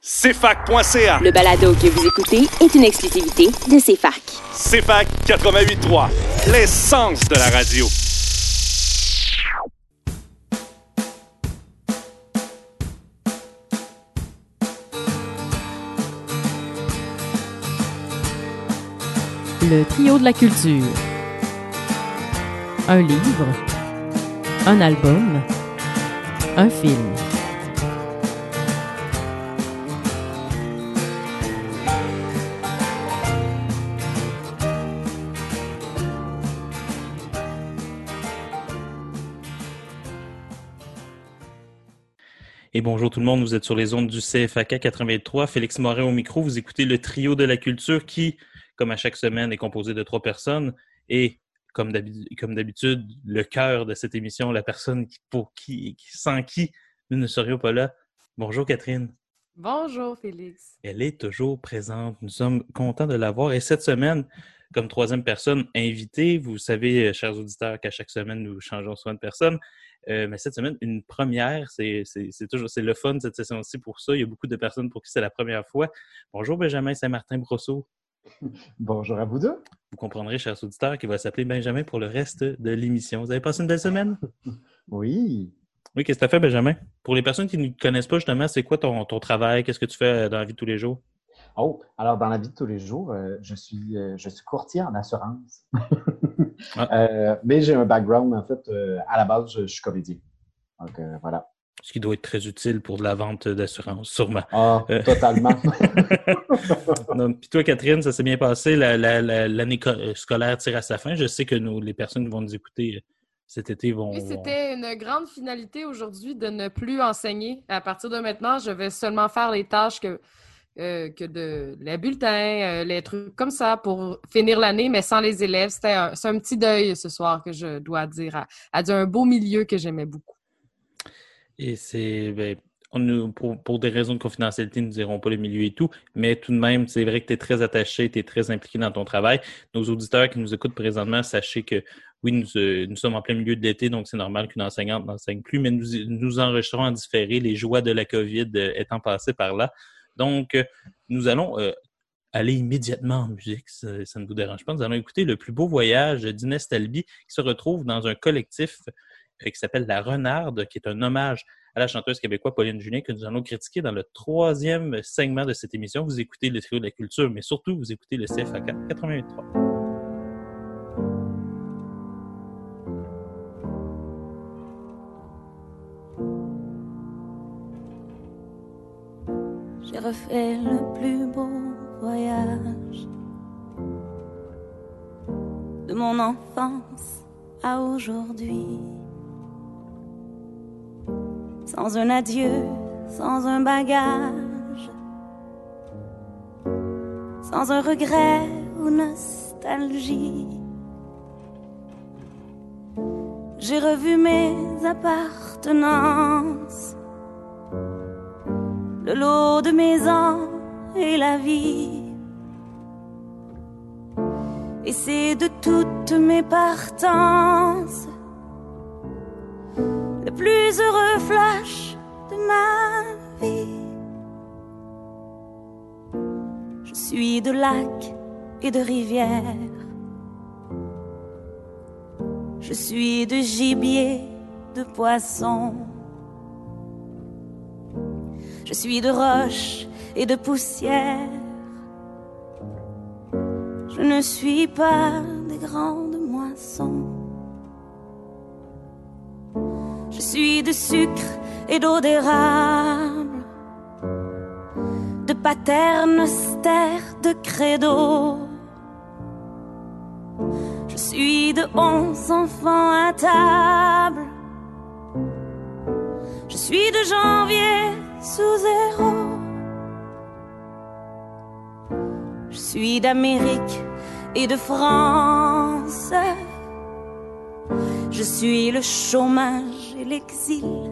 CFAC.ca. Le balado que vous écoutez est une exclusivité de CFAC. CFAC 88.3, l'essence de la radio. Le trio de la culture. Un livre, un album, un film. Et bonjour tout le monde, vous êtes sur les ondes du CFAK 83. Félix Morin au micro, vous écoutez le trio de la culture qui, comme à chaque semaine, est composé de trois personnes. Et comme d'habitude, le cœur de cette émission, la personne pour qui, sans qui nous ne serions pas là. Bonjour Catherine. Bonjour Félix. Elle est toujours présente. Nous sommes contents de l'avoir. Et cette semaine, comme troisième personne invitée, vous savez, chers auditeurs, qu'à chaque semaine, nous changeons souvent de personne. Euh, mais cette semaine, une première, c'est toujours c'est le fun cette session-ci pour ça. Il y a beaucoup de personnes pour qui c'est la première fois. Bonjour Benjamin Saint-Martin Brosseau. Bonjour à vous deux. Vous comprendrez, chers auditeurs, qu'il va s'appeler Benjamin pour le reste de l'émission. Vous avez passé une belle semaine? Oui. Oui, qu'est-ce que tu as fait, Benjamin? Pour les personnes qui ne connaissent pas, justement, c'est quoi ton, ton travail? Qu'est-ce que tu fais dans la vie de tous les jours? Oh, alors dans la vie de tous les jours, euh, je, suis, euh, je suis courtier en assurance. Ah. Euh, mais j'ai un background, en fait, à la base, je, suis comédien. Donc voilà. Ce qui doit être très utile pour de la vente d'assurance, sûrement. Ah, totalement. puis toi, Catherine, ça s'est bien passé. L'année scolaire tire à sa fin. Je sais que nous, les personnes qui vont nous écouter cet été vont. Oui, c'était une grande finalité aujourd'hui de ne plus enseigner. À partir de maintenant, je vais seulement faire les tâches que euh, que de les bulletins, euh, les trucs comme ça pour finir l'année, mais sans les élèves. C'était un, un, petit deuil ce soir que je dois dire à, un beau milieu que j'aimais beaucoup. Et c'est ben, pour, des raisons de confidentialité, nous dirons pas le milieu et tout, mais tout de même, c'est vrai que tu es très attaché, tu es très impliqué dans ton travail. Nos auditeurs qui nous écoutent présentement, sachez que oui, nous, euh, nous sommes en plein milieu de l'été, donc c'est normal qu'une enseignante n'enseigne plus, mais nous, nous enregistrons en différé les joies de la COVID étant passées par là. Donc, euh, nous allons euh, aller immédiatement en musique, ça, ne vous dérange pas. Nous allons écouter le plus beau voyage d'Inès Talby, qui se retrouve dans un collectif euh, qui s'appelle La Renarde, qui est un hommage à la chanteuse québécoise Pauline Julien, que nous allons critiquer dans le troisième segment de cette émission. Vous écoutez le trio de la culture, mais surtout, vous écoutez le CFAK 88.3. j'ai refait le plus beau voyage de mon enfance à aujourd'hui. Sans un adieu, sans un bagage, sans un regret ou nostalgie. J'ai revu mes appartenances le lot de mes ans et la vie. Et c'est de toutes mes partances le plus heureux flash de ma vie. Je suis de lacs et de rivières. Je suis de gibier, de poissons. Je suis de roche et de poussière. Je ne suis pas des grandes moissons. Je suis de sucre et d'eau d'érable, de paternoster, de credo. Je suis de onze enfants à table. Je suis de janvier sous zéro. Je suis d'Amérique et de France. Je suis le chômage et l'exil.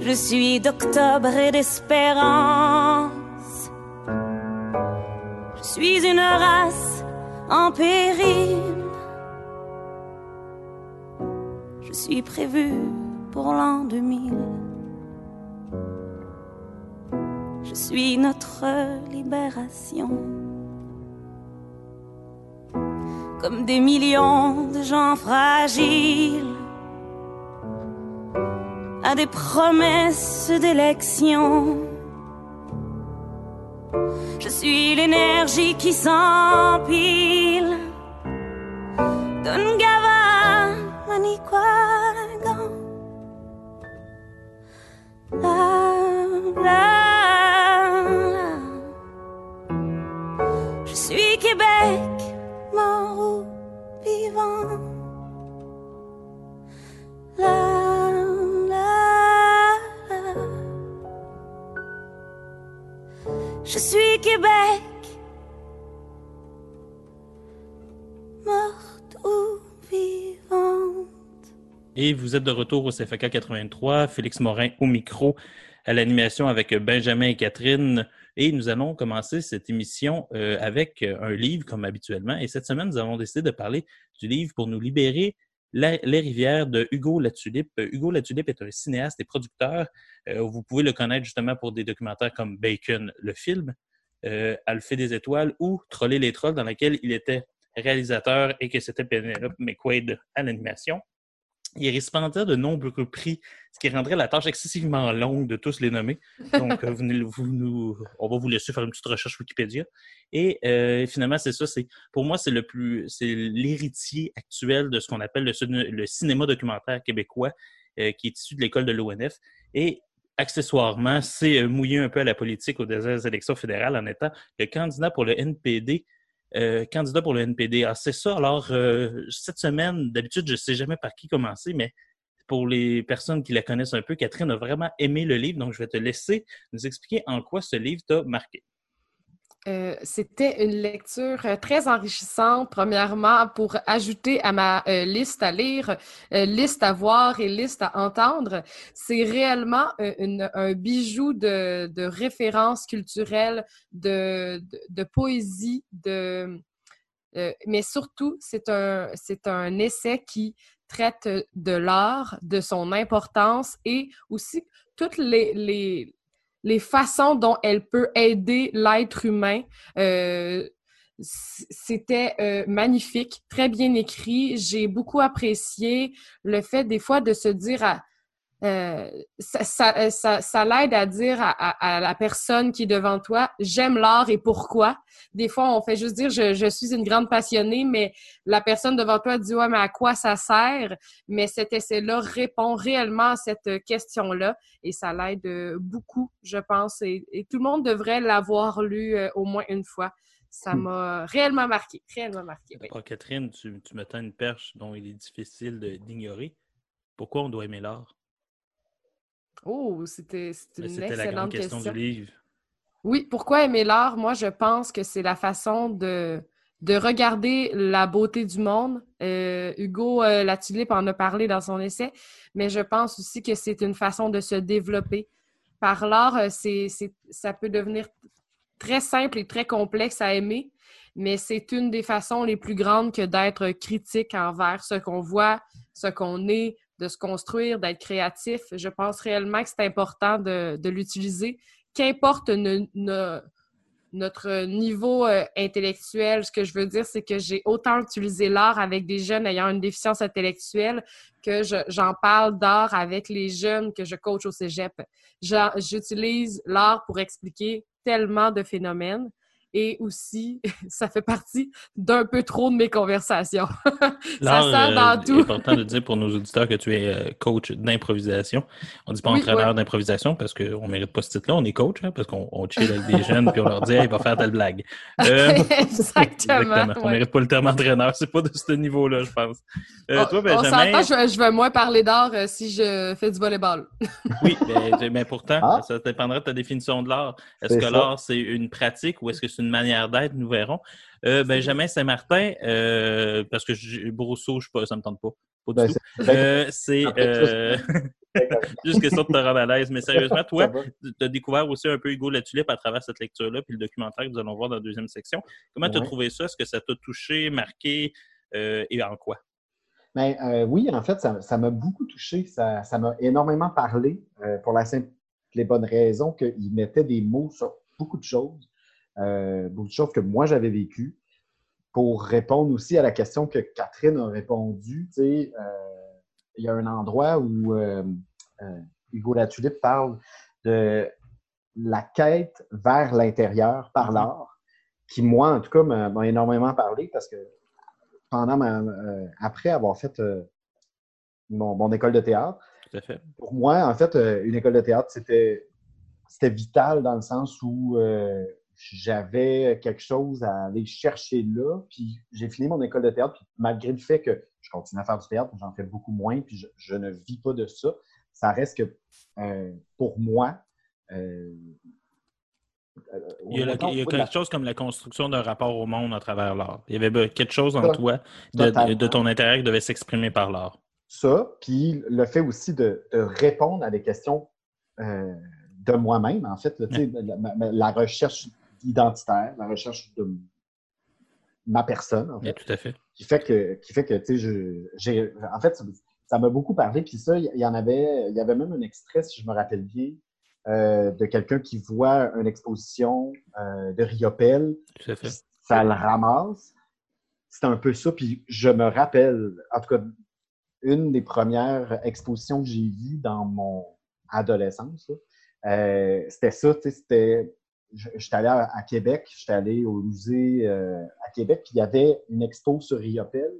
Je suis d'octobre et d'espérance. Je suis une race en péril. Je suis prévu pour l'an 2000. Je suis notre libération. Comme des millions de gens fragiles à des promesses d'élection. Je suis l'énergie qui s'empile d'un gava manicouagan. Je suis Québec, mort ou vivant. La, la. Je suis Québec, morte ou vivante. Et vous êtes de retour au CFK 83, Félix Morin au micro, à l'animation avec Benjamin et Catherine. Et nous allons commencer cette émission euh, avec un livre, comme habituellement. Et cette semaine, nous avons décidé de parler du livre pour nous libérer les rivières de Hugo Latulippe. Hugo Latulippe est un cinéaste et producteur. Euh, vous pouvez le connaître justement pour des documentaires comme Bacon, le film, euh, Alphée des étoiles ou Troller les trolls, dans lequel il était réalisateur et que c'était Penelope McQuaid à l'animation. Il est récipiendaire de nombreux prix, ce qui rendrait la tâche excessivement longue de tous les nommer. Donc, euh, on va vous laisser faire une petite recherche Wikipédia. Et euh, finalement, c'est ça. C'est pour moi, c'est le plus, c'est l'héritier actuel de ce qu'on appelle le, le cinéma documentaire québécois, euh, qui est issu de l'école de l'ONF. Et accessoirement, c'est euh, mouillé un peu à la politique aux dernières élections fédérales en étant le candidat pour le NPD euh, candidat pour le NPD. Ah, c'est ça. Alors, euh, cette semaine, d'habitude, je ne sais jamais par qui commencer, mais pour les personnes qui la connaissent un peu, Catherine a vraiment aimé le livre, donc je vais te laisser nous expliquer en quoi ce livre t'a marqué. Euh, C'était une lecture euh, très enrichissante, premièrement, pour ajouter à ma euh, liste à lire, liste à voir et liste à entendre. C'est réellement un bijou de, de références culturelles, de, poésie, de, mais surtout, c'est un, c'est un essai qui traite de l'art, de son importance et aussi toutes les, les façons dont elle peut aider l'être humain. Euh, C'était euh, magnifique, très bien écrit. J'ai beaucoup apprécié le fait des fois de se dire euh, ça, ça, ça, ça l'aide à dire à, à- à la personne qui est devant toi, j'aime l'art et pourquoi? Des fois, on fait juste dire, je, je suis une grande passionnée, mais la personne devant toi dit, ouais, mais à quoi ça sert? Mais cet essai-là répond réellement à cette question-là et ça l'aide euh, beaucoup, je pense. Et, et tout le monde devrait l'avoir lu euh, au moins une fois. Ça Hmm. m'a réellement marqué, réellement marqué. oui. Ah, Catherine, tu, tu me tends une perche dont il est difficile d'ignorer. Pourquoi on doit aimer l'art? Oh, c'était une C'était la grande excellente question, question. du livre. Oui, pourquoi aimer l'art? Moi, je pense que c'est la façon de, de regarder la beauté du monde. Euh, Hugo euh, en a parlé dans son essai, mais je pense aussi que c'est une façon de se développer. Par l'art, euh, c'est- ça peut devenir très simple et très complexe à aimer, mais c'est une des façons les plus grandes que d'être critique envers ce qu'on voit, ce qu'on est, de se construire, d'être créatif. Je pense réellement que c'est important de, l'utiliser qu'importe notre niveau euh, intellectuel, ce que je veux dire, c'est que j'ai autant utilisé l'art avec des jeunes ayant une déficience intellectuelle que je- j'en parle d'art avec les jeunes que je coach au cégep. J'utilise l'art pour expliquer tellement de phénomènes et aussi, ça fait partie d'un peu trop de mes conversations. ça L'art, sert euh, dans tout. important de dire pour nos auditeurs que tu es euh, coach d'improvisation. On dit pas Oui, entraîneur ouais. d'improvisation parce qu'on mérite pas ce titre-là. On est coach, hein, parce qu'on on chill avec des jeunes puis on leur dit, hey, va faire telle blague. Euh, Exactement. On ouais. mérite pas le terme entraîneur. C'est pas de ce niveau-là, je pense. Euh, On- toi, on Benjamin? s'entend, je, vais- je vais moins parler d'art euh, si je fais du volleyball. Oui, mais, mais pourtant, Ah. ça dépendra de ta définition de l'art. Est-ce C'est que l'art, c'est une pratique ou est-ce que c'est une manière d'être? Nous verrons. Euh, Benjamin Saint-Martin, euh, parce que Brosseau, je sais pas, ça me tente pas. Ben, c'est- Euh, juste question de te rendre à l'aise. Mais sérieusement, toi, tu as découvert aussi un peu Hugo La Tulipe à travers cette lecture-là, puis le documentaire que nous allons voir dans la deuxième section. Comment tu as trouvé ça? Est-ce que ça t'a touché, marqué et en quoi? Ben, oui, en fait, ça m'a beaucoup touché. Ça m'a énormément parlé pour la simple les bonnes raisons qu'il mettait des mots sur beaucoup de choses, euh, beaucoup de choses que moi j'avais vécues, pour répondre aussi à la question que Catherine a répondu. Tu sais, euh, il y a un endroit où euh, Hugo Latulippe parle de la quête vers l'intérieur par mm-hmm. l'art, qui, moi, en tout cas, m'a énormément parlé parce que pendant ma, après avoir fait mon, école de théâtre, pour moi, en fait, une école de théâtre, c'était vital dans le sens où j'avais quelque chose à aller chercher là. Puis j'ai fini mon école de théâtre, puis malgré le fait que je continue à faire du théâtre, j'en fais beaucoup moins, puis je, ne vis pas de ça, ça reste que euh, pour moi, euh, euh, il y a, quelque chose comme la construction d'un rapport au monde à travers l'art. Il y avait quelque chose en toi, de, ton intérieur qui devait s'exprimer par l'art. Ça, puis le fait aussi de, répondre à des questions de moi-même, en fait, la, recherche identitaire, la recherche de ma personne, en fait. tout à fait. Qui fait que, qui fait que tu sais, j'ai. En fait, ça m'a beaucoup parlé. Puis ça, il y en avait, il y avait même un extrait, si je me rappelle bien, euh, de quelqu'un qui voit une exposition euh, de Riopel. Tout à fait. Ça le ramasse. C'est un peu ça. Puis je me rappelle, en tout cas, une des premières expositions que j'ai vues dans mon adolescence, euh, c'était ça, tu sais, c'était j'étais allé à, Québec, j'étais allé au musée euh, à Québec, puis il y avait une expo sur Riopel.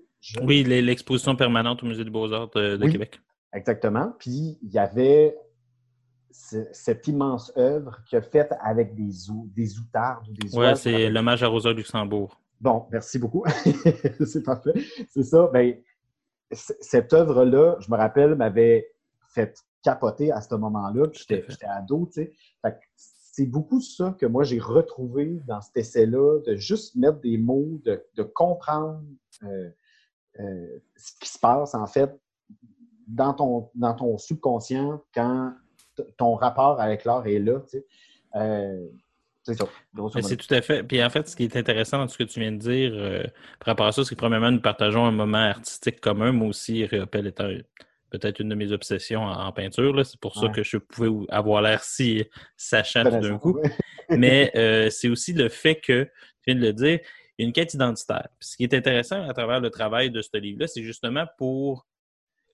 Oui, l'exposition permanente au Musée des Beaux-Arts de, Québec. Exactement. Puis il y avait cette immense œuvre qu'il a faite avec des, des outardes ou des Oui, c'est l'hommage à Rosa Luxembourg. Bon, merci beaucoup. c'est parfait. C'est ça. Ben, cette œuvre-là, je me rappelle, m'avait fait capoter à ce moment-là. J'étais ado, tu sais c'est beaucoup ça que moi j'ai retrouvé dans cet essai-là, de juste mettre des mots, de, comprendre euh, euh, ce qui se passe en fait dans ton, dans ton subconscient quand ton rapport avec l'art est là. Euh, c'est ça. C'est tout à fait. Puis en fait, ce qui est intéressant dans ce que tu viens de dire par rapport à ça, c'est que premièrement, nous partageons un moment artistique commun. Moi aussi, Réopel est un peut-être une de mes obsessions en, peinture. C'est pour ça que je pouvais avoir l'air si sachant tout d'un coup. Mais euh, c'est aussi le fait que, tu viens de le dire, il y a une quête identitaire. ce qui est intéressant à travers le travail de ce livre-là, c'est justement pour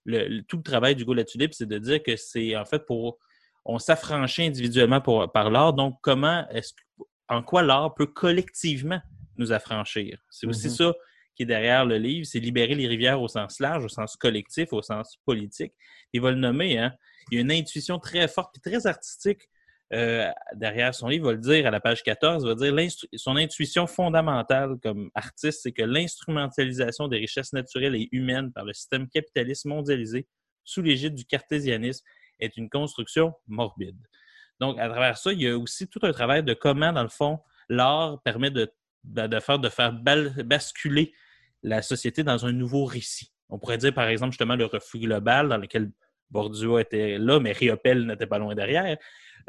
le, tout le travail du La Tulipe, c'est de dire que c'est en fait pour. On s'affranchit individuellement par l'art. Donc, comment est-ce en quoi l'art peut collectivement nous affranchir? C'est aussi mm-hmm. ça qui est derrière le livre, c'est Libérer les rivières au sens large, au sens collectif, au sens politique. Il va le nommer, hein? Il y a une intuition très forte et très artistique euh, derrière son livre, il va le dire à la page 14, il va dire son intuition fondamentale comme artiste, c'est que l'instrumentalisation des richesses naturelles et humaines par le système capitaliste mondialisé sous l'égide du cartésianisme est une construction morbide. Donc, à travers ça, il y a aussi tout un travail de comment, dans le fond, l'art permet de, de faire basculer la société dans un nouveau récit. On pourrait dire, par exemple, justement, le refus global dans lequel Bourdieu était là, mais Riopel n'était pas loin derrière.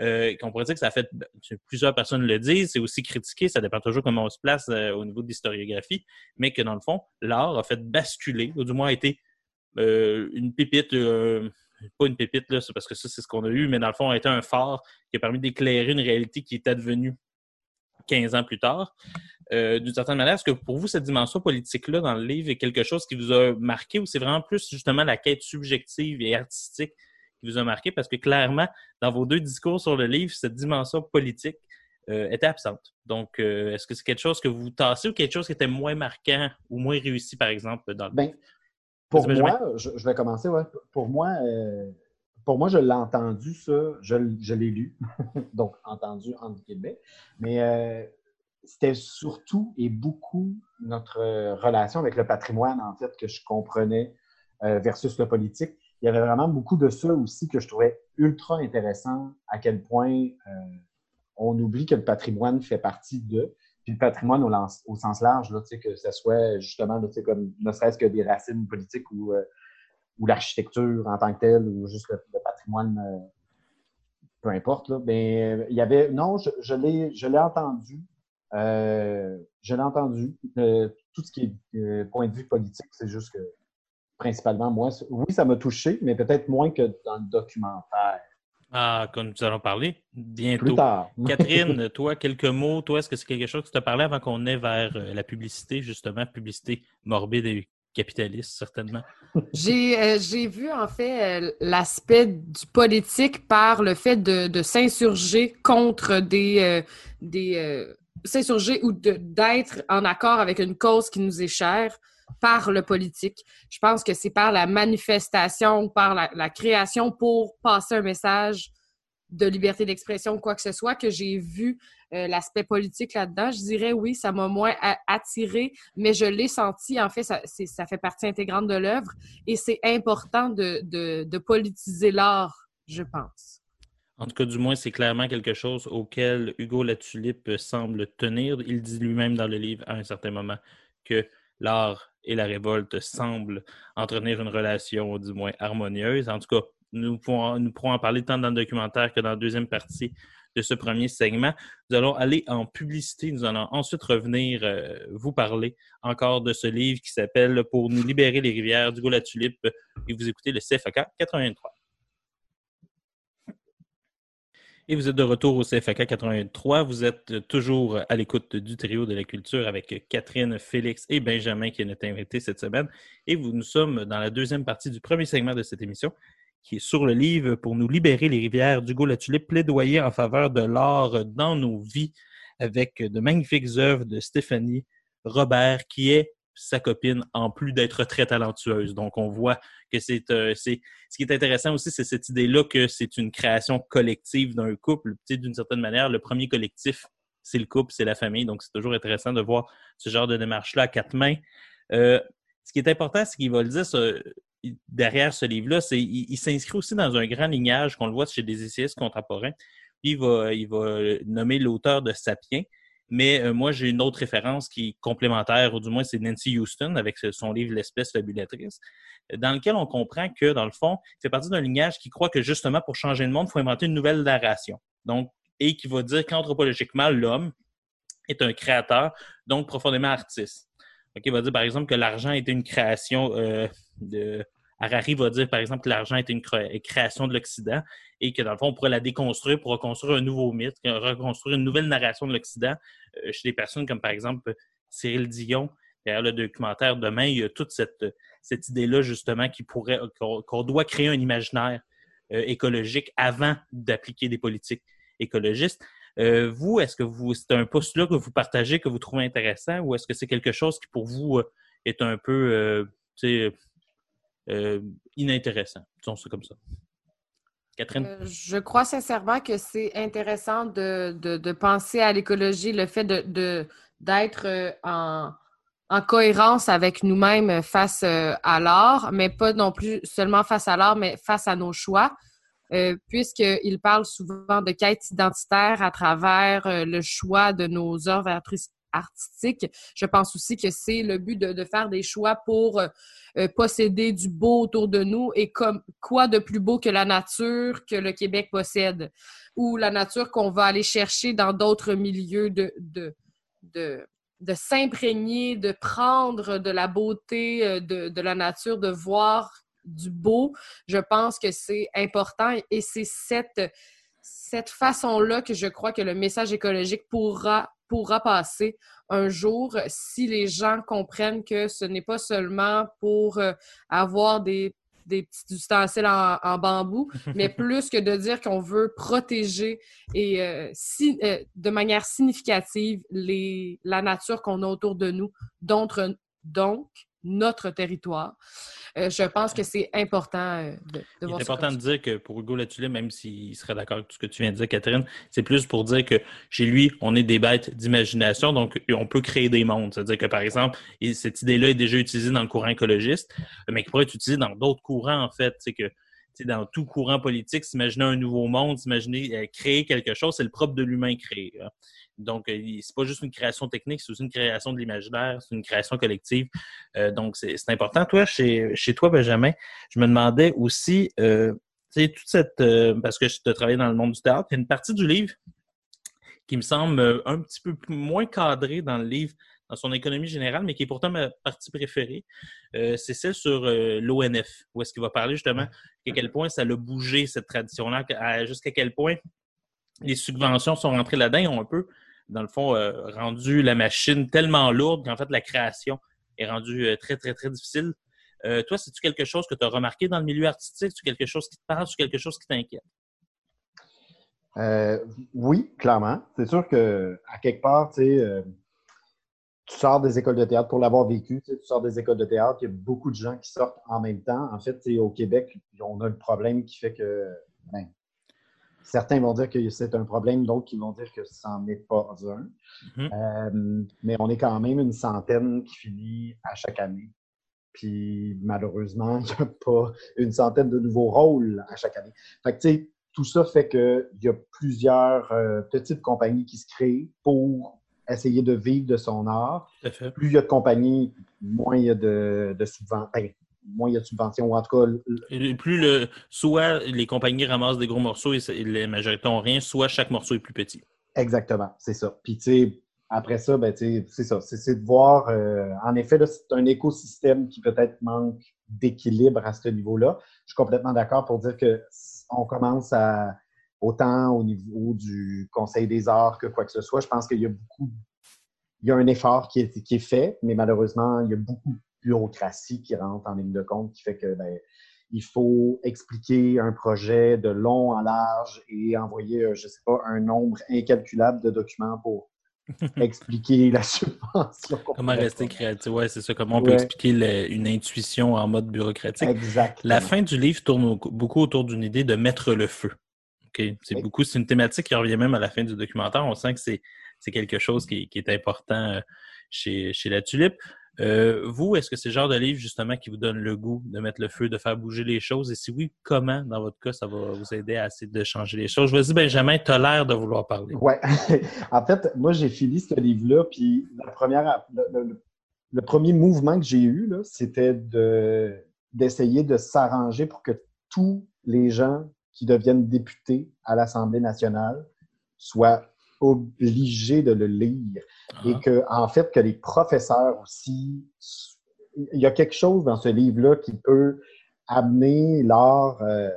Euh, on pourrait dire que ça a fait, plusieurs personnes le disent, c'est aussi critiqué, ça dépend toujours comment on se place euh, au niveau de l'historiographie, mais que dans le fond, l'art a fait basculer, ou du moins a été euh, une pépite, pas une pépite, là, parce que ça, c'est ce qu'on a eu, mais dans le fond, a été un phare qui a permis d'éclairer une réalité qui est advenue 15 ans plus tard. Euh, d'une certaine manière, est-ce que pour vous, cette dimension politique-là dans le livre est quelque chose qui vous a marqué ou c'est vraiment plus justement la quête subjective et artistique qui vous a marqué? Parce que clairement, dans vos deux discours sur le livre, cette dimension politique euh, était absente. Donc, euh, est-ce que c'est quelque chose que vous tassez ou quelque chose qui était moins marquant ou moins réussi, par exemple, dans le ben, Pour moi, je, vais commencer, ouais. Pour moi, pour moi, je l'ai entendu, ça, je, l'ai lu, donc entendu entre guillemets, mais c'était surtout et beaucoup notre euh, relation avec le patrimoine, en fait, que je comprenais euh, versus le politique. Il y avait vraiment beaucoup de ça aussi que je trouvais ultra intéressant, à quel point euh, on oublie que le patrimoine fait partie de, puis le patrimoine au, sens large, là, que ce soit justement, comme ne serait-ce que des racines politiques ou, ou l'architecture en tant que telle, ou juste le, patrimoine, peu importe. Là. Mais il y avait, non, je, je l'ai entendu euh, je l'ai entendu. Euh, tout ce qui est euh, point de vue politique, c'est juste que, principalement, moi, oui, ça m'a touché, mais peut-être moins que dans le documentaire. Ah, comme nous allons parler Plus bientôt. tard. Catherine, toi, quelques mots. Toi, est-ce que c'est quelque chose qui t'a parlé avant qu'on ait vers euh, la publicité, justement, publicité morbide et capitaliste, certainement? J'ai euh, vu en fait euh, l'aspect du politique par le fait de, de s'insurger contre des, euh, des euh, s'insurger ou d'être en accord avec une cause qui nous est chère par le politique. Je pense que c'est par la manifestation, par la création pour passer un message de liberté d'expression ou quoi que ce soit que j'ai vu euh, l'aspect politique là-dedans. Je dirais oui, ça m'a moins attiré, mais je l'ai senti. En fait, ça, fait partie intégrante de l'œuvre et c'est important de, de, de politiser l'art, je pense. En tout cas, du moins, c'est clairement quelque chose auquel Hugo Latulippe semble tenir. Il dit lui-même dans le livre à un certain moment que l'art et la révolte semblent entretenir une relation, du moins, harmonieuse. En tout cas, nous pourrons, nous pourrons en parler tant dans le documentaire que dans la deuxième partie de ce premier segment. Nous allons aller en publicité. Nous allons ensuite revenir euh, vous parler encore de ce livre qui s'appelle Pour nous libérer les rivières d'Hugo Latulippe. Et vous écoutez le CFAK 83. Et vous êtes de retour au CFAK 83. Vous êtes toujours à l'écoute du trio de la culture avec Catherine, Félix et Benjamin qui est notre invité cette semaine. Et nous sommes dans la deuxième partie du premier segment de cette émission qui est sur le livre pour nous libérer les rivières d'Hugo Latulippe, plaidoyer en faveur de l'art dans nos vies avec de magnifiques œuvres de Stéphanie Robert qui est sa copine en plus d'être très talentueuse. Donc on voit que c'est euh, c'est ce qui est intéressant aussi, c'est cette idée-là que c'est une création collective d'un couple. D'une certaine manière, le premier collectif, c'est le couple, c'est la famille. Donc, c'est toujours intéressant de voir ce genre de démarche-là à quatre mains. Euh, ce qui est important, c'est qu'il va le dire ce- derrière ce livre-là, c'est il, s'inscrit aussi dans un grand lignage qu'on le voit chez des essayistes contemporains. Puis, il va, va nommer l'auteur de Sapiens. Mais euh, moi, j'ai une autre référence qui est complémentaire, ou du moins c'est Nancy Houston avec son livre L'espèce fabulatrice dans lequel on comprend que, dans le fond, il fait partie d'un lignage qui croit que justement, pour changer le monde, il faut inventer une nouvelle narration. Donc, et qui va dire qu'anthropologiquement, l'homme est un créateur, donc profondément artiste. Donc, il va dire, par exemple, que l'argent était une création euh, de. Harari va dire, par exemple, que l'argent était une cré- création de l'Occident et que, dans le fond, on pourrait la déconstruire pour reconstruire un nouveau mythe, reconstruire une nouvelle narration de l'Occident euh, chez des personnes comme, par exemple, Cyril Dion. Derrière le documentaire Demain, il y a toute cette, cette idée-là, justement, qui pourrait, qu'on qu'on doit créer un imaginaire euh, écologique avant d'appliquer des politiques écologistes. Euh, vous, est-ce que vous c'est un postulat que vous partagez, que vous trouvez intéressant, ou est-ce que c'est quelque chose qui pour vous euh, est un peu euh, inintéressant? Disons ça comme ça. Catherine? Je crois sincèrement que c'est intéressant de, de, penser à l'écologie, le fait de, d'être en, en cohérence avec nous-mêmes face à l'art, mais pas non plus seulement face à l'art, mais face à nos choix, euh, puisqu'il parle souvent de quête identitaire à travers euh, le choix de nos œuvres artis- artistiques. Je pense aussi que c'est le but de, faire des choix pour euh, euh, posséder du beau autour de nous et comme quoi de plus beau que la nature que le Québec possède ou la nature qu'on va aller chercher dans d'autres milieux de, de, de, s'imprégner, de prendre de la beauté de la nature, de voir du beau. Je pense que c'est important et c'est cette, cette façon-là que je crois que le message écologique pourra, pourra passer un jour si les gens comprennent que ce n'est pas seulement pour euh, avoir des, des petits ustensiles en, en bambou, mais plus que de dire qu'on veut protéger et euh, si, euh, de manière significative les, la nature qu'on a autour de nous, donc, donc notre territoire. Euh, je pense que c'est important euh, de, de Il voir est important de dire que pour Hugo Latulippe, même s'il serait d'accord avec tout ce que tu viens de dire, Catherine, c'est plus pour dire que chez lui, on est des bêtes d'imagination, donc on peut créer des mondes. C'est-à-dire que, par exemple, et cette idée-là est déjà utilisée dans le courant écologiste, mais qui pourrait être utilisée dans d'autres courants, en fait. C'est que dans tout courant politique, s'imaginer un nouveau monde, s'imaginer euh, créer quelque chose, c'est le propre de l'humain créé. hein. Donc, euh, c'est pas juste une création technique, c'est aussi une création de l'imaginaire, c'est une création collective. Euh, donc, c'est important. Toi, chez, chez toi, Benjamin, je me demandais aussi, tu sais, toute cette. parce que je te travaillé dans le monde du théâtre, il y a une partie du livre qui me semble un petit peu moins cadrée dans le livre dans son économie générale, mais qui est pourtant ma partie préférée. Euh, c'est celle sur euh, l'ONF, où est-ce qu'il va parler justement à quel point ça a bougé, cette tradition-là, jusqu'à quel point les subventions sont rentrées là-dedans et ont un peu, dans le fond, euh, rendu la machine tellement lourde qu'en fait, la création est rendue très, très, très difficile. toi, c'est-tu quelque chose que tu as remarqué dans le milieu artistique? C'est quelque chose qui te parle? C'est quelque chose qui t'inquiète? oui, clairement. C'est sûr que à quelque part, tu sais, tu sors des écoles de théâtre pour l'avoir vécu, tu, sors des écoles de théâtre, il y a beaucoup de gens qui sortent en même temps. En fait, au Québec, on a le problème qui fait que ben, certains vont dire que c'est un problème, d'autres qui vont dire que ça n'en est pas un. Mm-hmm. Euh, mais on est quand même une centaine qui finit à chaque année. Puis malheureusement, il n'y a pas une centaine de nouveaux rôles à chaque année. Fait que, tout ça fait qu'il y a plusieurs euh, petites compagnies qui se créent pour essayer de vivre de son art. Plus il y a de compagnies, moins il y a de, subventions. Ben, moins il y a de subventions, ou en tout cas. plus le, soit les compagnies ramassent des gros morceaux et, les majorités n'ont rien, soit chaque morceau est plus petit. Exactement, c'est ça. Puis, tu sais, après ça, ben, c'est ça. C'est de voir, euh, en effet, c'est un écosystème qui peut-être manque d'équilibre à ce niveau-là. Je suis complètement d'accord pour dire qu'on commence à autant au niveau du Conseil des arts que quoi que ce soit. Je pense qu'il y a beaucoup, il y a un effort qui est, qui est, fait, mais malheureusement, il y a beaucoup de bureaucratie qui rentre en ligne de compte qui fait que ben, il faut expliquer un projet de long en large et envoyer, euh, je ne sais pas, un nombre incalculable de documents pour expliquer la subvention. Comment rester créatif? Oui, c'est ça. Comment on peut expliquer une intuition en mode bureaucratique? Exactement. La fin du livre tourne beaucoup autour d'une idée de mettre le feu. C'est beaucoup, c'est une thématique qui revient même à la fin du documentaire. On sent que c'est quelque chose qui, est important euh, chez, chez la tulipe. Euh, vous, est-ce que c'est le genre de livre justement qui vous donne le goût de mettre le feu, de faire bouger les choses? Et si oui, comment, dans votre cas, ça va vous aider à essayer de changer les choses? Je vous dis, Benjamin, tu as l'air de vouloir parler. Oui. en fait, moi, j'ai fini ce livre-là, puis la première, le, premier mouvement que j'ai eu, c'était de, d'essayer de s'arranger pour que tous les gens qui deviennent députés à l'Assemblée nationale soient obligés de le lire. Et ah. que, en fait, que les professeurs aussi, il y a quelque chose dans ce livre-là qui peut amener l'art, euh,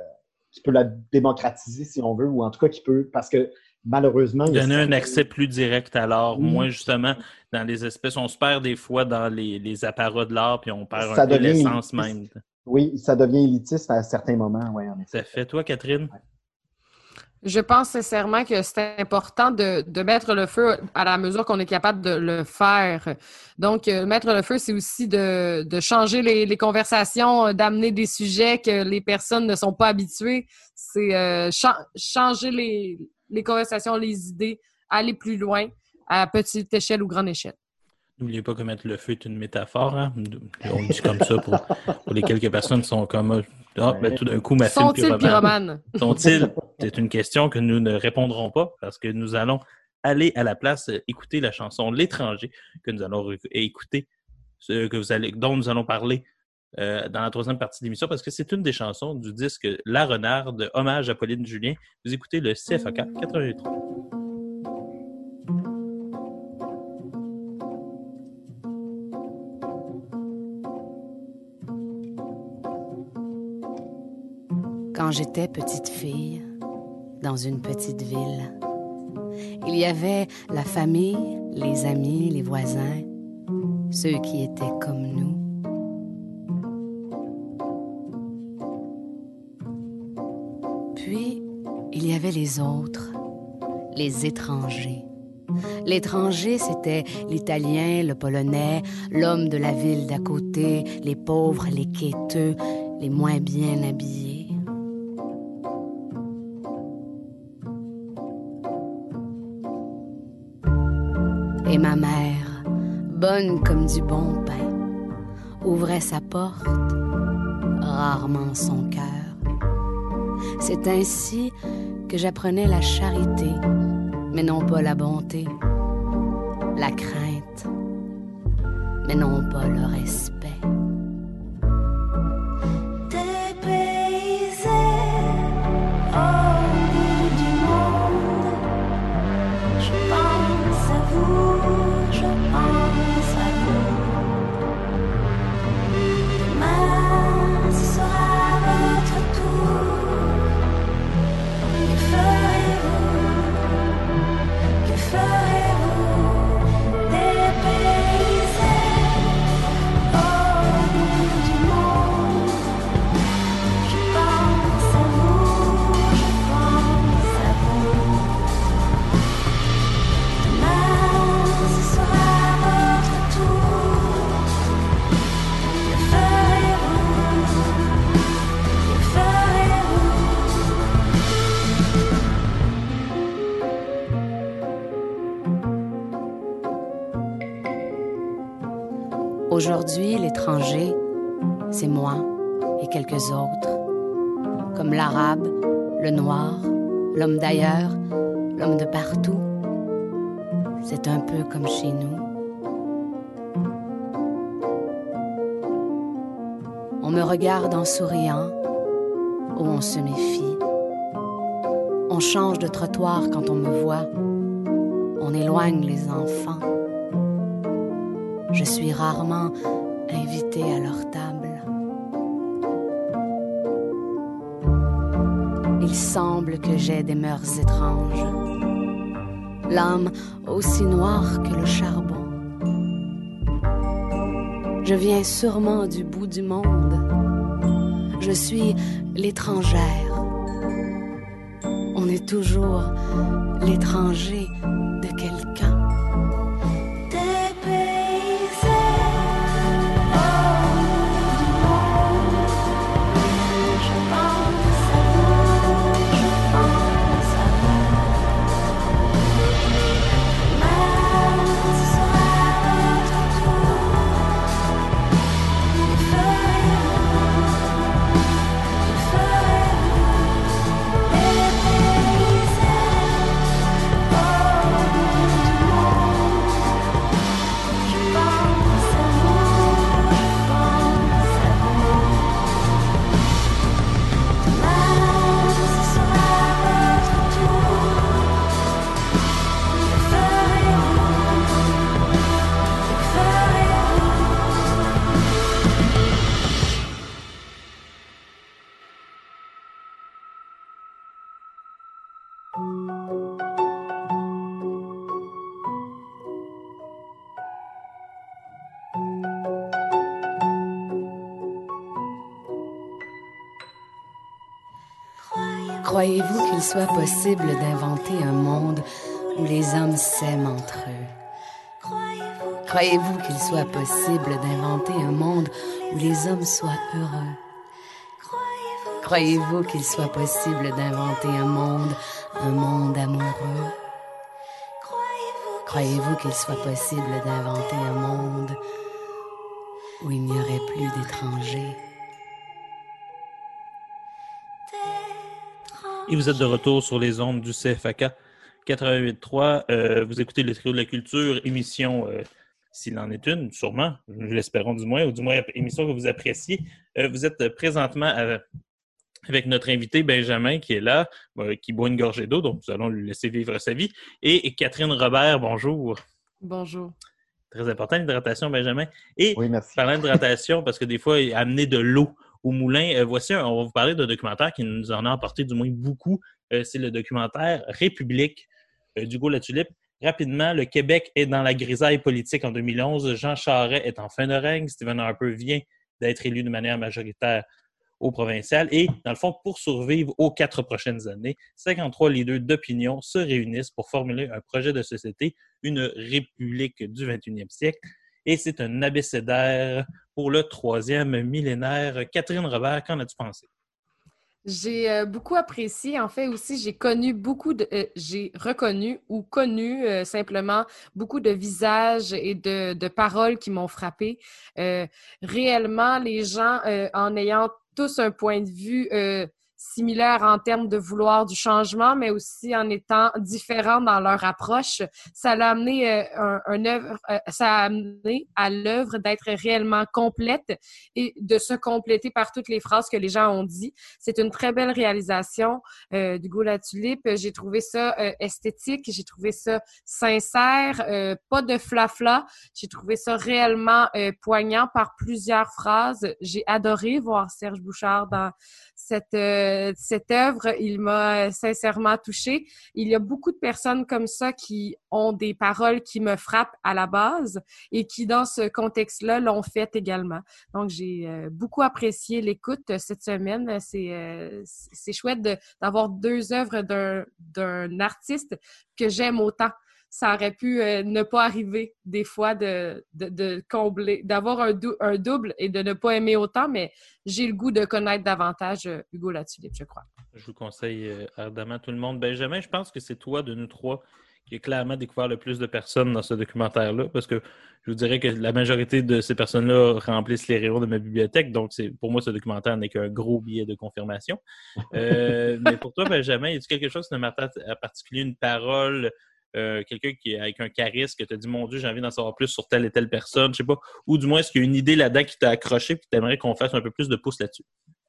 qui peut la démocratiser, si on veut, ou en tout cas qui peut, parce que malheureusement... Donner un accès plus direct à l'art. Moins justement, dans les espèces, on se perd des fois dans les, les apparats de l'art, puis on perd un peu l'essence même. Oui, ça devient élitiste à certains moments, oui, en effet. Ça fait, toi, Catherine? Je pense sincèrement que c'est important de, mettre le feu à la mesure qu'on est capable de le faire. Donc, euh, mettre le feu, c'est aussi de, changer les, conversations, euh, d'amener des sujets que les personnes ne sont pas habituées. C'est euh, changer les, les conversations, les idées, aller plus loin à petite échelle ou grande échelle. N'oubliez pas que mettre le feu est une métaphore. Hein? On dit comme ça pour, les quelques personnes qui sont comme ah, ben, tout d'un coup, ma Sont-ils pyromanes? Sont-ils? C'est une question que nous ne répondrons pas parce que nous allons aller à la place euh, écouter la chanson L'étranger que nous allons écouter, ce que vous allez, dont nous allons parler euh, dans la troisième partie de l'émission parce que c'est une des chansons du disque La Renarde, hommage à Pauline Julien. Vous écoutez le CFAK 83. J'étais petite fille, dans une petite ville, il y avait la famille, les amis, les voisins, ceux qui étaient comme nous. Puis, il y avait les autres, les étrangers. L'étranger, c'était l'italien, le polonais, l'homme de la ville d'à côté, les pauvres, les quêteux, les moins bien habillés. Comme du bon pain, ouvrait sa porte, rarement son cœur. C'est ainsi que j'apprenais la charité, mais non pas la bonté, la crainte, mais non pas le respect. Aujourd'hui, l'étranger, c'est moi et quelques autres, comme l'arabe, le noir, l'homme d'ailleurs, l'homme de partout. C'est un peu comme chez nous. On me regarde en souriant ou on se méfie. On change de trottoir quand on me voit. On éloigne les enfants. Je suis rarement invité à leur table. Il semble que j'ai des mœurs étranges. L'âme aussi noire que le charbon. Je viens sûrement du bout du monde. Je suis l'étrangère. On est toujours l'étranger soit possible d'inventer un monde où les hommes s'aiment entre eux. Croyez-vous qu'il soit possible d'inventer un monde où les hommes soient heureux? Croyez-vous qu'il soit possible d'inventer un monde, un monde amoureux? Croyez-vous qu'il soit possible d'inventer un monde où il n'y aurait plus d'étrangers? Et vous êtes de retour sur les ondes du CFAK 88.3. Euh, vous écoutez le trio de la culture, émission, euh, s'il en est une, sûrement, nous l'espérons du moins, ou du moins émission que vous appréciez. Euh, vous êtes présentement à- avec notre invité Benjamin qui est là, euh, qui boit une gorgée d'eau, donc nous allons lui laisser vivre sa vie. Et, Catherine Robert, bonjour. Bonjour. Très important, l'hydratation, Benjamin. Et Oui, merci. parlant d'hydratation, parce que des fois, amener de l'eau au moulin, euh, voici, un- on va vous parler d'un documentaire qui nous en a apporté du moins beaucoup. Euh, c'est le documentaire République euh, d'Hugo Latulippe. Rapidement, le Québec est dans la grisaille politique en 2011. Jean Charest est en fin de règne. Stephen Harper vient d'être élu de manière majoritaire au provincial. Et, dans le fond, pour survivre aux quatre prochaines années, 53 leaders d'opinion se réunissent pour formuler un projet de société, une république du 21e siècle. Et c'est un abécédaire pour le troisième millénaire. Catherine Robert, qu'en as-tu pensé? J'ai euh, beaucoup apprécié. En fait, aussi, j'ai connu beaucoup de. euh, j'ai reconnu ou connu euh, simplement beaucoup de visages et de, de paroles qui m'ont frappé. Réellement, les gens, en ayant tous un point de vue euh, similaire en termes de vouloir du changement, mais aussi en étant différents dans leur approche, ça l'a amené euh, un, un œuvre, euh, ça a amené à l'œuvre d'être réellement complète et de se compléter par toutes les phrases que les gens ont dit. C'est une très belle réalisation euh, d'Hugo Latulippe. J'ai trouvé ça euh, esthétique, j'ai trouvé ça sincère, euh, pas de flafla. J'ai trouvé ça réellement euh, poignant par plusieurs phrases. J'ai adoré voir Serge Bouchard dans cette, euh, cette œuvre. Il m'a sincèrement touchée. Il y a beaucoup de personnes comme ça qui ont des paroles qui me frappent à la base et qui, dans ce contexte-là, l'ont fait également. Donc, j'ai euh, beaucoup apprécié l'écoute euh, cette semaine. C'est euh, c'est chouette d'avoir deux œuvres d'un- d'un artiste que j'aime autant. Ça aurait pu euh, ne pas arriver des fois de, de, combler, d'avoir un, dou- un double et de ne pas aimer autant, mais j'ai le goût de connaître davantage euh, Hugo Latulippe, je crois. Je vous conseille euh, ardemment tout le monde. Benjamin, je pense que c'est toi de nous trois qui a clairement découvert le plus de personnes dans ce documentaire-là, parce que je vous dirais que la majorité de ces personnes-là remplissent les rayons de ma bibliothèque, donc pour moi, ce documentaire n'est qu'un gros billet de confirmation. Euh, mais pour toi, Benjamin, y a quelque chose qui en particulier, une parole, euh, quelqu'un qui avec un charisme, que tu as dit, mon Dieu, j'ai envie d'en savoir plus sur telle et telle personne, je sais pas, ou du moins, est-ce qu'il y a une idée là-dedans qui t'a accroché et tu aimerais qu'on fasse un peu plus de pouces là-dessus?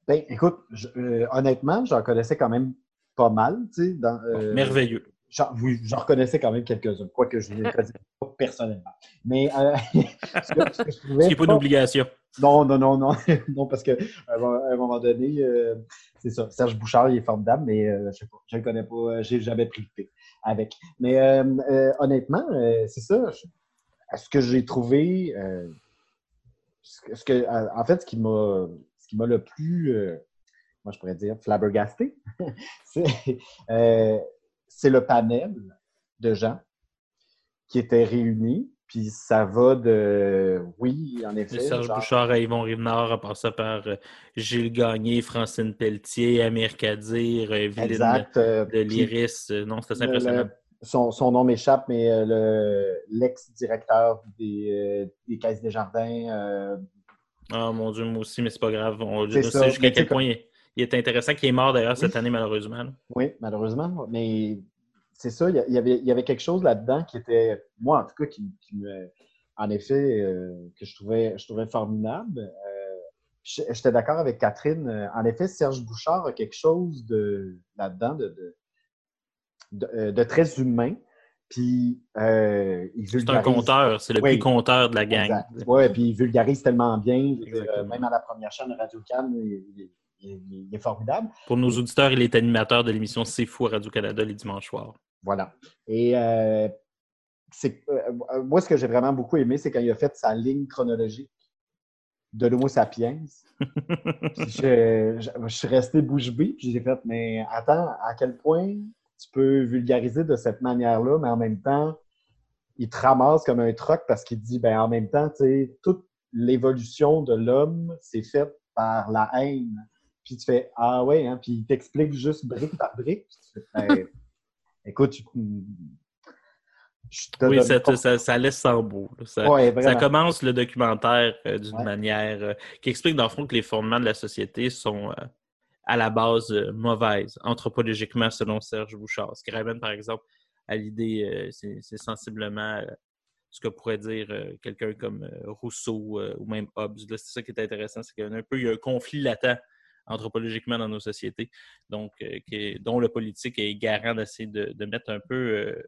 Ben, écoute, je- euh, honnêtement, j'en connaissais quand même pas mal, tu sais. dans, euh, Merveilleux. J'en oui, j'en reconnaissais quand même quelques-uns, quoique je ne les connaissais pas personnellement. Mais ce, que, ce que je trouvais Ce qui n'est pas une pas- obligation. Non, non, non, non, non, parce qu'à un moment donné, c'est ça. Serge Bouchard, il est formidable, mais je sais pas, je le connais pas, j'ai jamais pris le thé Mais euh, euh, honnêtement, euh, c'est ça. ce que j'ai trouvé, ce que, en fait, ce qui m'a, ce qui m'a le plus, moi je pourrais dire, flabbergasté, c'est le panel de gens qui étaient réunis. Puis ça va de, oui, en effet. Serge genre- Bouchard à Yvon Rivenard, en passant par euh, Gilles Gagné, Francine Pelletier, Amir Kadir, euh, Exact. euh, de l'Iris. Non, le- impressionnant. le- son, son nom m'échappe, mais le- l'ex-directeur des, des Caisses des Jardins. euh, Ah mon Dieu, moi aussi, mais c'est pas grave. On C'est ça, sais jusqu'à quel point il, il est intéressant, qu'il est mort d'ailleurs cette Oui. année, malheureusement. là. oui, malheureusement. Mais c'est ça, il y il avait, il y avait quelque chose là-dedans qui était, moi en tout cas, qui, qui me. En effet, euh, que je trouvais, je trouvais formidable. Euh, J'étais d'accord avec Catherine. Euh, En effet, Serge Bouchard a quelque chose de là-dedans de, de, de- de très humain. Puis, euh, il C'est un vulgarise- conteur, c'est le Oui. plus conteur de la gang. Ouais, puis il vulgarise tellement bien. Dire, même à la première chaîne de Radio Cannes, il, il- il- il est formidable. Pour nos auditeurs, il est animateur de l'émission C'est fou à Radio-Canada les dimanches soirs. Voilà. Et euh, c'est, euh, euh, moi, ce que j'ai vraiment beaucoup aimé, c'est quand il a fait sa ligne chronologique de l'Homo sapiens. Puis je, je- je suis resté bouche bée, puis j'ai fait, mais attends, à quel point tu peux vulgariser de cette manière-là, mais en même temps, il te ramasse comme un troc parce qu'il dit, ben en même temps, tu sais, toute l'évolution de l'homme, c'est faite par la haine. Puis tu fais, ah ouais, hein? puis il t'explique juste brique par brique. Puis tu fais, Ben, écoute, tu- Oui, ça, ça- ça laisse sans beau. Ça, Ouais, ça vraiment. commence le documentaire euh, d'une Ouais. manière euh, qui explique dans le fond que les fondements de la société sont euh, à la base euh, mauvaises, anthropologiquement, selon Serge Bouchard. Ce qui ramène, par exemple, à l'idée, euh, c'est sensiblement euh, ce que pourrait dire euh, quelqu'un comme euh, Rousseau euh, ou même Hobbes. Là, C'est ça qui est intéressant, c'est qu'il y a un peu il y a un conflit latent anthropologiquement dans nos sociétés, donc euh, est- dont le politique est garant d'essayer de, de mettre un peu euh,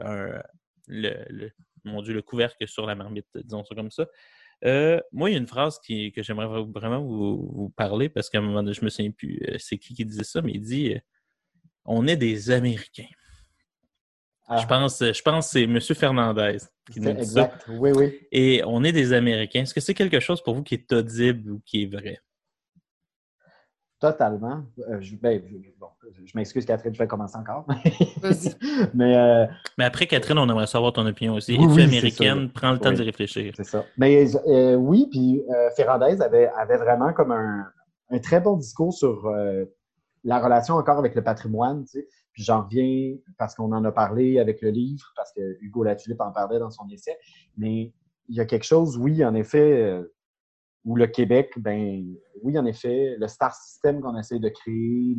un- le, le- mon Dieu, le couvercle sur la marmite, disons ça comme ça. Euh, moi, il y a une phrase qui, que j'aimerais vra- vraiment vous, vous parler parce qu'à un moment donné, je me souviens plus euh, c'est qui qui disait ça, mais il dit euh, On est des Américains. Ah, Je pense, je pense que c'est M. Fernandez qui nous dit ça. exact. Oui, oui. Et on est des Américains. Est-ce que c'est quelque chose pour vous qui est audible ou qui est vrai? Totalement. Euh, je, ben, je- bon, je m'excuse, Catherine, je vais commencer encore. Vas-y. Mais euh, Mais après, Catherine, on aimerait savoir ton opinion aussi. Oui, Es-tu oui, c'est américaine? Prends le temps Oui. d'y réfléchir. c'est ça. Mais euh, oui, puis euh, Ferrandez avait, avait vraiment comme un, un très bon discours sur euh, la relation encore avec le patrimoine. Tu sais. Puis j'en reviens parce qu'on en a parlé avec le livre, parce que Hugo Latulippe en parlait dans son essai. Mais il y a quelque chose, oui, en effet, euh, où le Québec, ben oui, en effet, le star system qu'on essaie de créer,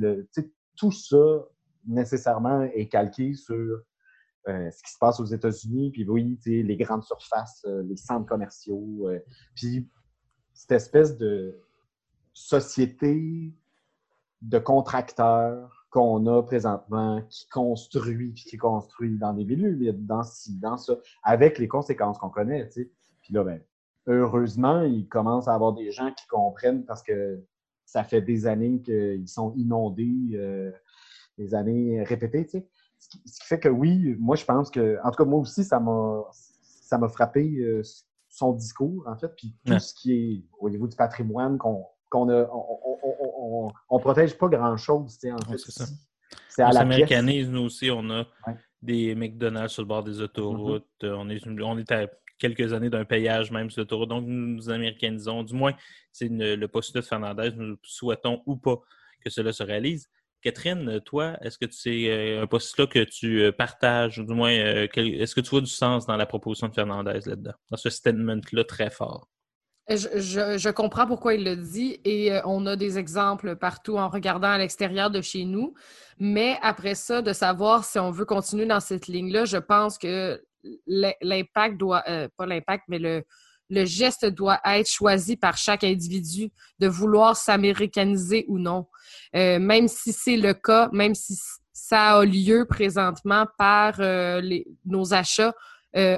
tout ça nécessairement est calqué sur euh, ce qui se passe aux États-Unis, puis oui, les grandes surfaces, euh, les centres commerciaux, euh, puis cette espèce de société de contracteurs qu'on a présentement, qui construit, puis qui construit dans des milieux, dans dans ça, avec les conséquences qu'on connaît. Puis là, ben, heureusement, il commence à avoir des gens qui comprennent parce que ça fait des années qu'ils sont inondés, euh, des années répétées, tu sais. Ce qui, ce qui fait que oui, moi, je pense que, en tout cas, moi aussi, ça m'a ça m'a frappé euh, son discours, en fait, puis tout Ouais. ce qui est au niveau du patrimoine qu'on qu'on a, on, on, on, on- on protège pas grand-chose, tu sais, en fait. C'est ça. C'est à On s'américanise, nous aussi, on a Ouais. Mm-hmm. des McDonald's sur le bord des autoroutes. Euh, on, est, on est à quelques années d'un payage même sur l'autoroute. Donc, nous nous américanisons. Du moins, c'est le postulat de Fernandez. Nous souhaitons ou pas que cela se réalise. Catherine, toi, est-ce que c'est euh, un postulat que tu euh, partages, ou du moins, euh, est-ce que tu vois du sens dans la proposition de Fernandez là-dedans, dans ce statement-là très fort? Je, je- je comprends pourquoi il le dit et on a des exemples partout en regardant à l'extérieur de chez nous. Mais après ça, de savoir si on veut continuer dans cette ligne-là, je pense que l'impact doit, euh, pas l'impact, mais le, le geste doit être choisi par chaque individu de vouloir s'américaniser ou non. Euh, même si c'est le cas, même si ça a lieu présentement par euh, les- nos achats,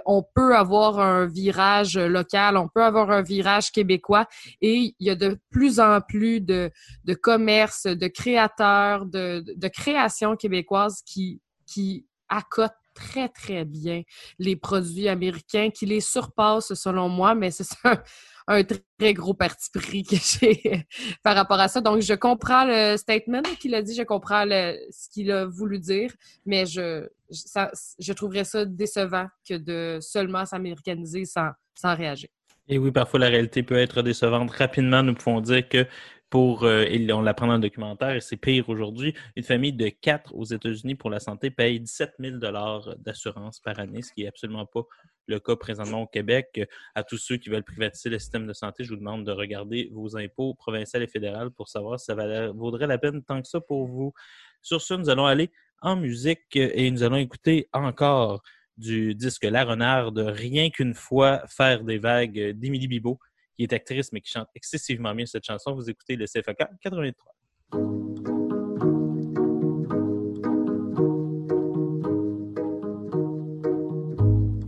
on peut avoir un virage local, on peut avoir un virage québécois et il y a de plus en plus de, de commerces, de créateurs, de, de, de créations québécoises qui, qui accotent très, très bien les produits américains, qui les surpassent selon moi, mais c'est un, un très gros parti pris que j'ai par rapport à ça. Donc, je comprends le statement qu'il a dit, je comprends ce qu'il a voulu dire, mais je, je trouverais ça décevant que de seulement s'américaniser sans, sans réagir. Et oui, parfois la réalité peut être décevante. Rapidement, nous pouvons dire que pour, euh, on l'apprend dans le documentaire, et c'est pire aujourd'hui, une famille de quatre aux États-Unis pour la santé paye 17 000 d'assurance par année, ce qui est absolument pas le cas présentement au Québec. À tous ceux qui veulent privatiser le système de santé, je vous demande de regarder vos impôts provinciaux et fédéraux pour savoir si ça vaudrait la peine tant que ça pour vous. Sur ce, nous allons aller en musique et nous allons écouter encore du disque La Renarde, Rien qu'une fois faire des vagues d'Émilie Bibo, qui est actrice mais qui chante excessivement bien cette chanson. Vous écoutez le CFK 83.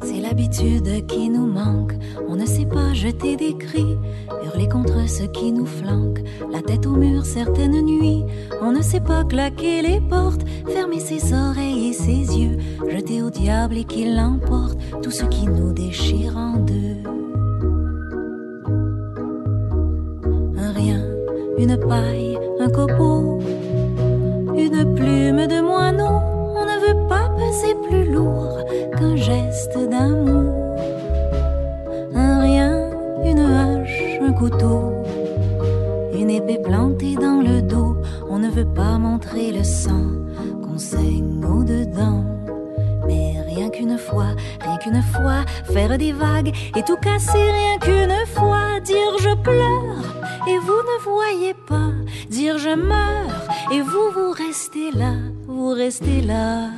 C'est l'habitude qui nous manque. On ne sait pas jeter des cris, hurler contre ceux qui nous flanquent. La tête au mur certaines nuits. On ne sait pas claquer les portes, fermer ses oreilles et ses yeux, jeter au diable et qu'il emporte tout ce qui nous déchire en deux. Une paille, un copeau, une plume de moineau. On ne veut pas peser plus lourd qu'un geste d'amour. Un rien, une hache, un couteau, une épée plantée dans le dos. On ne veut pas montrer le sang qu'on saigne au-dedans. Mais rien qu'une fois, rien qu'une fois, faire des vagues et tout casser, rien qu'une fois, dire je pleure et vous ne voyez pas, dire je meurs et vous, vous restez là, vous restez là.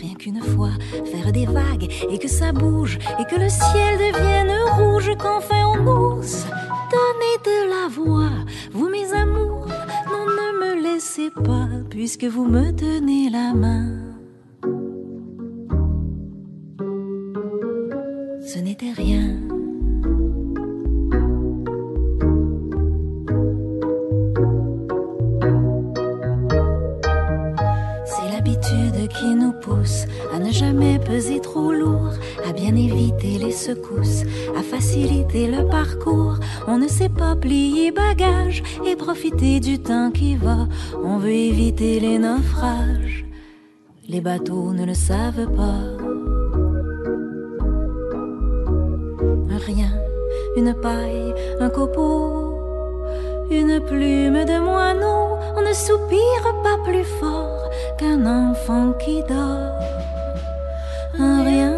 Rien qu'une fois, faire des vagues et que ça bouge et que le ciel devienne rouge, qu'enfin on ose donner de la voix. Vous, mes amours, non, ne me laissez pas, puisque vous me tenez la main. Ce n'était rien. À ne jamais peser trop lourd, à bien éviter les secousses, à faciliter le parcours. On ne sait pas plier bagage et profiter du temps qui va. On veut éviter les naufrages. Les bateaux ne le savent pas. Rien, une paille, un copeau, une plume de moineau. On ne soupire pas plus fort qu'un enfant qui dort. Un rien,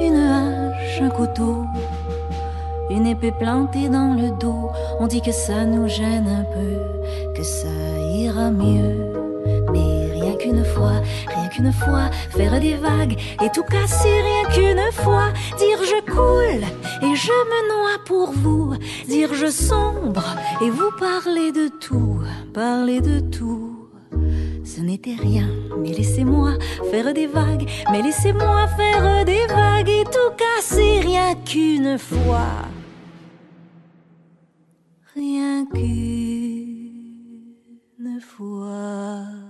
une hache, un couteau, une épée plantée dans le dos. On dit que ça nous gêne un peu, que ça ira mieux. Mais rien qu'une fois, rien qu'une fois, faire des vagues et tout casser, rien qu'une fois, dire je coule et je me noie pour vous, dire je sombre et vous parlez de tout, parlez de tout. Ce n'était rien, mais laissez-moi faire des vagues, mais laissez-moi faire des vagues et tout casser, rien qu'une fois. Rien qu'une fois.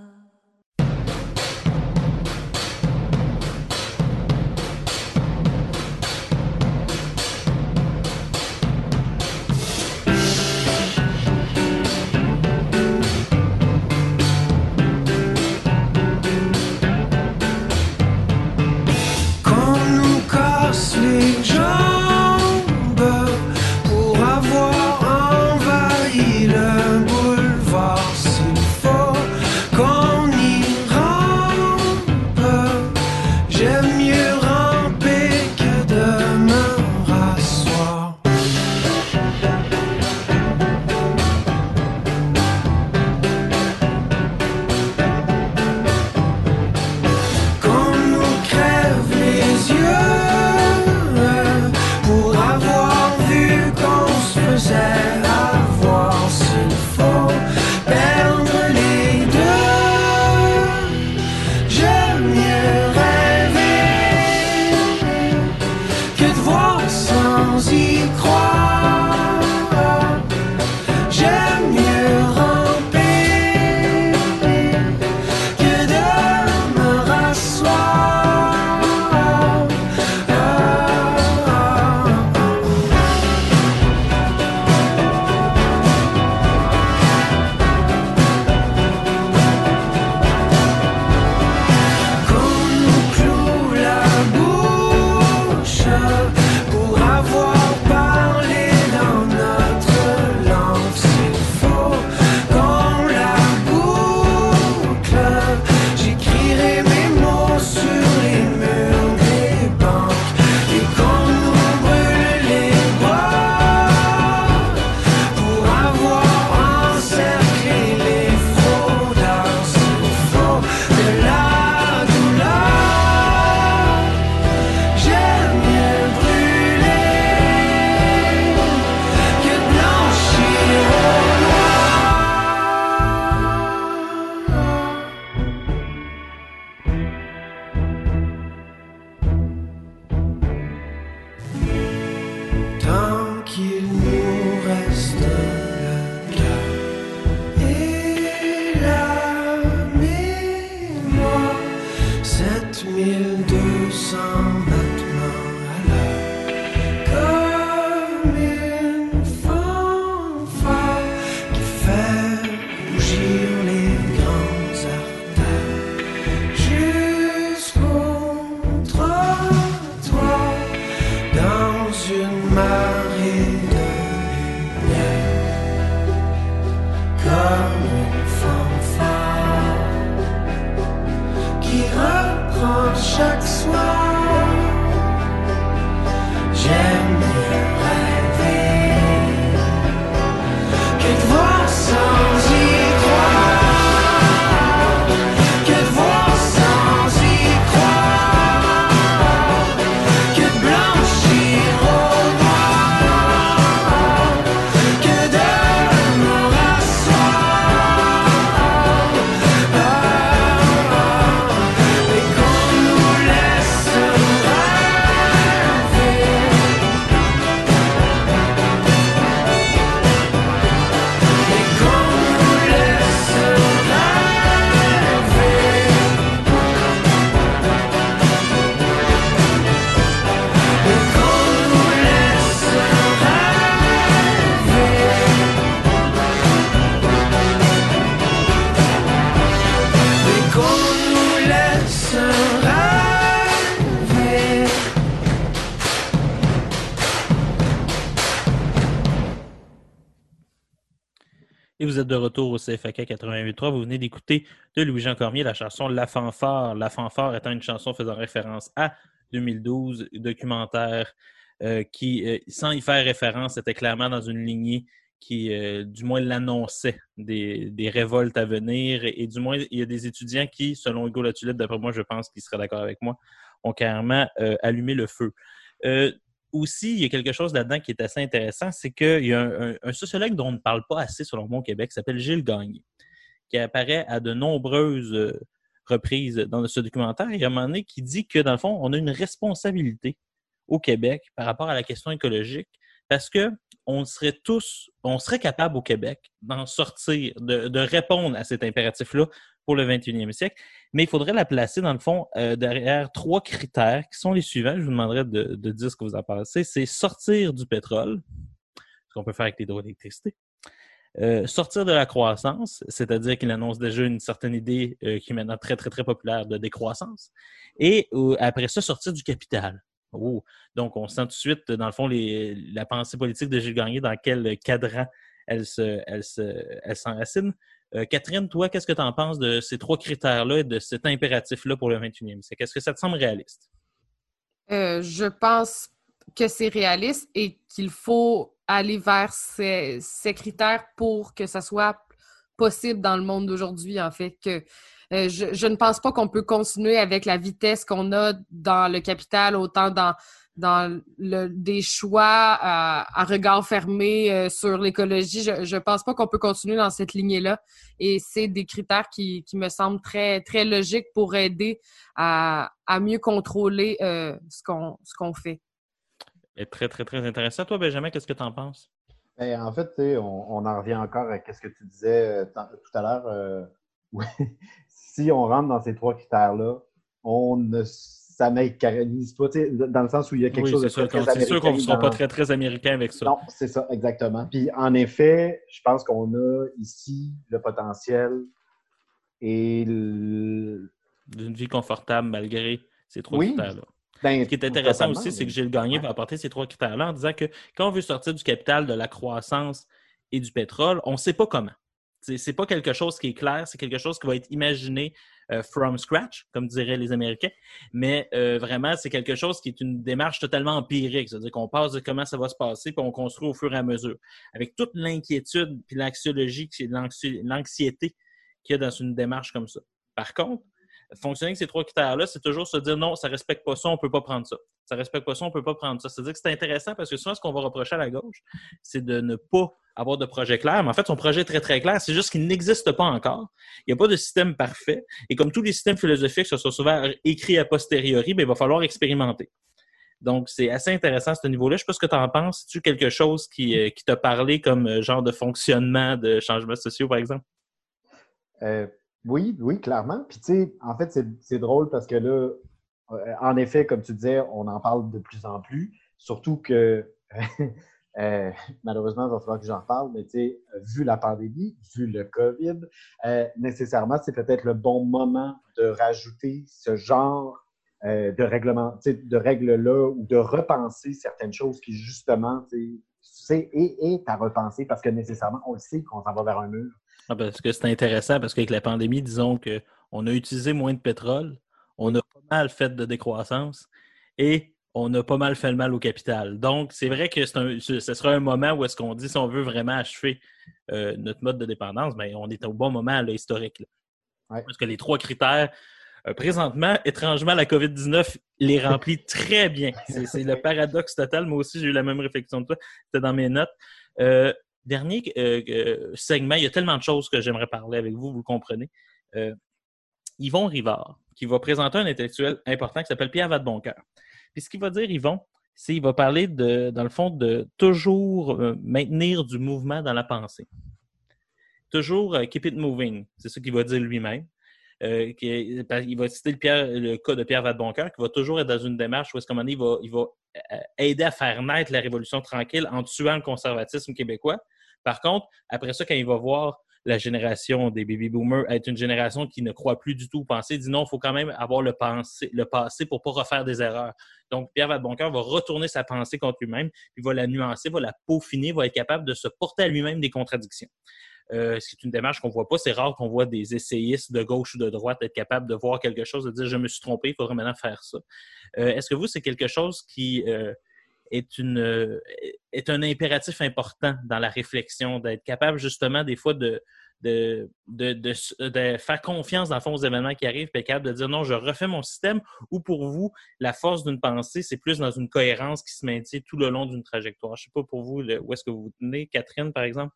De retour au CFAK 88.3. Vous venez d'écouter de Louis-Jean Cormier la chanson La Fanfare. La Fanfare étant une chanson faisant référence à 2012, documentaire euh, qui, euh, sans y faire référence, était clairement dans une lignée qui, euh, du moins, l'annonçait des, révoltes à venir. Et, du moins, il y a des étudiants qui, selon Hugo Latulippe, d'après moi, je pense qu'il serait d'accord avec moi, ont carrément allumé le feu. Aussi, il y a quelque chose là-dedans qui est assez intéressant, c'est qu'il y a un, sociologue dont on ne parle pas assez, selon moi, au Québec, qui s'appelle Gilles Gagné, qui apparaît à de nombreuses euh, reprises dans ce documentaire. Et à un moment donné, qui dit que, dans le fond, on a une responsabilité au Québec par rapport à la question écologique, parce que on serait tous, on serait capable au Québec d'en sortir, de, de répondre à cet impératif-là pour le 21e siècle, mais il faudrait la placer, dans le fond, euh, derrière trois critères qui sont les suivants. Je vous demanderai de, dire ce que vous en pensez. C'est sortir du pétrole, ce qu'on peut faire avec d'électricité. Euh, sortir de la croissance, c'est-à-dire qu'il annonce déjà une certaine idée euh, qui est maintenant très, très, très populaire de décroissance. Et euh, après ça, sortir du capital. Oh. Donc, on sent tout de suite, dans le fond, la pensée politique de Gilles Gagné, dans quel cadran elle s'enracine. Euh, Catherine, toi, qu'est-ce que tu en penses de ces trois critères-là et de cet impératif-là pour le 21e siècle? Est-ce que ça te semble réaliste? Euh, je pense que c'est réaliste et qu'il faut aller vers ces, critères pour que ça soit possible dans le monde d'aujourd'hui, en fait. Euh, je ne pense pas qu'on peut continuer avec la vitesse qu'on a dans le capital, autant dans, dans le, des choix à, à regard fermé euh, sur l'écologie. Je ne pense pas qu'on peut continuer dans cette lignée-là. Et c'est des critères qui, qui me semblent très, très logiques pour aider à, à mieux contrôler euh, ce qu'on ce qu'on fait. est très, très, très intéressant. Toi, Benjamin, qu'est-ce que tu en penses? Ben, en fait, on, on en revient encore à ce que tu disais euh, tout à l'heure. euh, oui. si on rentre dans ces trois critères-là, on ne s'américanise pas, dans le sens où il y a quelque Oui, chose de sûr très, très c'est sûr qu'on ne sera pas très, très américain avec ça. Non, c'est ça, exactement. Puis en effet, je pense qu'on a ici le potentiel et le... D'une vie confortable malgré ces trois Oui. critères-là. ben, Ce qui est intéressant aussi, c'est que Gilles Gagné va apporter ces trois critères-là en disant que quand on veut sortir du capital, de la croissance et du pétrole, on ne sait pas comment. C'est pas quelque chose qui est clair, c'est quelque chose qui va être imaginé euh, from scratch, comme diraient les Américains, mais euh, vraiment, c'est quelque chose qui est une démarche totalement empirique, c'est-à-dire qu'on passe de comment ça va se passer, puis on construit au fur et à mesure. Avec toute l'inquiétude, puis l'anxiologie, l'anxiété qu'il y a dans une démarche comme ça. Par contre, fonctionner avec ces trois critères-là, c'est toujours se dire non, ça respecte pas ça, on peut pas prendre ça. Ça respecte pas ça, on peut pas prendre ça. C'est-à-dire que c'est intéressant parce que souvent, ce qu'on va reprocher à la gauche, c'est de ne pas avoir de projet clair. Mais en fait, son projet est très, très clair. C'est juste qu'il n'existe pas encore. Il n'y a pas de système parfait. Et comme tous les systèmes philosophiques, ce sont souvent écrits a posteriori, ben, il va falloir expérimenter. Donc, c'est assez intéressant à ce niveau-là. Je ne sais pas ce que tu en penses. tu quelque chose qui, euh, qui t'a parlé comme euh, genre de fonctionnement de changements sociaux, par exemple? Euh, oui, oui, clairement. Puis, tu sais, en fait, c'est- drôle parce que là, euh, en effet, comme tu disais, on en parle de plus en plus. Surtout que, euh, malheureusement, il va falloir que j'en parle, mais tu sais, vu la pandémie, vu le COVID, euh, nécessairement, c'est peut-être le bon moment de rajouter ce genre euh, de règlement, de règles-là ou de repenser certaines choses qui, justement, c'est et est à repenser parce que nécessairement, on le sait qu'on s'en va vers un mur. Ah, parce que c'est intéressant parce qu'avec la pandémie, disons qu'on a utilisé moins de pétrole, on a pas mal fait de décroissance et on a pas mal fait le mal au capital. Donc, c'est vrai que un, ce sera un moment où est-ce qu'on dit si on veut vraiment achever euh, notre mode de dépendance, mais on est au bon moment là, historique. là. Ouais. Parce que les trois critères, euh, présentement, étrangement, la COVID-19 les remplit très bien. C'est c'est le paradoxe total. Moi aussi, j'ai eu la même réflexion que toi. C'était dans mes notes. Euh, dernier euh, euh, segment, il y a tellement de choses que j'aimerais parler avec vous, vous le comprenez. Euh, Yvon Rivard, qui va présenter un intellectuel important qui s'appelle Pierre Vadeboncoeur. Puis ce qu'il va dire, Yvon, c'est qu'il va parler de, dans le fond, de toujours maintenir du mouvement dans la pensée. Toujours keep it moving. C'est ce qu'il va dire lui-même. Euh, il va citer le, cas de Pierre Vadeboncoeur, qui va toujours être dans une démarche où est-ce il va, il va euh, aider à faire naître la Révolution tranquille en tuant le conservatisme québécois. Par contre, après ça, quand il va voir la génération des baby boomers être une génération qui ne croit plus du tout au passé, il dit non, il faut quand même avoir le, le passé pour ne pas refaire des erreurs. Donc, Pierre Vadeboncoeur va retourner sa pensée contre lui-même, puis va la nuancer, va la peaufiner, va être capable de se porter à lui-même des contradictions. Euh, c'est une démarche qu'on voit pas. C'est rare qu'on voit des essayistes de gauche ou de droite être capables de voir quelque chose, de dire je me suis trompé, il faudrait maintenant faire ça. Euh, Est-ce que vous, c'est quelque chose qui euh, est, une, est un impératif important dans la réflexion, d'être capable justement des fois de, de, de, faire confiance dans le fond aux événements qui arrivent, capable de dire non, je refais mon système, ou pour vous, la force d'une pensée, c'est plus dans une cohérence qui se maintient tout le long d'une trajectoire? Je ne sais pas pour vous, où est-ce que vous vous tenez, Catherine, par exemple?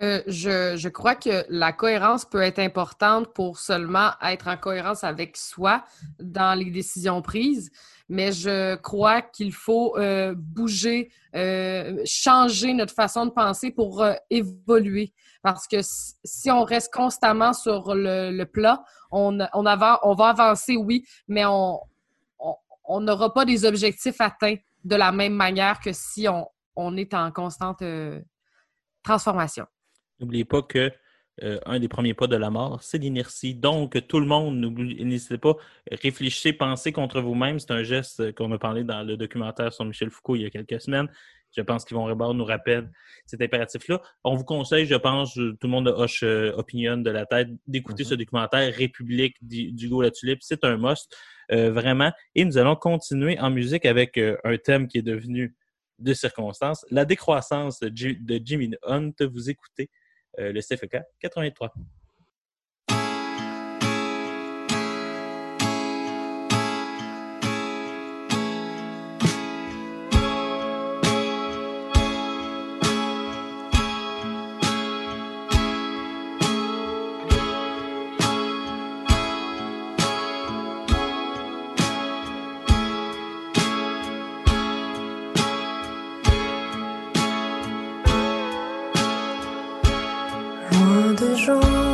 Euh, je, je crois que la cohérence peut être importante pour seulement être en cohérence avec soi dans les décisions prises, mais je crois qu'il faut euh, bouger, euh, changer notre façon de penser pour euh, évoluer. Parce que si on reste constamment sur le, le plat, on, on, ava- on va avancer, oui, mais on on- on n'aura pas des objectifs atteints de la même manière que si on, on est en constante euh, transformation. N'oubliez pas que euh, un des premiers pas de la mort, c'est l'inertie. Donc, tout le monde, n'hésitez pas, réfléchissez, pensez contre vous-même. C'est un geste qu'on a parlé dans le documentaire sur Michel Foucault il y a quelques semaines. Je pense qu'Yvon Rébard nous rappelle cet impératif-là. On vous conseille, je pense, tout le monde de Hoche euh, Opinion de la tête, d'écouter ce documentaire République d'Hu- d'Hugo Latulippe. C'est un must, euh, vraiment. Et nous allons continuer en musique avec euh, un thème qui est devenu de circonstance, la décroissance de, Ji- de Jimmy Hunt. Vous écoutez le CFK 83. Gens.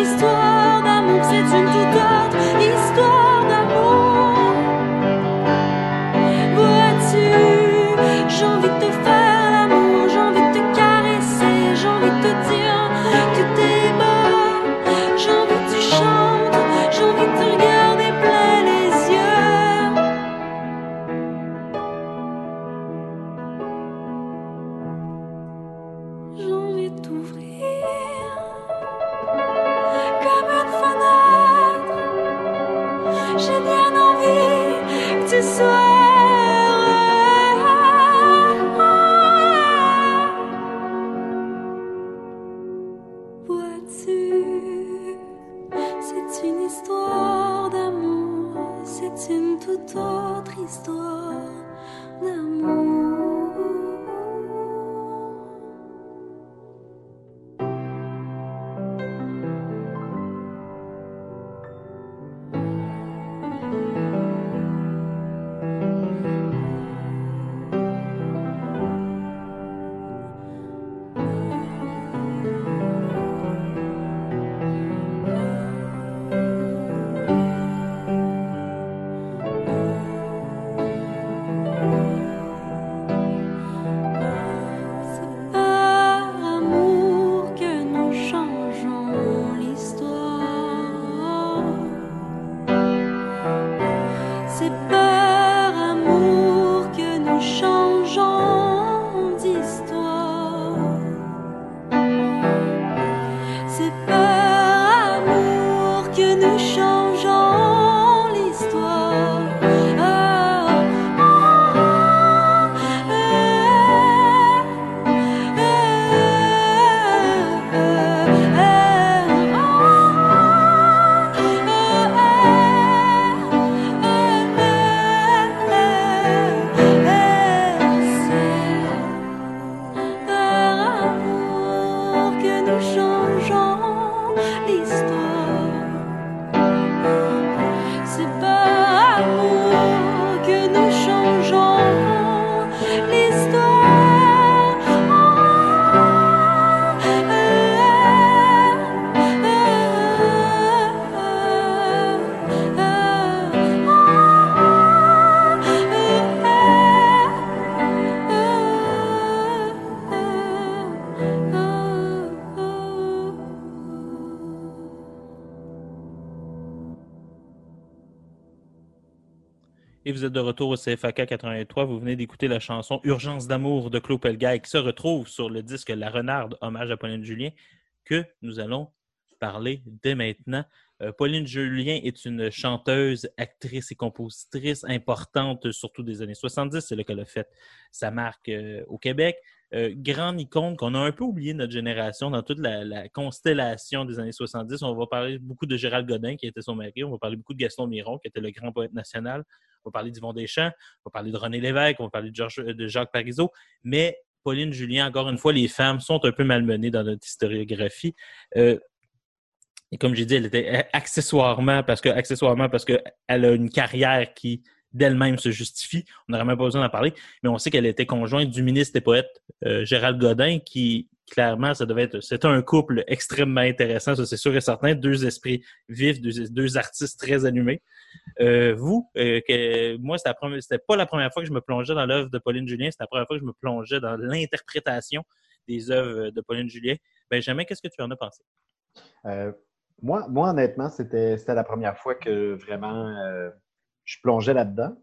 Histoire d'amour, c'est une au CFAK 83. Vous venez d'écouter la chanson Urgence d'amour de Claude Pelgay qui se retrouve sur le disque La Renarde, hommage à Pauline Julien, que nous allons parler dès maintenant. Euh, Pauline Julien est une chanteuse, actrice et compositrice importante, surtout des années 70. C'est là qu'elle a fait sa marque euh, au Québec. Euh, grande icône qu'on a un peu oublié notre génération dans toute la, la constellation des années 70. On va parler beaucoup de Gérald Godin, qui était son mari. On va parler beaucoup de Gaston Miron, qui était le grand poète national. On va parler d'Yvon Deschamps. On va parler de René Lévesque. On va parler de, Georges- de Jacques Parizeau. Mais Pauline Julien, encore une fois, les femmes sont un peu malmenées dans notre historiographie. Euh, et comme j'ai dit, elle était accessoirement, parce que, accessoirement, parce qu'elle a une carrière qui d'elle-même se justifie. On n'aurait même pas besoin d'en parler, mais on sait qu'elle était conjointe du ministre et poète euh, Gérald Godin, qui clairement, ça devait être, c'était un couple extrêmement intéressant, ça c'est sûr et certain, deux esprits vifs, deux, artistes très allumés. Euh, vous, euh, que, moi, c'était pas la première fois que je me plongeais dans l'œuvre de Pauline Julien, c'était la première fois que je me plongeais dans l'interprétation des œuvres de Pauline Julien. Benjamin, qu'est-ce que tu en as pensé? Euh, moi, moi, honnêtement, c'était c'était la première fois que vraiment euh, je plongeais là-dedans.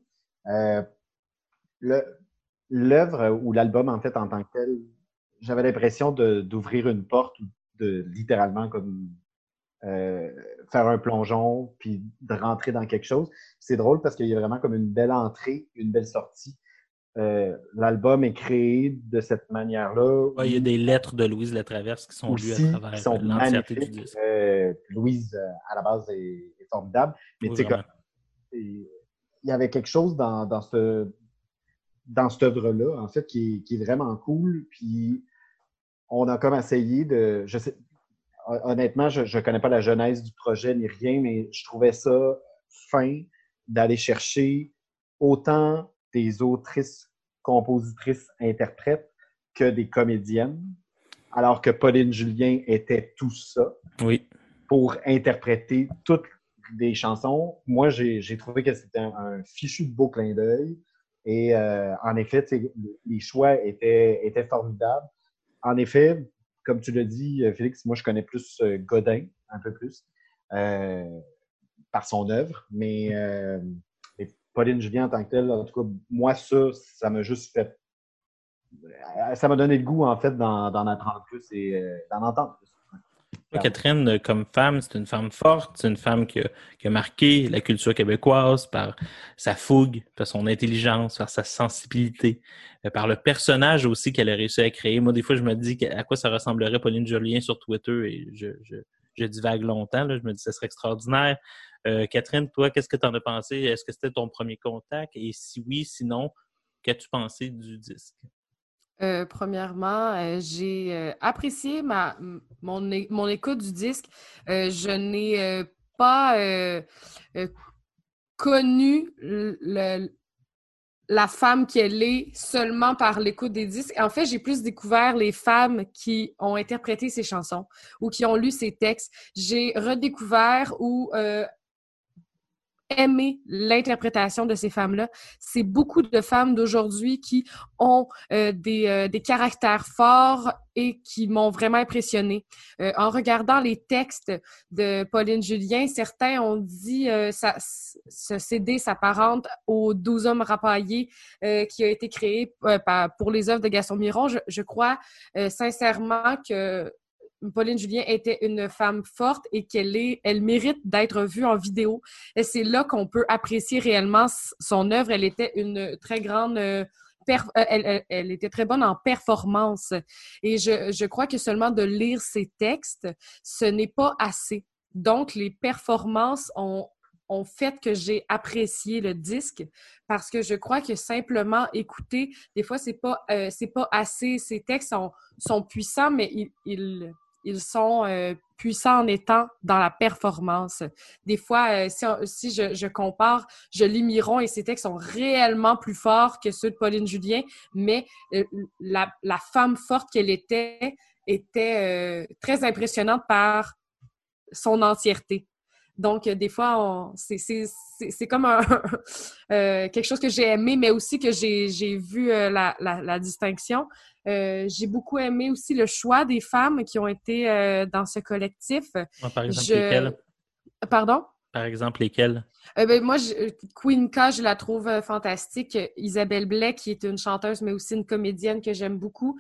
Euh, L'œuvre ou l'album, en fait, en tant que tel, j'avais l'impression d'ouvrir une porte, ou de littéralement comme euh, faire un plongeon, puis de rentrer dans quelque chose. C'est drôle parce qu'il y a vraiment comme une belle entrée, une belle sortie. Euh, L'album est créé de cette manière-là. Ouais, il y a des lettres de Louise Latraverse qui sont lues à travers l'entièreté du disque. Euh, Louise, à la base, est, est formidable. Mais Oui, tu sais, il y avait quelque chose dans, dans, ce, dans cette œuvre-là, en fait, qui est, qui est vraiment cool. Puis on a comme essayé de. Je sais, hon- honnêtement, je ne connais pas la genèse du projet ni rien, mais je trouvais ça fin d'aller chercher autant des autrices, compositrices, interprètes que des comédiennes, alors que Pauline Julien était tout ça Oui. pour interpréter toutes des chansons. Moi, j'ai trouvé que c'était un, fichu de beau clin d'œil. Et euh, en effet, les choix étaient, étaient formidables. En effet, comme tu l'as dit, euh, Félix, moi, je connais plus euh, Godin, un peu plus, par son œuvre. Mais, Pauline Julien en tant que telle, en tout cas, moi, ça, ça m'a juste fait. Ça m'a donné le goût, en fait, d'en apprendre plus et d'en entendre plus. Catherine, euh, comme femme, c'est une femme forte, c'est une femme qui a, qui a marqué la culture québécoise par sa fougue, par son intelligence, par sa sensibilité, euh, par le personnage aussi qu'elle a réussi à créer. Moi, des fois, je me dis à quoi ça ressemblerait Pauline Julien sur Twitter et je, je, je divague longtemps. Là, je me dis que ce serait extraordinaire. Euh, Catherine, toi, qu'est-ce que tu en as pensé? Est-ce que c'était ton premier contact? Et si oui, sinon, qu'as-tu pensé du disque? Euh, premièrement, euh, j'ai euh, apprécié ma, mon, mon écoute du disque. Je n'ai pas connu la femme qu'elle est seulement par l'écoute des disques. En fait, j'ai plus découvert les femmes qui ont interprété ces chansons ou qui ont lu ces textes. J'ai redécouvert ou aimé l'interprétation de ces femmes-là. C'est beaucoup de femmes d'aujourd'hui qui ont euh, des, euh, des caractères forts et qui m'ont vraiment impressionnée. Euh, en regardant les textes de Pauline Julien, certains ont dit euh, ça, ce CD s'apparente aux 12 hommes rapaillés euh, qui a été créé euh, pour les œuvres de Gaston Miron. Je, je crois sincèrement que Pauline Julien était une femme forte et qu'elle est, elle mérite d'être vue en vidéo. C'est là qu'on peut apprécier réellement son œuvre. Elle était une très grande euh, euh, elle, était très bonne en performance. Et je, je crois que seulement de lire ses textes, ce n'est pas assez. Donc, les performances ont, ont fait que j'ai apprécié le disque parce que je crois que simplement écouter, des fois, c'est pas, euh, c'est pas assez. Ces textes sont, sont puissants, mais ils, ils sont euh, puissants en étant dans la performance. Des fois, euh, si, on- si je, je compare, Miron et ses textes sont réellement plus forts que ceux de Pauline Julien, mais euh, la, femme forte qu'elle était était très impressionnante par son entièreté. Donc, euh, des fois, c'est- c'est c'est- c'est comme un, euh, quelque chose que j'ai aimé, mais aussi que j'ai j'ai vu euh, la, la, la distinction. Euh, j'ai beaucoup aimé aussi le choix des femmes qui ont été euh, dans ce collectif. Moi, par exemple, Je- lesquelles? Pardon? Par exemple, lesquelles? Euh, ben, moi, je- Queen K, je la trouve euh, fantastique. Isabelle Blais, qui est une chanteuse, mais aussi une comédienne que j'aime beaucoup.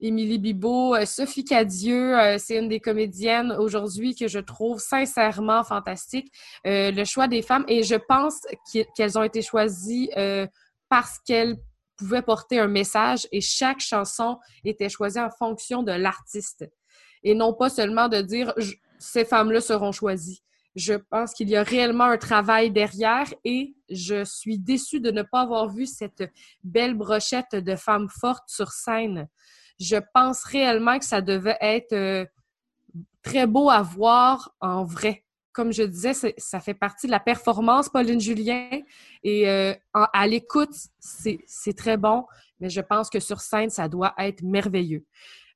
Émilie Bibeau, euh, Sophie Cadieux, euh, c'est une des comédiennes aujourd'hui que je trouve sincèrement fantastique. Euh, le choix des femmes, et je pense qu'e- qu'elles ont été choisies parce qu'elles pouvaient porter un message et chaque chanson était choisie en fonction de l'artiste. Et non pas seulement de dire ces femmes-là seront choisies. Je pense qu'il y a réellement un travail derrière et je suis déçue de ne pas avoir vu cette belle brochette de femmes fortes sur scène. Je pense réellement que ça devait être euh, très beau à voir en vrai. Comme je disais, ça fait partie de la performance, Pauline Julien. Et euh, à l'écoute, c'est très bon, mais je pense que sur scène, ça doit être merveilleux.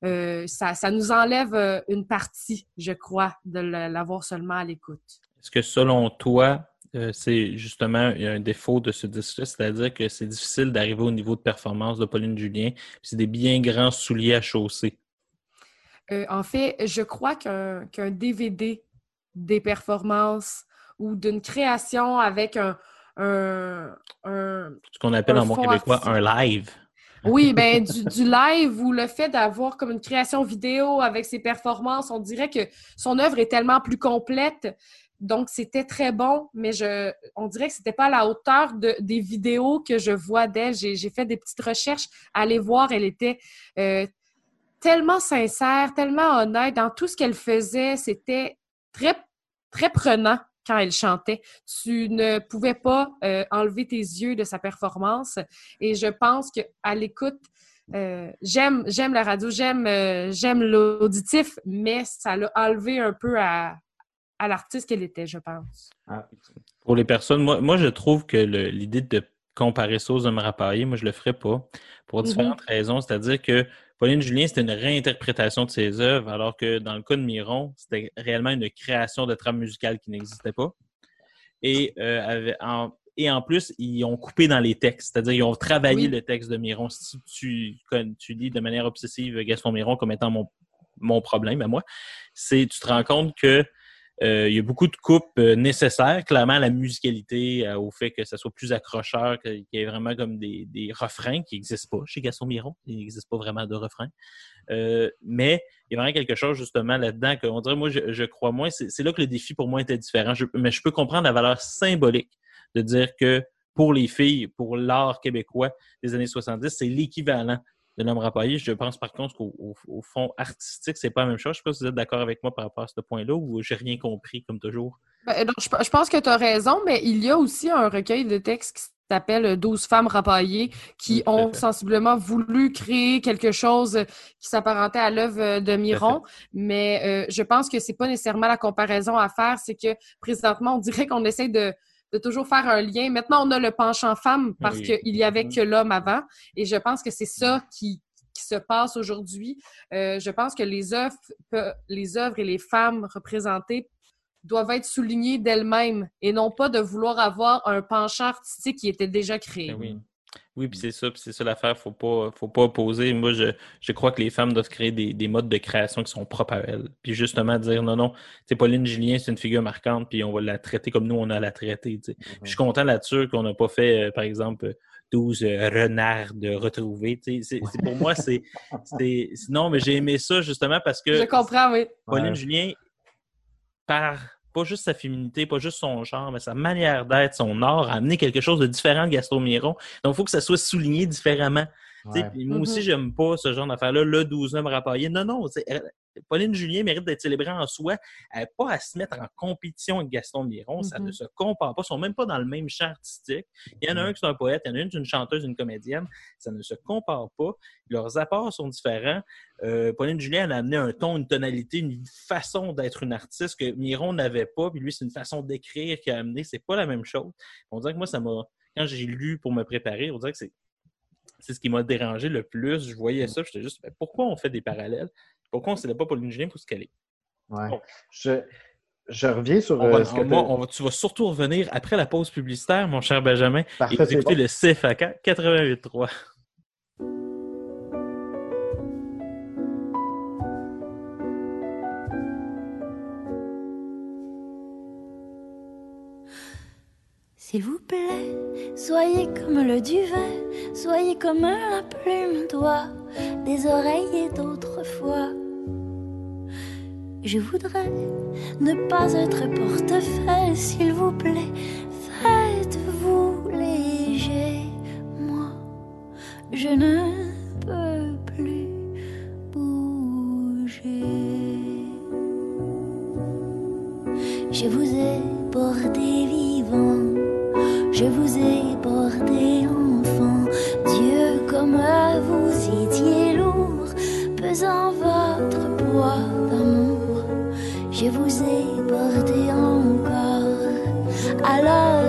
Euh, ça, nous enlève une partie, je crois, de la- l'avoir seulement à l'écoute. Est-ce que selon toi, euh, c'est justement il y a un défaut de ce disque-là, c'est-à-dire que c'est difficile d'arriver au niveau de performance de Pauline Julien, c'est des bien grands souliers à chausser. Euh, en fait, je crois qu'un DVD des performances ou d'une création avec un, un, un- Ce qu'on appelle en bon québécois un live. Oui, ben du, du live ou le fait d'avoir comme une création vidéo avec ses performances, on dirait que son œuvre est tellement plus complète. Donc, c'était très bon, mais je, on dirait que c'était pas à la hauteur de, des vidéos que je vois d'elle. J'ai fait des petites recherches. Allez voir, elle était euh, tellement sincère, tellement honnête dans tout ce qu'elle faisait. C'était très, très prenant quand elle chantait. Tu ne pouvais pas euh, enlever tes yeux de sa performance. Et je pense qu'à l'écoute, euh, j'aime j'aime la radio, j'aime j'aime l'auditif, mais ça l'a enlevé un peu à, à l'artiste qu'elle était, je pense. Pour les personnes, moi, moi je trouve que l'idée de comparer ça aux hommes rapaillés, moi, je le ferais pas. Pour Mhm. différentes raisons. C'est-à-dire que Pauline Julien, c'était une réinterprétation de ses œuvres, alors que dans le cas de Miron, c'était réellement une création de trame musicale qui n'existait pas. Et, euh, avait- en, et en plus, ils ont coupé dans les textes, c'est-à-dire ils ont travaillé Oui. le texte de Miron. Si tu, tu lis de manière obsessive Gaston Miron comme étant mon, mon problème à moi, c'est tu te rends compte que euh, il y a beaucoup de coupes euh, nécessaires, clairement la musicalité, euh, au fait que ça soit plus accrocheur, qu'il y ait vraiment comme des, des refrains qui n'existent pas chez Gaston Miron. Il n'existe pas vraiment de refrains. Mais il y a vraiment quelque chose justement là-dedans qu'on dirait, moi, je, je crois moins. C'est là que le défi pour moi était différent. Mais je peux comprendre la valeur symbolique de dire que pour les filles, pour l'art québécois des années 70, c'est l'équivalent de l'homme rapaillé. Je pense par contre qu'au au- au fond artistique, c'est pas la même chose. Je sais pas si vous êtes d'accord avec moi par rapport à ce point-là ou j'ai rien compris comme toujours. Ben, donc, je, je pense que tu as raison, mais il y a aussi un recueil de textes qui s'appelle 12 femmes rapaillées qui tout ont fait. sensiblement voulu créer quelque chose qui s'apparentait à l'œuvre de Miron. Mais euh, je pense que c'est pas nécessairement la comparaison à faire. C'est que présentement, on dirait qu'on essaie de, de toujours faire un lien. Maintenant, on a le penchant femme parce Oui. qu'il y avait que l'homme avant. Et je pense que c'est ça qui, qui se passe aujourd'hui. Euh, je pense que les œuvres, pe- les œuvres et les femmes représentées doivent être soulignées d'elles-mêmes et non pas de vouloir avoir un penchant artistique qui était déjà créé. Ben oui. Oui, puis c'est ça, puis c'est ça l'affaire, faut pas, faut pas opposer. Moi, je, je crois que les femmes doivent créer des, des modes de création qui sont propres à elles. Puis justement dire non, non, tu sais, Pauline Julien, c'est une figure marquante, puis on va la traiter comme nous, on a la traiter. Puis Je suis content là-dessus qu'on n'a pas fait, euh, par exemple, euh, 12 euh, renards de retrouver. C'est, c'est- pour moi, c'est, c'est. Non, mais j'ai aimé ça justement parce que Je comprends, oui. Pauline Ouais. Julien, par pas juste sa féminité, pas juste son genre, mais sa manière d'être, son art, a amené quelque chose de différent de Gaston Miron. Donc, il faut que ça soit souligné différemment. Ouais. puis Moi aussi, j'aime pas ce genre d'affaire-là, le 12 hommes rapaillés. Non, non, elle- Pauline Julien mérite d'être célébrée en soi. Elle n'a pas à se mettre en compétition avec Gaston Miron. Ça ne se compare pas. Ils sont même pas dans le même champ artistique. Il y en a un qui est un poète, il y en a une qui est une chanteuse, une comédienne. Ça ne se compare pas. Leurs apports sont différents. Euh, Pauline Julien elle a amené un ton, une tonalité, une façon d'être une artiste que Miron n'avait pas. Puis lui, c'est une façon d'écrire qu'il a amené. C'est pas la même chose. On dirait que moi, ça m'a. Quand j'ai lu pour me préparer, on dirait que c'est. C'est ce qui m'a dérangé le plus. Je voyais ça, j'étais juste, ben, pourquoi on fait des parallèles? Pourquoi on ne célèbre pas Pauline Julien pour ce qu'elle est? Ouais. Bon. Je, je reviens sur On va- euh, ce que moi, t'as- on va- tu vas surtout revenir après la pause publicitaire, mon cher Benjamin, Parfait, et vous c'est écoutez bon. le CFAK 88.3. S'il vous plaît, soyez comme le duvet, soyez comme la plume d'oie des oreilles oreillers d'autrefois. Je voudrais ne pas être portefeuille, s'il vous plaît, faites-vous léger, moi, je ne je vous ai porté enfant. Dieu, comme vous étiez lourd, pesant votre poids d'amour, je vous ai porté encore. Alors,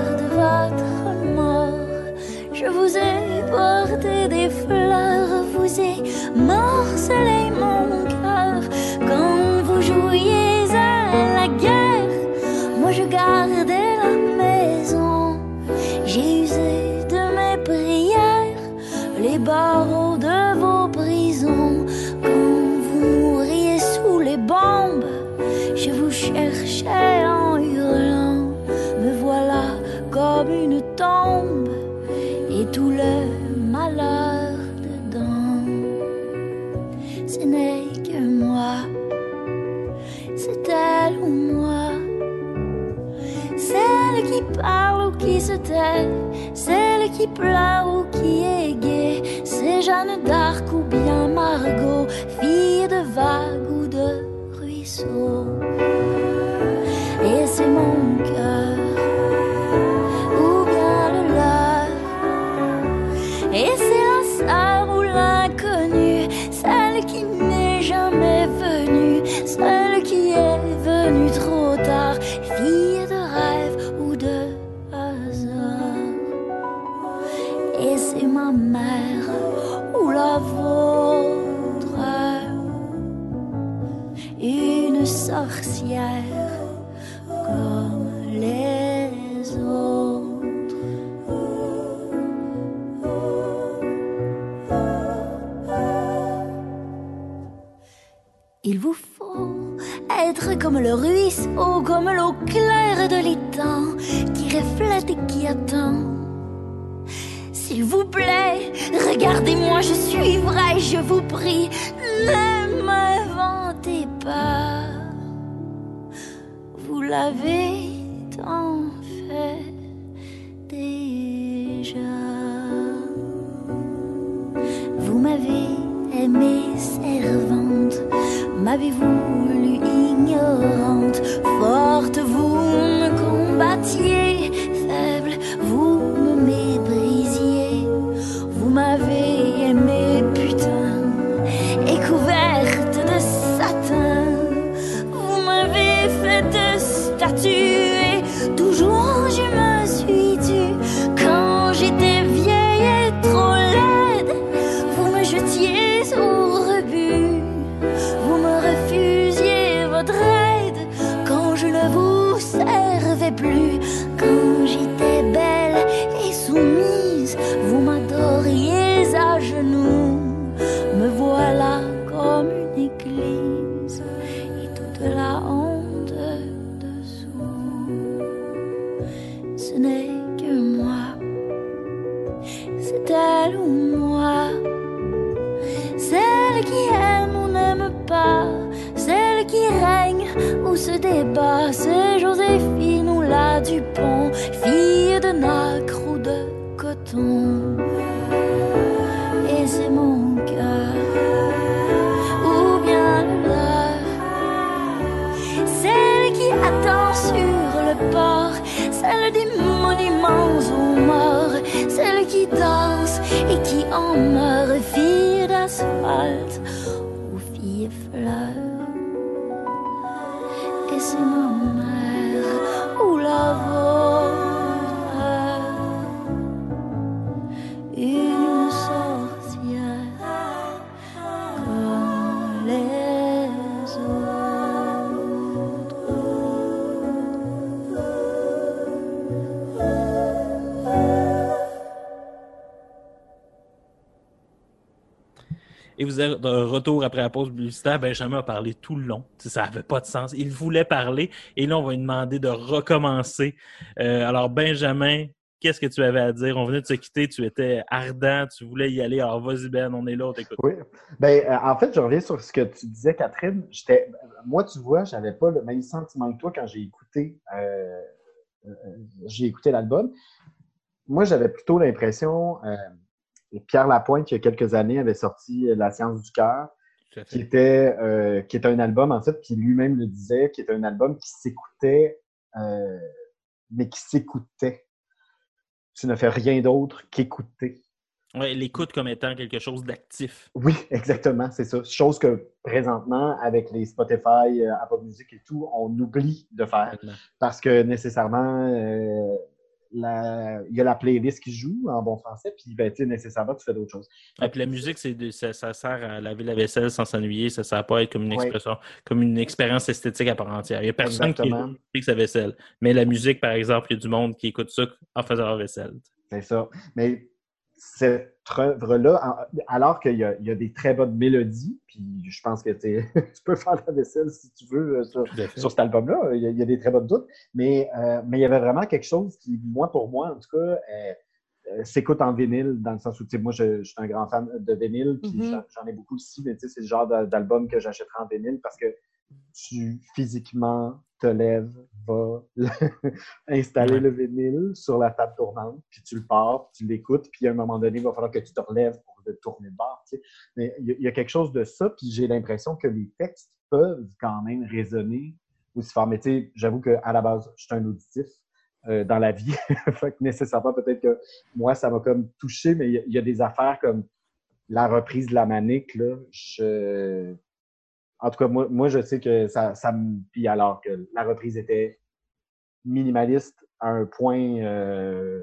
en hurlant. Me voilà comme une tombe et tout le malheur dedans. Ce n'est que moi, c'est elle ou moi. Celle qui parle ou qui se tait, celle qui pleure ou qui est gaie, c'est Jeanne d'Arc ou bien Margot, fille de Val. De retour après la pause publicitaire. Benjamin a parlé tout le long. Ça n'avait pas de sens. Il voulait parler. Et là, on va lui demander de recommencer. Euh, alors, Benjamin, qu'est-ce que tu avais à dire? On venait de se quitter. Tu étais ardent. Tu voulais y aller. Alors, vas-y, Ben, on est là. On t'écoute. Oui. Ben, euh, en fait, je reviens sur ce que tu disais, Catherine. Moi, tu vois, j'avais pas le même sentiment que toi quand j'ai écouté, euh, j'ai écouté l'album. Moi, j'avais plutôt l'impression, euh, Pierre Lapointe, il y a quelques années, avait sorti La science du cœur, qui était, euh, qui était un album, en fait, qui lui-même le disait, qui était un album qui s'écoutait, euh, mais qui s'écoutait. Tu ne fais rien d'autre qu'écouter. Ouais, l'écoute comme étant quelque chose d'actif. Oui, exactement, c'est ça. Chose que présentement, avec les Spotify, euh, Apple Music et tout, on oublie de faire parce que nécessairement, euh, la- il y a la playlist qui joue en bon français, puis ben, nécessairement, tu fais d'autres choses. Et puis la musique, c'est de- ça, ça sert à laver la vaisselle sans s'ennuyer. Ça ne sert pas à être comme une Ouais. expression, comme une expérience esthétique à part entière. Il n'y a personne qui Exactement. écoute sa vaisselle. Mais la musique, par exemple, il y a du monde qui écoute ça en faisant leur vaisselle. C'est ça. Mais cette œuvre-là, alors qu'il y, a- il y a des très bonnes mélodies, puis je pense que tu peux faire la vaisselle si tu veux euh, sur, cet album-là. Il, y a- il y a des très bonnes toutes, mais, euh, mais il y avait vraiment quelque chose qui, moi, pour moi, en tout cas, euh, euh, s'écoute en vinyle, dans le sens où, tu sais, moi, je, je suis un grand fan de vinyle, puis Mhm. j'en- j'en ai beaucoup aussi, mais tu sais, c'est le genre d'a- d'album que j'achèterai en vinyle parce que tu, physiquement, te lèves, vas installer Ouais. le vinyle sur la table tournante, puis tu le pars, puis tu l'écoutes, puis à un moment donné, il va falloir que tu te relèves pour le tourner de bord, tu sais. Mais il y, a- il y a quelque chose de ça, puis j'ai l'impression que les textes peuvent quand même résonner aussi fort. Mais tu sais, j'avoue qu'à la base, je suis un auditif euh, dans la vie. fait que nécessairement, peut-être que moi, ça m'a comme touché, mais il y y, a des affaires comme la reprise de la manique, là. Je... En tout cas, moi, moi je sais que ça, ça me. Puis alors que la reprise était minimaliste à un point euh,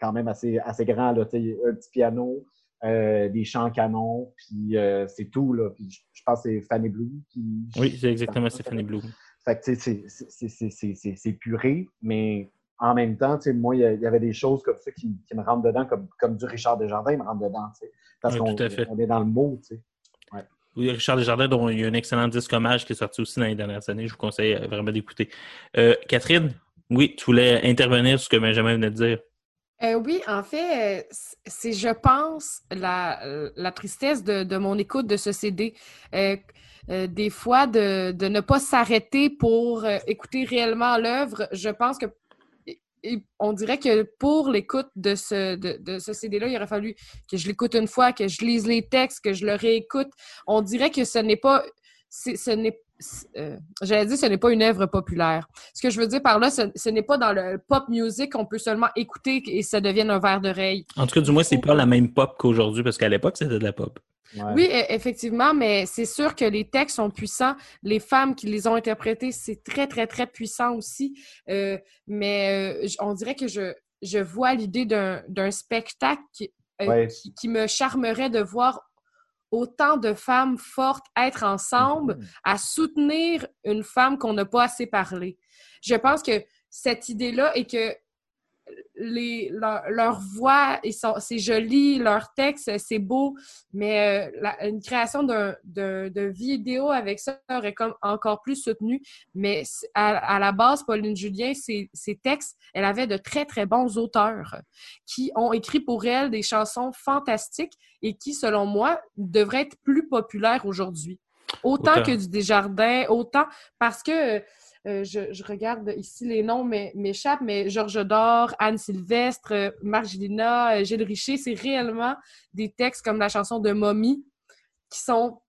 quand même assez, assez grand, là. Tu sais, un petit piano, euh, des chants canons, puis euh, c'est tout, là. Puis je, je pense que c'est Fanny Blue qui. Oui, c'est exactement Stéphanie Blue. Fait que, c'est- c'est- c'est- c'est- c'est c'est puré, mais en même temps, tu sais, moi, il y avait des choses comme ça qui, qui me rentrent dedans, comme, comme du Richard Desjardins me rentre dedans, tu sais. Parce Oui, qu'on est dans le mot, tu sais. Oui, Richard Desjardins, dont il y a un excellent disque hommage qui est sorti aussi dans les dernières années. Je vous conseille euh, vraiment d'écouter. Euh, Catherine, oui, tu voulais intervenir sur ce que Benjamin venait de dire. Euh, oui, en fait, c'est, je pense, la, la tristesse de, de mon écoute de ce CD. Des fois, de, de ne pas s'arrêter pour écouter réellement l'œuvre. Je pense que et- on dirait que pour l'écoute de ce, de, de ce CD-là, il aurait fallu que je l'écoute une fois, que je lise les textes, que je le réécoute. On dirait que ce n'est pas. Ce n'est euh, J'allais dire ce n'est pas une œuvre populaire. Ce que je veux dire par là, ce, ce n'est pas dans le pop music qu'on peut seulement écouter et ça devienne un verre d'oreille. En tout cas, du moins, c'est pas la même pop qu'aujourd'hui, parce qu'à l'époque, c'était de la pop. Ouais. Oui, e- effectivement, mais c'est sûr que les textes sont puissants. Les femmes qui les ont interprétés, c'est très, très, très puissant aussi. Euh, mais euh, on dirait que je, je vois l'idée d'un spectacle qui, euh, Ouais. qui, qui me charmerait de voir autant de femmes fortes être ensemble Mhm. à soutenir une femme qu'on n'a pas assez parlé. Je pense que cette idée-là est que les, leur, leur voix, ils sont- c'est joli, leur texte, c'est beau, mais euh, la- une création d'un- d'un- vidéo avec ça aurait comme encore plus soutenu. Mais à, à la base, Pauline Julien, ses, ses textes, elle avait de très, très bons auteurs qui ont écrit pour elle des chansons fantastiques et qui, selon moi, devraient être plus populaires aujourd'hui. Autant Autant. que du Desjardins, autant parce que euh, je, je regarde ici les noms mais- m'échappent, mais Georges Dor, Anne Sylvestre, euh, Margelina, euh, Gilles Richer, c'est réellement des textes comme la chanson de Mommy qui sont,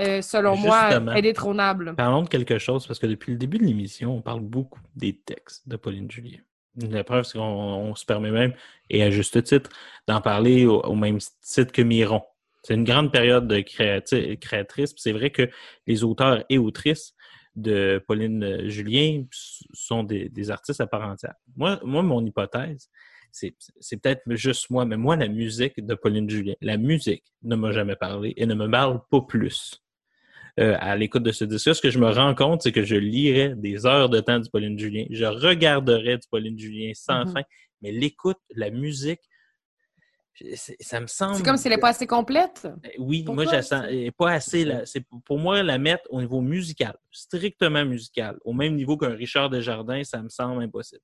euh, selon moi, Justement. indétrônables. Parlons de quelque chose, parce que depuis le début de l'émission, on parle beaucoup des textes de Pauline Julien. La preuve, c'est qu'on on se permet même, et à juste titre, d'en parler au, au même titre que Miron. C'est une grande période de créatrice. puis C'est vrai que les auteurs et autrices de Pauline euh, Julien sont des, des artistes à part entière. Moi, moi mon hypothèse, c'est c'est peut-être juste moi, mais moi, la musique de Pauline Julien, la musique ne m'a jamais parlé et ne me parle pas plus euh, à l'écoute de ce disque. Ce que je me rends compte, c'est que je lirais des heures de temps du Pauline Julien. Je regarderais du Pauline Julien sans Mhm. fin, mais l'écoute, la musique, ça me semble. C'est comme si elle n'est pas assez complète. Euh, Oui, Pourquoi moi, je la sens- ça? elle est pas assez. là, C'est pour moi la mettre au niveau musical, strictement musical, au même niveau qu'un Richard Desjardins, ça me semble impossible.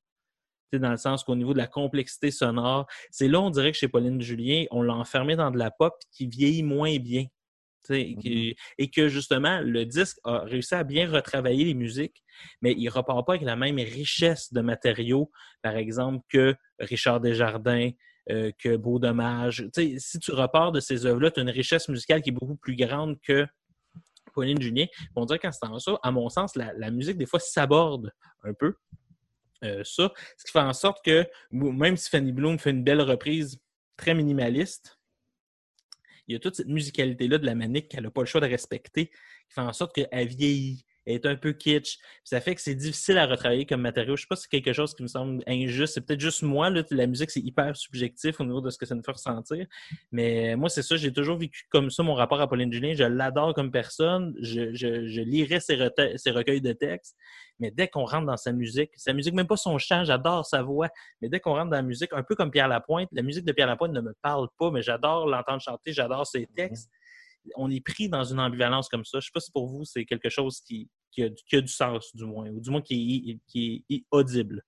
Tu sais, dans le sens qu'au niveau de la complexité sonore, c'est là on dirait que chez Pauline Julien, on l'a enfermé dans de la pop qui vieillit moins bien. Tu sais, qui- Et que justement, le disque a réussi à bien retravailler les musiques, mais il ne repart pas avec la même richesse de matériaux, par exemple, que Richard Desjardins, euh, que Beau Dommage. Si tu repars de ces œuvres-là, tu as une richesse musicale qui est beaucoup plus grande que Pauline Julien. On dirait qu'en ce temps ça, à mon sens, la, musique, des fois, s'aborde un peu. euh, ça, ce qui fait en sorte que même si Fanny Bloom fait une belle reprise très minimaliste, il y a toute cette musicalité-là de la manique qu'elle n'a pas le choix de respecter, qui fait en sorte qu'elle vieillit, est un peu kitsch. Ça fait que c'est difficile à retravailler comme matériau. Je sais pas si c'est quelque chose qui me semble injuste. C'est peut-être juste moi. Là, la musique, c'est hyper subjectif au niveau de ce que ça nous fait ressentir. Mais moi, c'est ça. J'ai toujours vécu comme ça mon rapport à Pauline Julien. Je l'adore comme personne. Je, je, je lirais ses, ses recueils de textes. Mais dès qu'on rentre dans sa musique, sa musique, même pas son chant, j'adore sa voix. Mais dès qu'on rentre dans la musique, un peu comme Pierre Lapointe, la musique de Pierre Lapointe ne me parle pas, mais j'adore l'entendre chanter, j'adore ses textes. On est pris dans une ambivalence comme ça. Je sais pas si pour vous, c'est quelque chose qui, qui, a, qui a du sens, du moins, ou du moins qui est, audible.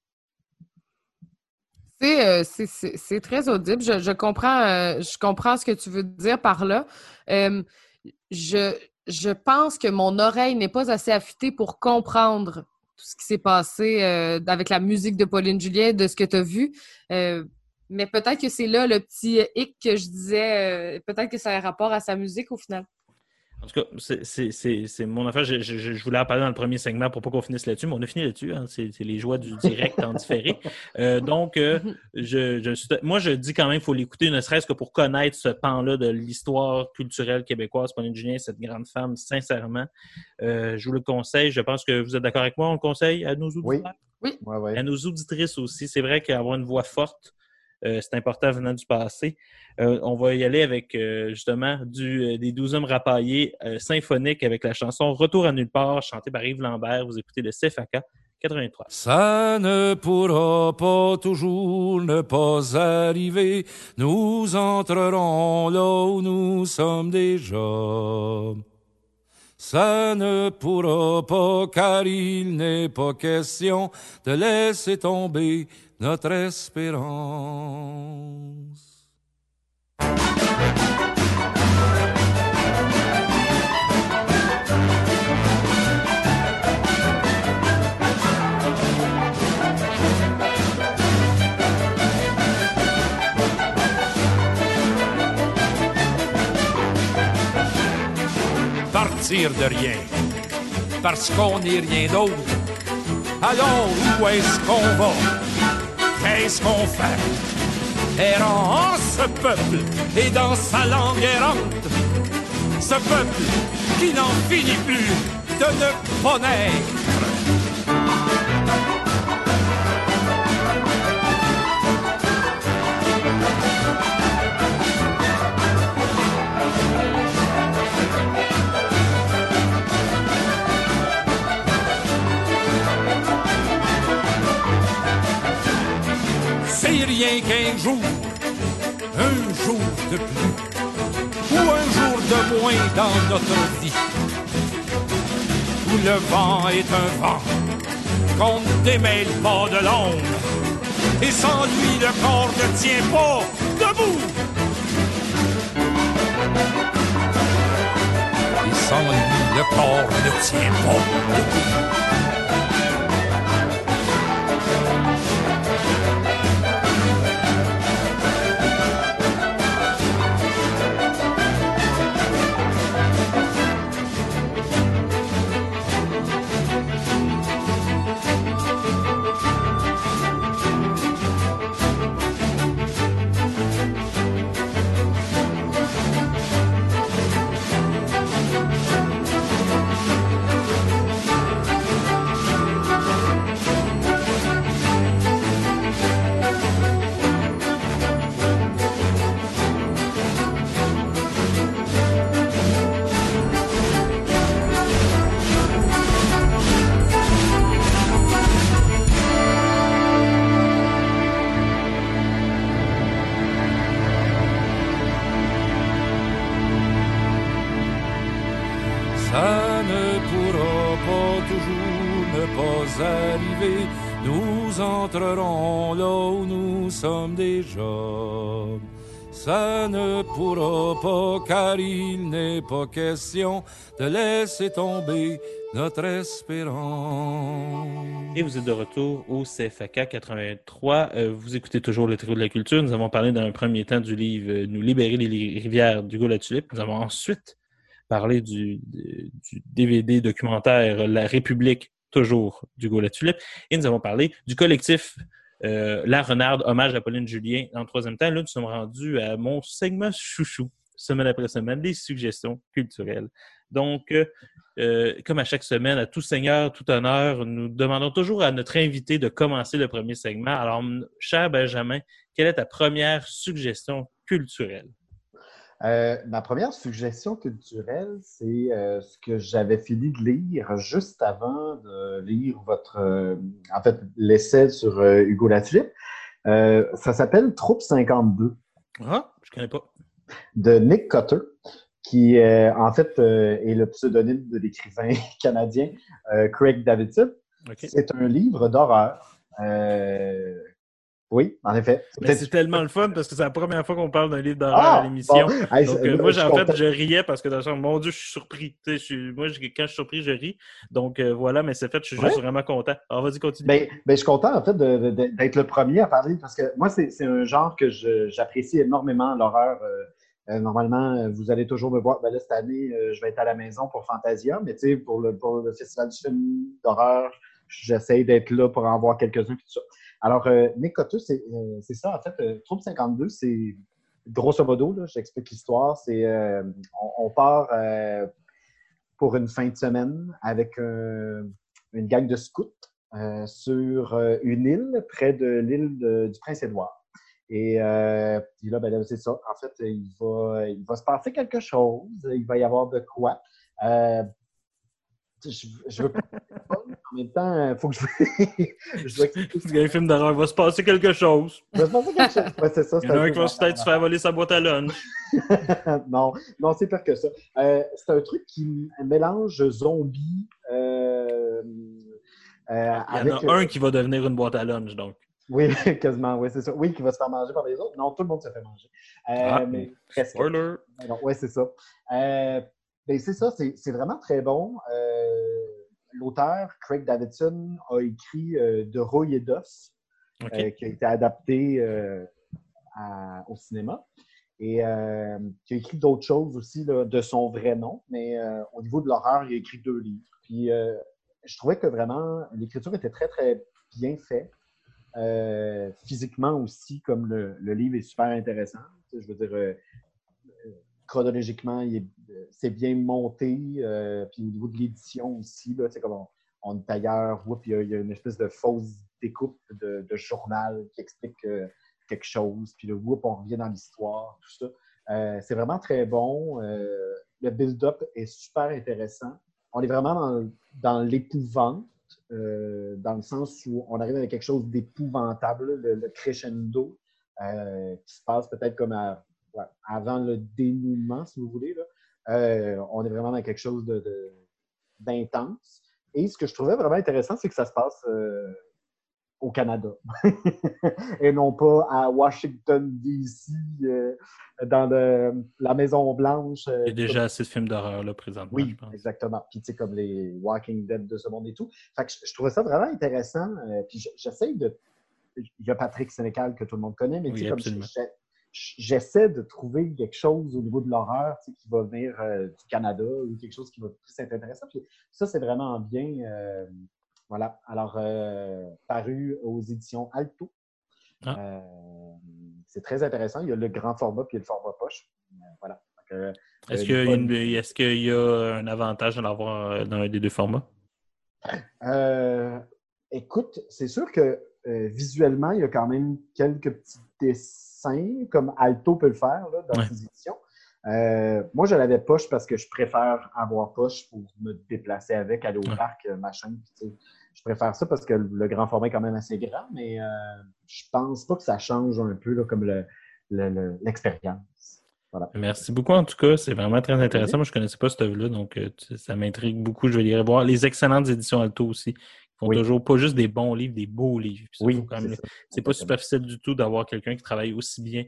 C'est, euh, c'est- très audible. Je, je comprends, euh, je comprends ce que tu veux dire par là. Euh, je, je pense que mon oreille n'est pas assez affûtée pour comprendre tout ce qui s'est passé avec la musique de Pauline Julien, de ce que tu as vu. Mais peut-être que c'est là le petit hic que je disais. euh, peut-être que ça a un rapport à sa musique au final. En tout cas, c'est- c'est c'est- c'est mon affaire. Je, je- je voulais en parler dans le premier segment pour pas qu'on finisse là-dessus, mais on a fini là-dessus. hein. C'est c'est les joies du direct en différé. Euh, donc, euh, je, je moi, je dis quand même qu'il faut l'écouter, ne serait-ce que pour connaître ce pan-là de l'histoire culturelle québécoise. Pauline Julien, cette grande femme, sincèrement. Euh, je vous le conseille. Je pense que vous êtes d'accord avec moi. On le conseille à nos auditeurs? Oui. Ouais. À nos auditrices aussi. C'est vrai qu'avoir une voix forte, euh, c'est important venant du passé. Euh, on va y aller avec euh, justement du, euh, des douze hommes rapaillés euh, symphoniques avec la chanson Retour à nulle part, chantée par Yves Lambert. Vous écoutez le CFAK 83. Ça ne pourra pas toujours ne pas arriver. Nous entrerons là où nous sommes déjà. Ça ne pourra pas car il n'est pas question de laisser tomber notre espérance. Partir de rien, parce qu'on n'est rien d'autre. Alors où est-ce qu'on va? Qu'est-ce qu'on fait? Errant ce peuple et dans sa langue errante, ce peuple qui n'en finit plus de ne pas naître. Qu'un jour, un jour de plus, ou un jour de moins dans notre vie, où le vent est un vent qu'on ne démêle pas de l'ombre, et sans lui le corps ne tient pas debout. Et sans lui le corps ne tient pas debout. N'est pas question de laisser tomber notre espérance. Et vous êtes de retour au CFAK 83. Euh, vous écoutez toujours le trio de la culture. Nous avons parlé dans un premier temps du livre euh, Nous libérer les rivières d'Hugo Latulippe. Nous avons ensuite parlé du, DVD documentaire La République, toujours d'Hugo Latulippe. Et nous avons parlé du collectif euh, La Renarde, hommage à Pauline Julien. En troisième temps, là, nous sommes rendus à mon segment chouchou, semaine après semaine, des suggestions culturelles. Donc, euh, euh, comme à chaque semaine, à tout seigneur, tout honneur, nous demandons toujours à notre invité de commencer le premier segment. Alors, cher Benjamin, quelle est ta première suggestion culturelle? Euh, ma première suggestion culturelle, c'est euh, ce que j'avais fini de lire juste avant de lire votre, euh, en fait, l'essai sur Hugo Latulippe. Ça s'appelle Troupe 52 Ah, je connais pas. De Nick Cutter, qui euh, en fait euh, est le pseudonyme de l'écrivain canadien euh, Craig Davidson. C'est un livre d'horreur. Oui, en effet. Mais c'est tellement le fun parce que c'est la première fois qu'on parle d'un livre d'horreur Ah, à l'émission. bon. Hey, Donc, c'est- euh, là, moi, en fait, je riais parce que dans le mon Dieu, je suis surpris. Je suis- moi, je- quand je suis surpris, je ris. Donc, euh, voilà, mais c'est fait, je suis juste vraiment content. Alors, vas-y, continue. Ben, ben, je suis content, en fait, d'être le premier à parler parce que moi, c'est un genre que j'apprécie énormément, l'horreur. Euh, euh, normalement, euh, vous allez toujours me voir. Ben là, cette année, euh, je vais être à la maison pour Fantasia, mais tu sais, pour le, Festival du film d'horreur, j'essaie d'être là pour en voir quelques-uns. Alors, euh, Nick c'est ça, en fait. Troupe 52, c'est grosso modo, j'explique l'histoire, c'est on, on part pour une fin de semaine avec une gang de scouts sur une île près de l'île du Prince-Édouard. Et euh, puis là, ben c'est ça. En fait, il va, il va se passer quelque chose. Il va y avoir de quoi. Euh, je, je veux pas. En même temps, il faut que je. je a un film d'horreur, il va se passer quelque chose. Il va se passer quelque chose. Ouais, c'est ça. Il y en a un qui va peut-être se faire voler sa boîte à lunch. non, non, c'est pire que ça. Euh, c'est un truc qui mélange zombie. Euh, euh, Il y en avec- a un qui va devenir une boîte à lunch, donc. Oui, quasiment, oui, c'est ça. Oui, qui va se faire manger par les autres. Non, tout le monde se fait manger. Euh, Ah, mais presque. Spoiler! Oui, c'est ça. Euh, ben, c'est ça, c'est vraiment très bon. Euh, L'auteur, Craig Davidson, a écrit De rouille et d'os, qui a été adapté à- au cinéma. Et qui a écrit d'autres choses aussi là, de son vrai nom, mais au niveau de l'horreur, il a écrit deux livres. Puis je trouvais que vraiment l'écriture était très, très bien faite. Euh, physiquement aussi, comme le, le livre est super intéressant. Je veux dire, euh, euh, chronologiquement, euh, c'est bien monté. puis au niveau de l'édition aussi, sais, comme on, on est ailleurs, il y, a, une espèce de fausse découpe de, journal qui explique quelque chose. Puis le whoop, on revient dans l'histoire, tout ça. C'est vraiment très bon. Le build-up est super intéressant. On est vraiment dans, dans l'épouvante, euh, dans le sens où on arrive avec quelque chose d'épouvantable, le, crescendo, euh, qui se passe peut-être comme avant le dénouement, si vous voulez. Euh, on est vraiment dans quelque chose d'intense. Et ce que je trouvais vraiment intéressant, c'est que ça se passe au Canada et non pas à Washington, D.C., euh, dans le- la Maison-Blanche. euh, Il y a déjà assez de films d'horreur, là, présentement, oui, je pense. exactement. Puis, tu sais, comme les Walking Dead de ce monde et tout. Fait que je, je trouvais ça vraiment intéressant. euh, puis, j'essaie de. Il y a Patrick Sénécal que tout le monde connaît, mais tu Oui, sais, comme j'essaie de trouver quelque chose au niveau de l'horreur qui va venir euh, du Canada ou quelque chose qui va plus être intéressant. Puis, ça, c'est vraiment bien. Voilà. Alors, euh, paru aux éditions Alto. Ah. Euh, c'est très intéressant. Il y a le grand format puis il y a le format poche. Euh, voilà. Est-ce qu'il y, a bonne- y un avantage à l'avoir dans un des deux formats? Écoute, c'est sûr que visuellement, il y a quand même quelques petits dessins, comme Alto peut le faire là, dans Ouais. ses éditions. Euh, moi, je l'avais poche parce que je préfère avoir poche pour me déplacer avec, aller au Ouais. parc, machin. puis, tu sais, je préfère ça parce que le, grand format est quand même assez grand, mais euh, je pense pas que ça change un peu là, comme le- le- le- l'expérience. Voilà. Merci beaucoup, en tout cas. C'est vraiment très intéressant. Moi, je ne connaissais pas cette œuvre-là, donc euh, ça m'intrigue beaucoup. Je vais aller voir les excellentes éditions Alto aussi, qui font Oui. toujours pas juste des bons livres, des beaux livres. Ça, Oui, c'est pas superficiel du tout d'avoir quelqu'un qui travaille aussi bien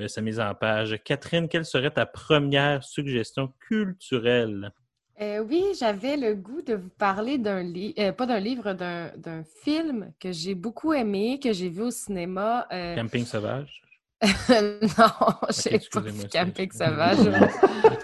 euh, sa mise en page. Catherine, quelle serait ta première suggestion culturelle? Euh, oui, j'avais le goût de vous parler d'un livre, pas d'un livre, d'un film que j'ai beaucoup aimé, que j'ai vu au cinéma. euh, Camping sauvage? non, j'ai pas vu Camping Sauvage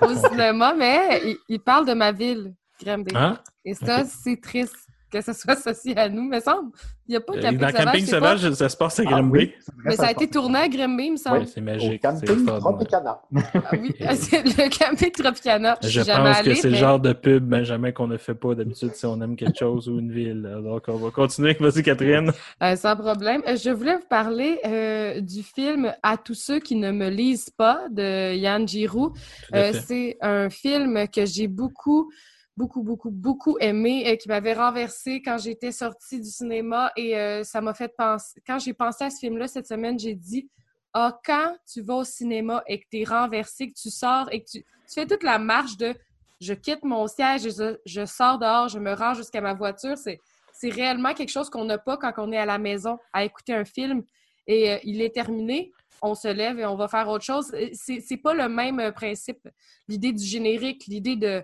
au cinéma, mais il, il parle de ma ville, Granby. Hein? Et ça, c'est triste que ça soit associé à nous, me semble. Il n'y a pas Euh, Camping dans Sauvage. Camping pas- sauvage, ça se passe à Ah Grimby. oui, Mais ça a été tourné à Grimby, il me semble. Oui. C'est Au magique. c'est camping. Tropicana. Ah oui, c'est le Camping Tropicana. Je pense que c'est le genre de pub, Benjamin, qu'on ne fait pas d'habitude si on aime quelque chose ou une ville. Donc, on va continuer. Vas-y, Catherine. Euh, sans problème. Euh, Je voulais vous parler euh, du film À tous ceux qui ne me lisent pas de Yann Giroux. Euh, c'est un film que j'ai beaucoup, beaucoup, beaucoup, beaucoup aimé et qui m'avait renversé quand j'étais sortie du cinéma et euh, ça m'a fait penser. Quand j'ai pensé à ce film-là cette semaine, j'ai dit Ah, quand tu vas au cinéma et que tu es renversé, que tu sors et que tu, fais toute la marche de je quitte mon siège je, je sors dehors, je me rends jusqu'à ma voiture, c'est c'est réellement quelque chose qu'on n'a pas quand on est à la maison à écouter un film et euh, il est terminé, on se lève et on va faire autre chose. Euh, C'est pas le même euh, principe. L'idée du générique, l'idée de,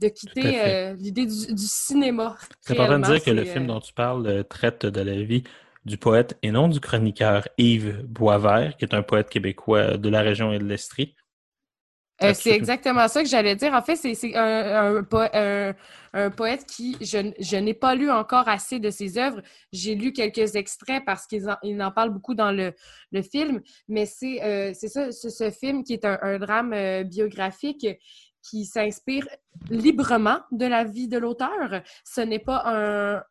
de quitter euh, l'idée du, du cinéma. C'est important de dire que le film euh, dont tu parles euh, traite de la vie du poète et non du chroniqueur Yves Boisvert, qui est un poète québécois de la région et de l'Estrie? Euh, c'est exactement ça que j'allais dire. En fait, c'est un, un, po- un- un poète qui, je, n'ai pas lu encore assez de ses œuvres. J'ai lu quelques extraits parce qu'il en, parle beaucoup dans le, le film, mais c'est euh, ça, ce film qui est un, un drame euh, biographique qui s'inspire librement de la vie de l'auteur. Ce n'est pas un,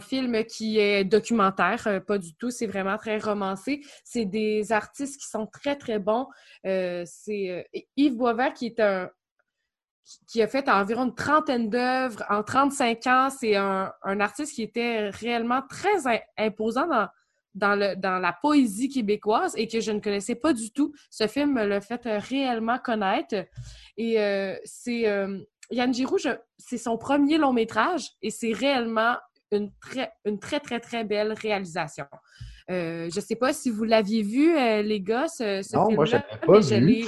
film qui est documentaire, euh, pas du tout. C'est vraiment très romancé. C'est des artistes qui sont très, très bons. Euh, c'est euh, Yves Boisvert qui a fait environ une trentaine d'œuvres en 35 ans. C'est un, un artiste qui était réellement très im- imposant dans, dans, le, dans la poésie québécoise et que je ne connaissais pas du tout. Ce film me l'a fait euh, réellement connaître. Et euh, c'est euh, Yann Giroux, c'est son premier long métrage et c'est réellement une très, une très, très, très belle réalisation. Euh, je ne sais pas si vous l'aviez vu, les gars, ce, ce Non, moi, je pas je vu.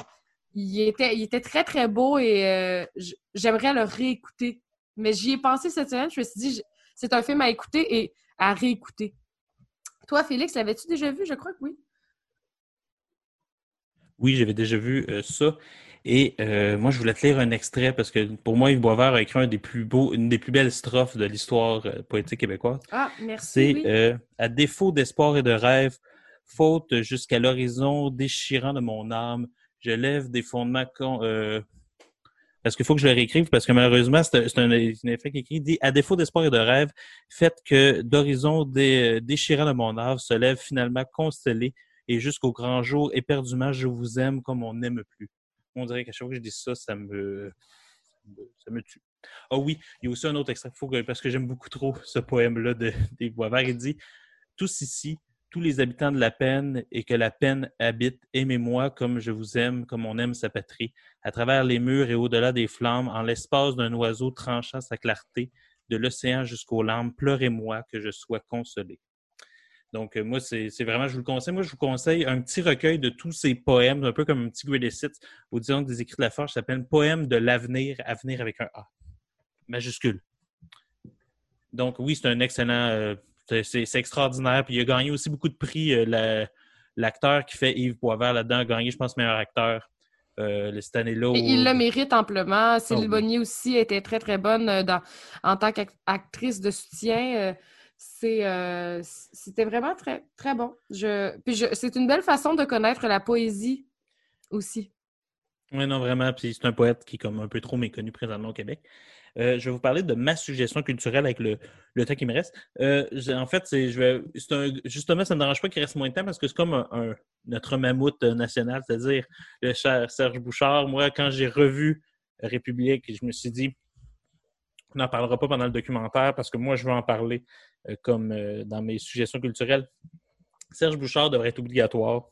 il était, il était très, très beau et j'aimerais le réécouter. Mais j'y ai pensé cette semaine, je me suis dit, c'est un film à écouter et à réécouter. Toi, Félix, l'avais-tu déjà vu? Je crois que oui. Oui, j'avais déjà vu euh, ça. Et euh, moi, je voulais te lire un extrait parce que pour moi, Yves Boisvert a écrit un des plus beaux, une des plus belles strophes de l'histoire euh, poétique québécoise. Ah, merci. C'est oui. à défaut d'espoir et de rêve, faute jusqu'à l'horizon déchirant de mon âme, je lève des fondements con- parce qu'il faut que je le réécrive, parce que malheureusement, c'est un, effet qui écrit dit à défaut d'espoir et de rêve, faites que d'horizon dé- déchirant de mon âme se lève finalement constellé, et jusqu'au grand jour, éperdument, je vous aime comme on n'aime plus. On dirait qu'à chaque fois que je dis ça, ça me, ça me tue. Ah oui, il y a aussi un autre extrait, faut parce que j'aime beaucoup trop ce poème-là de, des Boisvert. Il dit Tous ici, tous les habitants de la peine et que la peine habite, aimez-moi comme je vous aime, comme on aime sa patrie, à travers les murs et au-delà des flammes, en l'espace d'un oiseau tranchant sa clarté, de l'océan jusqu'aux larmes, pleurez-moi que je sois consolé. Donc, euh, moi, c'est vraiment, je vous le conseille. Moi, je vous conseille un petit recueil de tous ces poèmes, un peu comme un petit greatest hits, au disons des écrits de la Forge, s'appelle Poème de l'avenir, avenir avec un A, majuscule. Donc, oui, c'est un excellent, euh, c'est- extraordinaire. Puis, il a gagné aussi beaucoup de prix. euh, la- L'acteur qui fait Yves Boisvert là-dedans a gagné, je pense, meilleur acteur euh, le- cette année-là. Il le mérite amplement. Céline Oh oui. Bonnier aussi était très, très bonne euh, dans, en tant qu'actrice de soutien. euh, euh, C'était vraiment très, très bon. Je, puis je, c'est une belle façon de connaître la poésie aussi. Oui, non, vraiment. Puis c'est un poète qui est comme un peu trop méconnu présentement au Québec. Euh, je vais vous parler de ma suggestion culturelle avec le, temps qui me reste. Euh, en fait, c'est, justement, ça ne me dérange pas qu'il reste moins de temps parce que c'est comme notre mammouth national, c'est-à-dire le cher Serge Bouchard. Moi, quand j'ai revu République, je me suis dit, on n'en parlera pas pendant le documentaire parce que moi, je veux en parler euh, comme dans mes suggestions culturelles. Serge Bouchard devrait être obligatoire,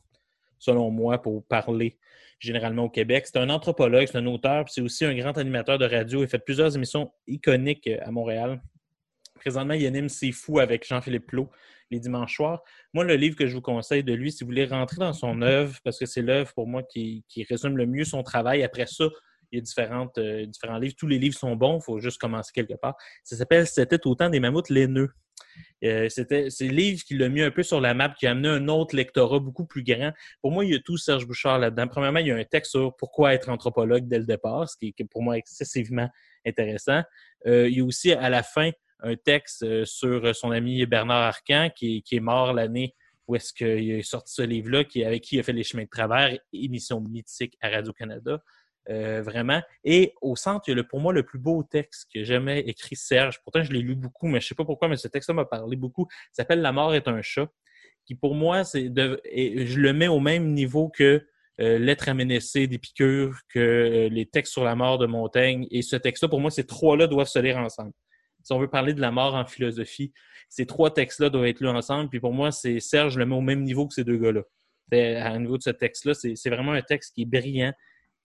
selon moi, pour parler généralement au Québec. C'est un anthropologue, c'est un auteur, puis c'est aussi un grand animateur de radio. Il a fait plusieurs émissions iconiques euh, à Montréal. Présentement, il anime C'est fou avec Jean-Philippe Plot les dimanches soirs. Moi, le livre que je vous conseille de lui, si vous voulez rentrer dans son œuvre, parce que c'est l'œuvre pour moi qui, qui résume le mieux son travail. Après ça, il y a différentes, euh, différents livres. Tous les livres sont bons, il faut juste commencer quelque part. Ça s'appelle C'était autant des mammouths laineux. Euh, c'était, c'est le livre qui l'a mis un peu sur la map, qui a amené un autre lectorat beaucoup plus grand. Pour moi, il y a tout Serge Bouchard là-dedans. Premièrement, il y a un texte sur pourquoi être anthropologue dès le départ, ce qui est est pour moi excessivement intéressant. Euh, il y a aussi à la fin un texte sur son ami Bernard Arcan, qui, est- qui est mort l'année où est-ce qu'il a sorti ce livre-là, qui, avec qui il a fait Les chemins de travers, émission mythique à Radio-Canada. Euh, vraiment. Et au centre, il y a pour moi le plus beau texte que jamais écrit Serge. Pourtant, je l'ai lu beaucoup, mais je sais pas pourquoi, mais ce texte-là m'a parlé beaucoup. Il s'appelle La mort est un chat, qui pour moi, c'est je le mets au même niveau que euh, Lettre à Ménécée d'Épicure, que euh, les textes sur la mort de Montaigne. Et ce texte-là, pour moi, ces trois-là doivent se lire ensemble. Si on veut parler de la mort en philosophie, ces trois textes-là doivent être lus ensemble. Puis pour moi, c'est Serge, le mets au même niveau que ces deux gars-là. À niveau de ce texte-là, c'est vraiment un texte qui est brillant,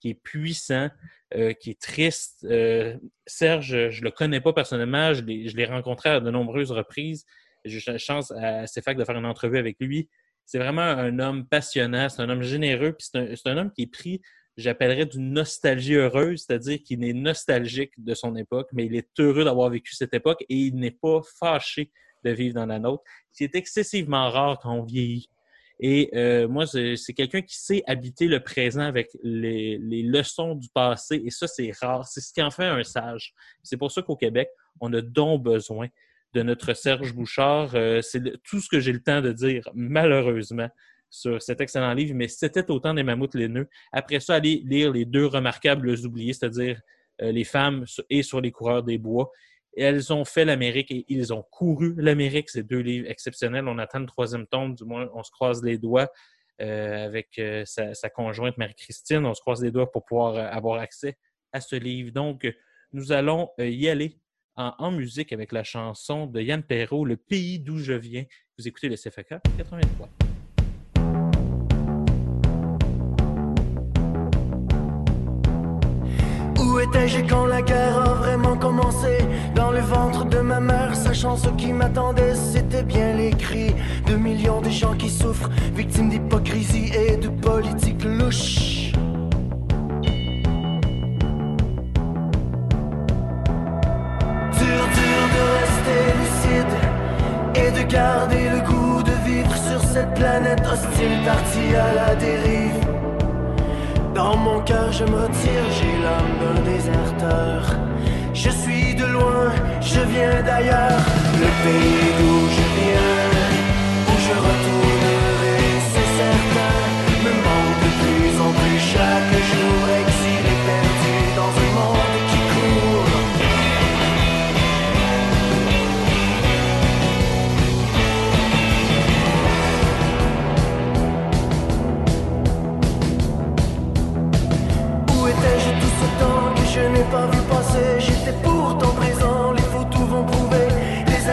qui est puissant, euh, qui est triste. Euh, Serge, je le connais pas personnellement, je l'ai rencontré à de nombreuses reprises. J'ai eu la chance à CFAC de faire une entrevue avec lui. C'est vraiment un homme passionnant, c'est un homme généreux, puis c'est un, homme qui est pris, j'appellerais, d'une nostalgie heureuse, c'est-à-dire qu'il est nostalgique de son époque, mais il est heureux d'avoir vécu cette époque et il n'est pas fâché de vivre dans la nôtre. C'est excessivement rare quand on vieillit. Et euh, moi, c'est quelqu'un qui sait habiter le présent avec les, les leçons du passé. Et ça, c'est rare. C'est ce qui en fait un sage. C'est pour ça qu'au Québec, on a donc besoin de notre Serge Bouchard. Euh, c'est tout ce que j'ai le temps de dire, malheureusement, sur cet excellent livre. Mais c'était autant des mammouths laineux. Après ça, allez lire les deux remarquables oubliés, c'est-à-dire euh, Les femmes et sur les coureurs des bois. Elles ont fait l'Amérique et ils ont couru l'Amérique. C'est deux livres exceptionnels. On attend le troisième tome, du moins, on se croise les doigts euh, avec euh, sa, conjointe Marie-Christine. On se croise les doigts pour pouvoir euh, avoir accès à ce livre. Donc, nous allons y aller en, musique avec la chanson de Yann Perrault, Le pays d'où je viens. Vous écoutez le CFK 83. Où étais-je quand la guerre a vraiment commencé? Le ventre de ma mère, sachant ce qui m'attendait, c'était bien les cris de millions de gens qui souffrent, victimes d'hypocrisie et de politique louche. Dur, dur de rester lucide et de garder le goût de vivre sur cette planète hostile partie à la dérive. Dans mon cœur, je me retire, j'ai l'âme d'un déserteur. Je suis de loin, je viens d'ailleurs, le pays d'où je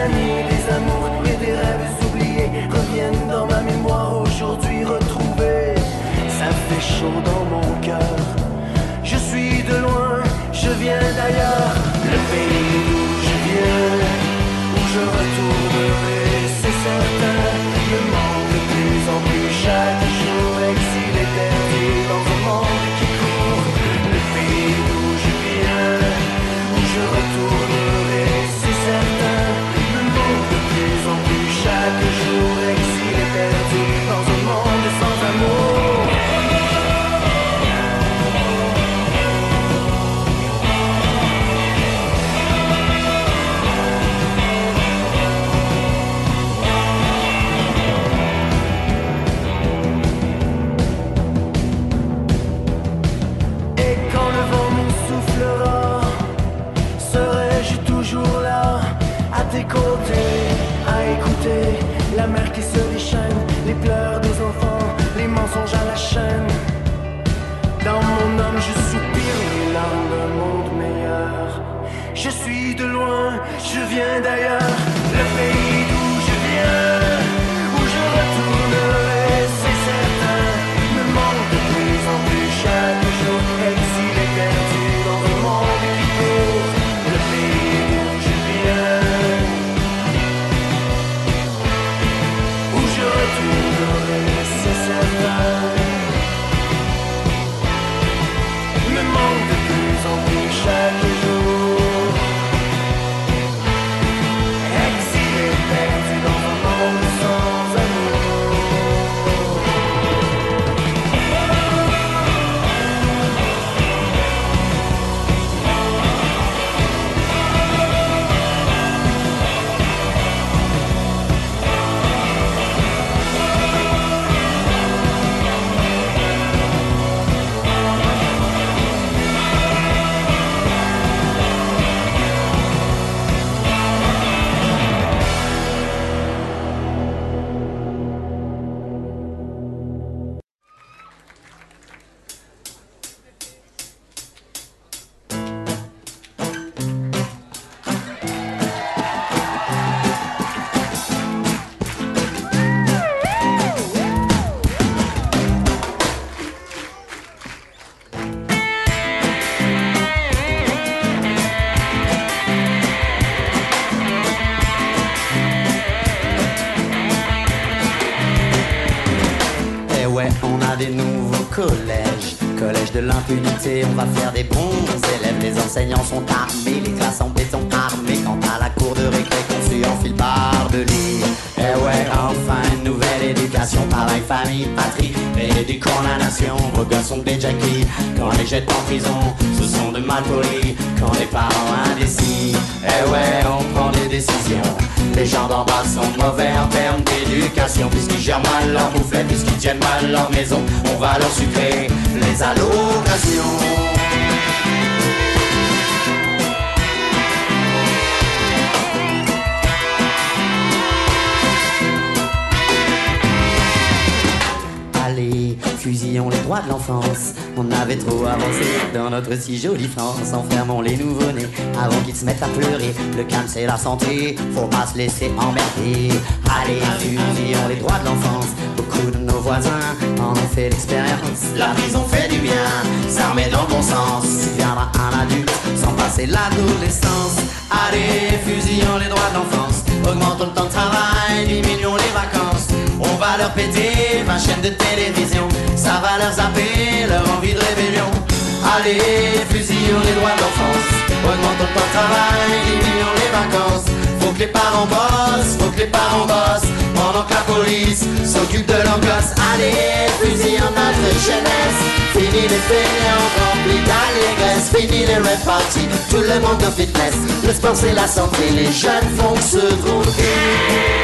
années, des amours et des rêves oubliés Reviennent dans ma mémoire aujourd'hui retrouvés. Ça fait chaud dans mon cœur. Je suis de loin, je viens d'ailleurs. Le pays d'où je viens Où je retournerai, je viens d'ailleurs, l'impunité, on va faire des bons élèves. Les enseignants sont armés, les classes en béton armées. Quant à la cour de récré, suit en fil par de lit. Eh ouais, enfin une nouvelle éducation, pareil, famille, patrie, éduquons la nation. Vos gosses sont des jackies, quand on les jette en prison, ce sont de mal polis. Quand les parents indécis, eh ouais, on prend des décisions. Les gens d'en bas sont mauvais en termes d'éducation, puisqu'ils gèrent mal leur mouflet, puisqu'ils tiennent mal leur maison. On va leur sucrer les allocations. De l'enfance. On avait trop avancé dans notre si jolie France. Enfermons les nouveau-nés avant qu'ils se mettent à pleurer. Le calme, c'est la santé, faut pas se laisser emmerder. Allez, fusillons les droits de l'enfance. Beaucoup de nos voisins en ont fait l'expérience. La prison fait du bien, ça remet dans le bon sens. Il viendra un adulte sans passer l'adolescence. Allez, fusillons les droits de l'enfance. Augmentons le temps de travail, diminuons les vacances. Leur péter 20 chaînes de télévision. Ça va leur zapper leur envie de rébellion. Allez, fusillons les droits de l'enfance. Augmentons le temps de travail, diminuons les vacances. Faut que les parents bossent, faut que les parents bossent. Pendant que la police s'occupe de leurs gosses. Allez, fusillons notre jeunesse. Fini les fainéants remplis d'allégresse. Fini les red parties, tout le monde de fitness. Le sport c'est la santé, les jeunes font se droguer.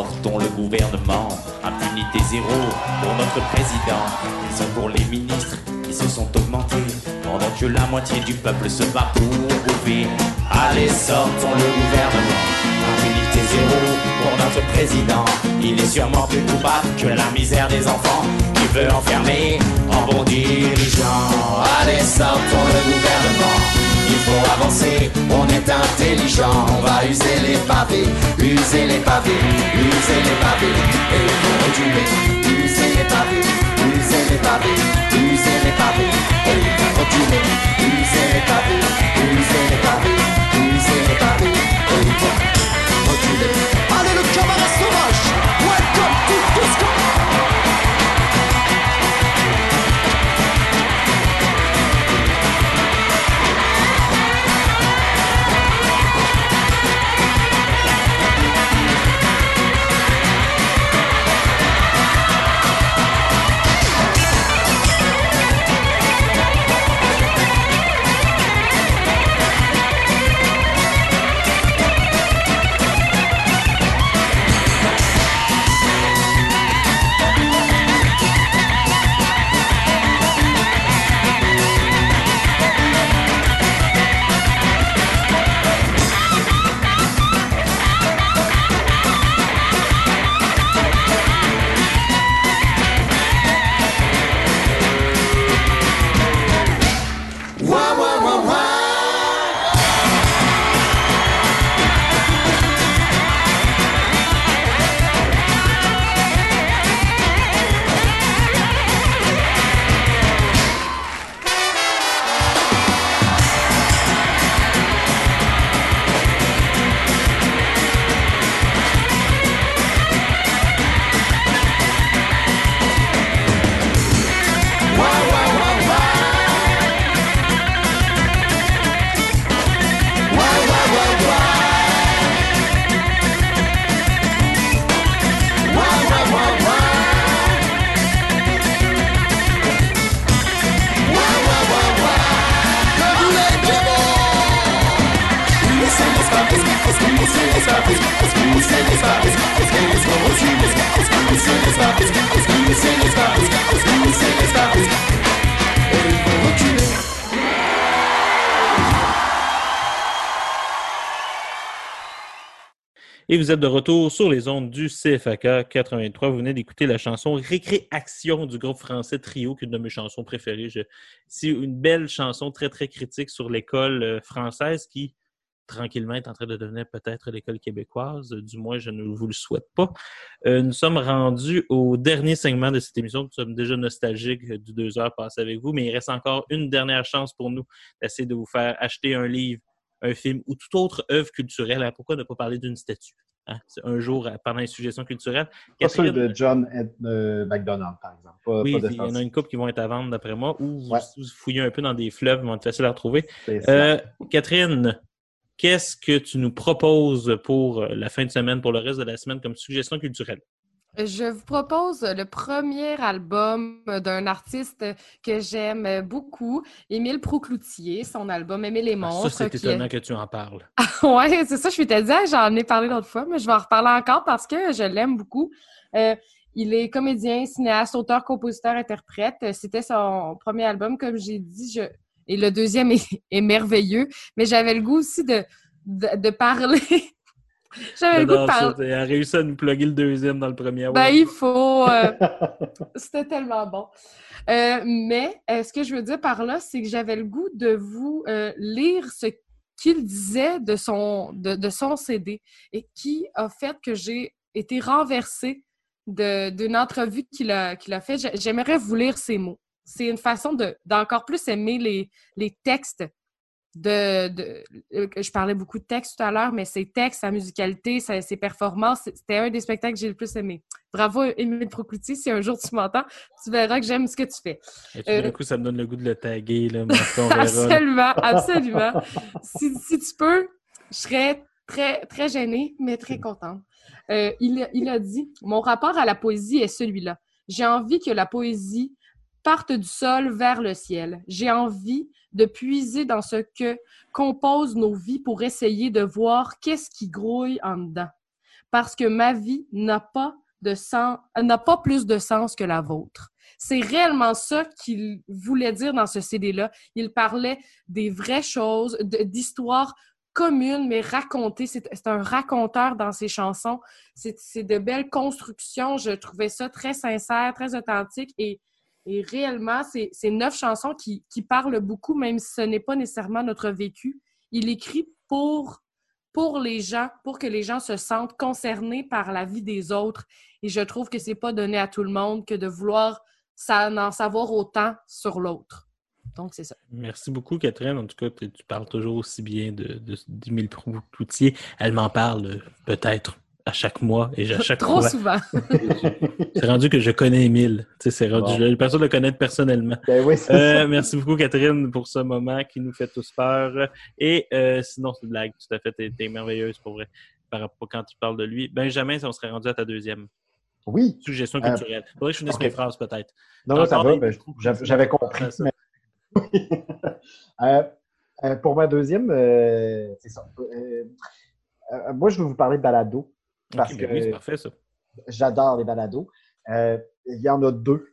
Sortons le gouvernement. Impunité zéro pour notre président. Ils sont pour les ministres qui se sont augmentés. Pendant que la moitié du peuple se bat pour. Allez, sortons le gouvernement. Impunité zéro pour notre président. Il est sûrement plus coupable que la misère des enfants qui veut enfermer en bon dirigeant. Allez, sortons le gouvernement. Il faut avancer, on est intelligent, on va user les pavés, user les pavés, user les pavés, et il faut user les pavés, user les pavés, user les pavés, et user les pavés, user les pavés, Et vous êtes de retour sur les ondes du CFAK 83. Vous venez d'écouter la chanson Récréation du groupe français Trio, qui est une de mes chansons préférées. C'est une belle chanson très, très critique sur l'école euh, française qui tranquillement est en train de devenir peut-être l'école québécoise. Du moins, je ne vous le souhaite pas. Euh, nous sommes rendus au dernier segment de cette émission. Nous sommes déjà nostalgiques du deux heures passées avec vous, mais il reste encore une dernière chance pour nous d'essayer de vous faire acheter un livre, un film ou toute autre œuvre culturelle. Alors, pourquoi ne pas parler d'une statue? hein? Un jour, euh, pendant les suggestions culturelles. Pas ceux de John Ed- euh, McDonald, par exemple. Pas, oui, pas il y en a une couple qui vont être à vendre d'après moi, ou vous, Ouais. vous fouillez un peu dans des fleuves, ils vont être faciles à retrouver. Euh, Catherine, qu'est-ce que tu nous proposes pour euh, la fin de semaine, pour le reste de la semaine, comme suggestion culturelle? Je vous propose le premier album d'un artiste que j'aime beaucoup, Émile Proucloutier, son album Aimer les Ah, monstres. ça, c'est est- étonnant que tu en parles. ouais, c'est ça, je m'étais dit, Ah, j'en ai parlé l'autre fois, mais je vais en reparler encore parce que je l'aime beaucoup. Euh, il est comédien, cinéaste, auteur, compositeur, interprète. C'était son premier album, comme j'ai dit, je... et le deuxième est, est merveilleux, mais j'avais le goût aussi de, de, de parler. J'avais le goût de parler. Elle a réussi à nous plugger le deuxième dans le premier. Ben, Ouais. il faut. euh, C'était tellement bon. Euh, mais euh, ce que je veux dire par là, c'est que j'avais le goût de vous lire ce qu'il disait de son, de, de son CD et qui a fait que j'ai été renversée de- d'une entrevue qu'il a, qu'il a fait. J'ai- J'aimerais vous lire ces mots. C'est une façon de- d'encore plus aimer les, les textes de, de- euh, je parlais beaucoup de textes tout à l'heure, mais ses textes, sa musicalité, sa- ses performances, c'était un des spectacles que j'ai le plus aimé. Bravo, Émile Procloutier. Si un jour tu m'entends, tu verras que j'aime ce que tu fais. Et d'un Euh, coup, ça me donne le goût de le taguer. Là, mais après, on verra, là. absolument, absolument. si, si tu peux, je serais très, très gênée, mais très contente. Euh, il, il a dit Mon rapport à la poésie est celui-là. J'ai envie que la poésie parte du sol vers le ciel. J'ai envie de puiser dans ce que composent nos vies pour essayer de voir qu'est-ce qui grouille en dedans. Parce que ma vie n'a pas de sens, n'a pas plus de sens que la vôtre. C'est réellement ça qu'il voulait dire dans ce CD-là. Il parlait des vraies choses, d'histoires communes, mais racontées. C'est un raconteur dans ses chansons. C'est de belles constructions. Je trouvais ça très sincère, très authentique et, et réellement, c'est neuf chansons qui, parlent beaucoup, même si ce n'est pas nécessairement notre vécu. Il écrit pour, pour les gens, pour que les gens se sentent concernés par la vie des autres. Et je trouve que c'est pas donné à tout le monde que de vouloir en savoir autant sur l'autre. Donc, c'est ça. Merci beaucoup, Catherine. En tout cas, tu parles toujours aussi bien de, de, d'Émile Proutoutier. Elle m'en parle euh, peut-être à chaque mois et à chaque Trop fois. souvent. C'est rendu que je connais Émile. Tu sais, c'est rendu, Bon. j'ai l'impression de le connaître personnellement. Ben oui, c'est Euh, ça. merci beaucoup, Catherine, pour ce moment qui nous fait tous peur. Et euh, sinon, c'est une blague, tout à fait. T'es, t'es merveilleuse pour vrai. Par rapport quand tu parles de lui. Benjamin, si on serait rendu à ta deuxième Oui. suggestion Euh, culturelle. Faudrait que je finisse ok. mes phrases, peut-être. Non, non, ça va. ben, j'avais j'avais compris. Ça. mais- Euh, euh, pour ma deuxième, euh, c'est ça. Euh, euh, moi, je vais vous parler de balado. Parce Ok, que ben oui, c'est parfait, ça. j'adore les balados. Euh, il y en a deux.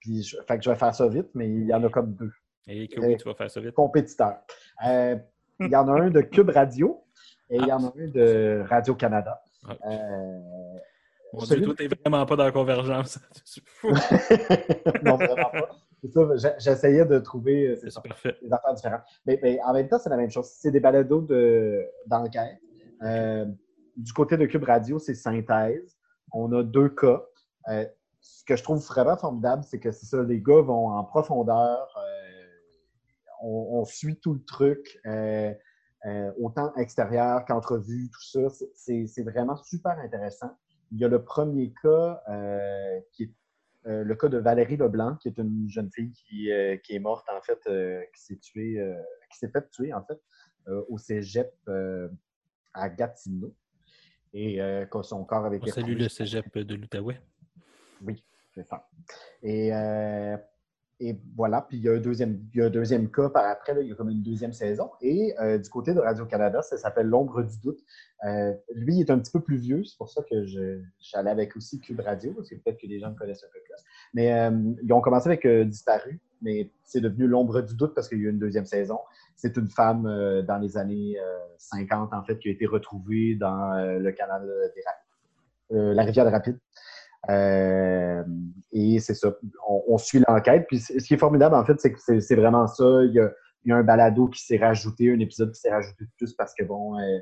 Puis je, fait que je vais faire ça vite, mais il y en a comme deux. Et que oui, tu vas faire ça vite. Compétiteurs. Euh, il y en a un de Cube Radio et il y en a un de Radio-Canada. Ah. Euh, Mon Dieu, toi, t'es vraiment pas dans la convergence. Non, vraiment pas. C'est ça, j'ai- j'essayais de trouver euh, c'est ça, parfait. des affaires différentes. Mais, mais en même temps, c'est la même chose. C'est des balados de- d'enquête. Euh, du côté de Cube Radio, c'est synthèse. On a deux cas. Euh, ce que je trouve vraiment formidable, c'est que c'est ça, les gars vont en profondeur. euh, on, on suit tout le truc, euh, euh, autant extérieur qu'entrevue, tout ça. C'est- vraiment super intéressant. Il y a le premier cas euh, qui est euh, le cas de Valérie Leblanc, qui est une jeune fille qui, qui est morte, en fait, qui s'est tuée, qui s'est fait tuer, en fait, au cégep à Gatineau. Et euh, que son corps avait On été salue le cégep de l'Outaouais. oui, c'est ça. Et, euh, et voilà, puis il y, a un deuxième, il y a un deuxième cas par après, là, il y a comme une deuxième saison. Et euh, du côté de Radio-Canada, ça s'appelle L'ombre du doute. Euh, lui, il est un petit peu plus vieux, c'est pour ça que je- j'allais avec aussi Cube Radio, parce que peut-être que les gens le connaissent un peu plus. Mais ils ont commencé avec Disparu, mais c'est devenu L'ombre du doute parce qu'il y a eu une deuxième saison. C'est une femme euh, dans les années euh, 50, en fait, qui a été retrouvée dans euh, le canal des Rapides, euh, la rivière des Rapides. Euh, et c'est ça, on, suit l'enquête. Puis ce qui est formidable, en fait, c'est que c'est vraiment ça. Il y a, un balado qui s'est rajouté, un épisode qui s'est rajouté de plus parce que, bon, euh,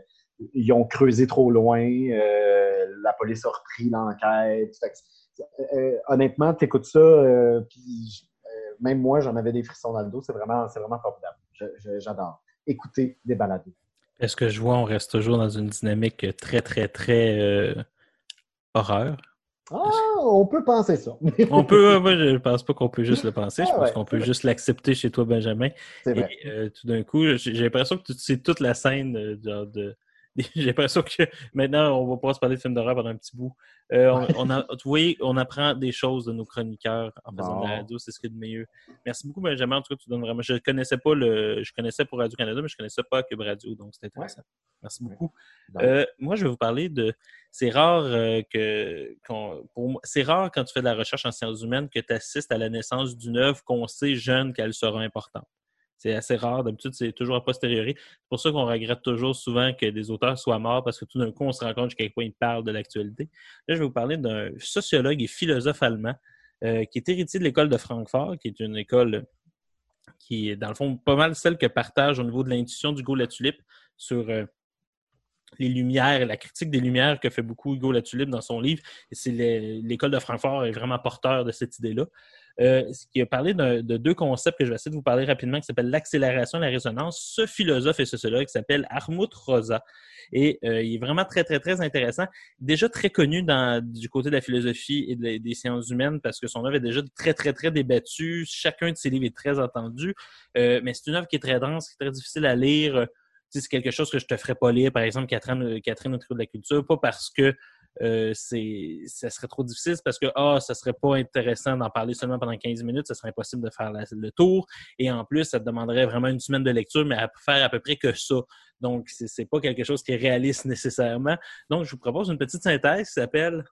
ils ont creusé trop loin, euh, la police a repris l'enquête. Euh, honnêtement, tu écoutes ça, euh, puis euh, même moi, j'en avais des frissons dans le dos. C'est vraiment, c'est vraiment formidable. J'adore. Écouter des balados. Est-ce que je vois, on reste toujours dans une dynamique très, très, très euh, horreur? Ah, on peut penser ça. On peut, moi, je pense pas qu'on peut juste le penser. Je Ah pense ouais, qu'on c'est peut vrai. juste l'accepter chez toi, Benjamin. C'est vrai. Et euh, tout d'un coup, j'ai l'impression que tu sais toute la scène euh, de. J'ai l'impression que maintenant, on va pouvoir se parler de films d'horreur pendant un petit bout. Euh, on, on a, vous voyez, on apprend des choses de nos chroniqueurs en faisant de la radio, c'est ce qu'il y a de meilleur. Merci beaucoup, Benjamin. En tout cas, tu donnes vraiment. Je connaissais pas le. Je connaissais pour Radio-Canada, mais je connaissais pas Cube Radio, donc c'est intéressant. Merci beaucoup. Euh, moi, je vais vous parler de. C'est rare euh, que. pour C'est rare quand tu fais de la recherche en sciences humaines que tu assistes à la naissance d'une œuvre qu'on sait jeune qu'elle sera importante. C'est assez rare. D'habitude, c'est toujours a posteriori. C'est pour ça qu'on regrette toujours souvent que des auteurs soient morts parce que tout d'un coup, on se rend compte jusqu'à quel point ils parlent de l'actualité. Là, je vais vous parler d'un sociologue et philosophe allemand euh, qui est héritier de l'école de Francfort, qui est une école qui est, dans le fond, pas mal celle que partage au niveau de l'intuition d'Hugo Latulippe sur euh, les Lumières, la critique des Lumières que fait beaucoup Hugo Latulippe dans son livre. Et c'est le- l'école de Francfort est vraiment porteur de cette idée-là. Euh, qui a parlé de deux concepts que je vais essayer de vous parler rapidement, qui s'appellent l'accélération et la résonance. Ce philosophe et sociologue s'appelle Armut Rosa. Et euh, il est vraiment très, très, très intéressant. Déjà très connu dans, du côté de la philosophie et des sciences humaines parce que son œuvre est déjà très, très, très débattue. Chacun de ses livres est très entendu. Euh, mais c'est une œuvre qui est très dense, qui est très difficile à lire. Tu sais, c'est quelque chose que je te ferais pas lire, par exemple, Catherine, Catherine au de la culture, pas parce que euh, c'est, ça serait trop difficile, parce que ah, ça serait pas intéressant d'en parler seulement pendant 15 minutes, ça serait impossible de faire le tour. Et en plus, ça te demanderait vraiment une semaine de lecture, mais à faire à peu près que ça. Donc, c'est pas quelque chose qui est réaliste nécessairement. Donc, je vous propose une petite synthèse qui s'appelle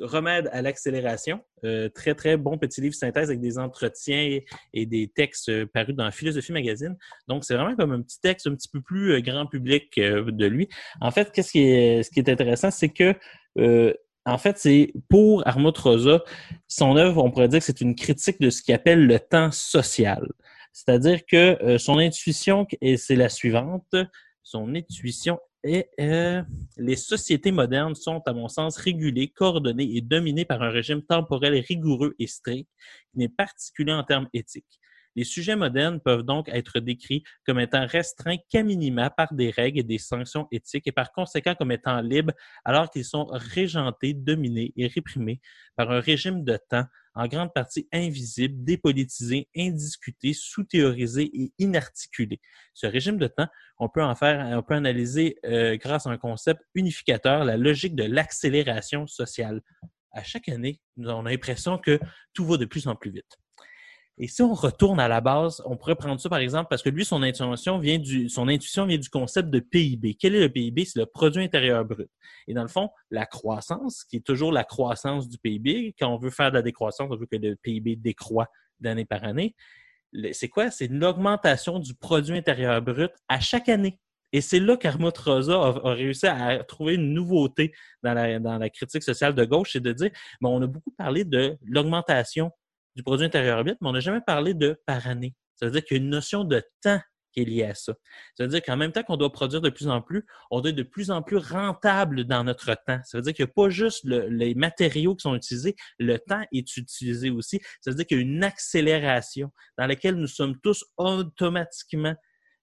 Remède à l'accélération. Euh, très, très bon petit livre synthèse avec des entretiens et des textes parus dans Philosophie Magazine. Donc, c'est vraiment comme un petit texte un petit peu plus euh, grand public euh, de lui. En fait, qu'est-ce qui est, ce qui est intéressant, c'est que, euh, en fait, c'est pour Armut Rosa, son œuvre, on pourrait dire que c'est une critique de ce qu'il appelle le temps social. C'est-à-dire que son intuition, et c'est la suivante, son intuition est euh, les sociétés modernes sont, à mon sens, régulées, coordonnées et dominées par un régime temporel rigoureux et strict qui n'est particulier en termes éthiques. Les sujets modernes peuvent donc être décrits comme étant restreints qu'à minima par des règles et des sanctions éthiques et par conséquent comme étant libres alors qu'ils sont régentés, dominés et réprimés par un régime de temps en grande partie invisible, dépolitisé, indiscuté, sous-théorisé et inarticulé. Ce régime de temps, on peut en faire, on peut analyser euh, grâce à un concept unificateur, la logique de l'accélération sociale. À chaque année, nous avons l'impression que tout va de plus en plus vite. Et si on retourne à la base, on pourrait prendre ça par exemple parce que lui, son intuition vient du, son intuition vient du concept de PIB. Quel est le PIB? C'est le produit intérieur brut. Et dans le fond, la croissance, qui est toujours la croissance du PIB, quand on veut faire de la décroissance, on veut que le PIB décroît d'année par année. C'est quoi? C'est l'augmentation du produit intérieur brut à chaque année. Et c'est là qu'Armut Rosa a, a réussi à trouver une nouveauté dans la, dans la critique sociale de gauche, c'est de dire, bon, on a beaucoup parlé de l'augmentation du produit intérieur brut, mais on n'a jamais parlé de par année. Ça veut dire qu'il y a une notion de temps qui est liée à ça. Ça veut dire qu'en même temps qu'on doit produire de plus en plus, on doit être de plus en plus rentable dans notre temps. Ça veut dire qu'il n'y a pas juste le- les matériaux qui sont utilisés, le temps est utilisé aussi. Ça veut dire qu'il y a une accélération dans laquelle nous sommes tous automatiquement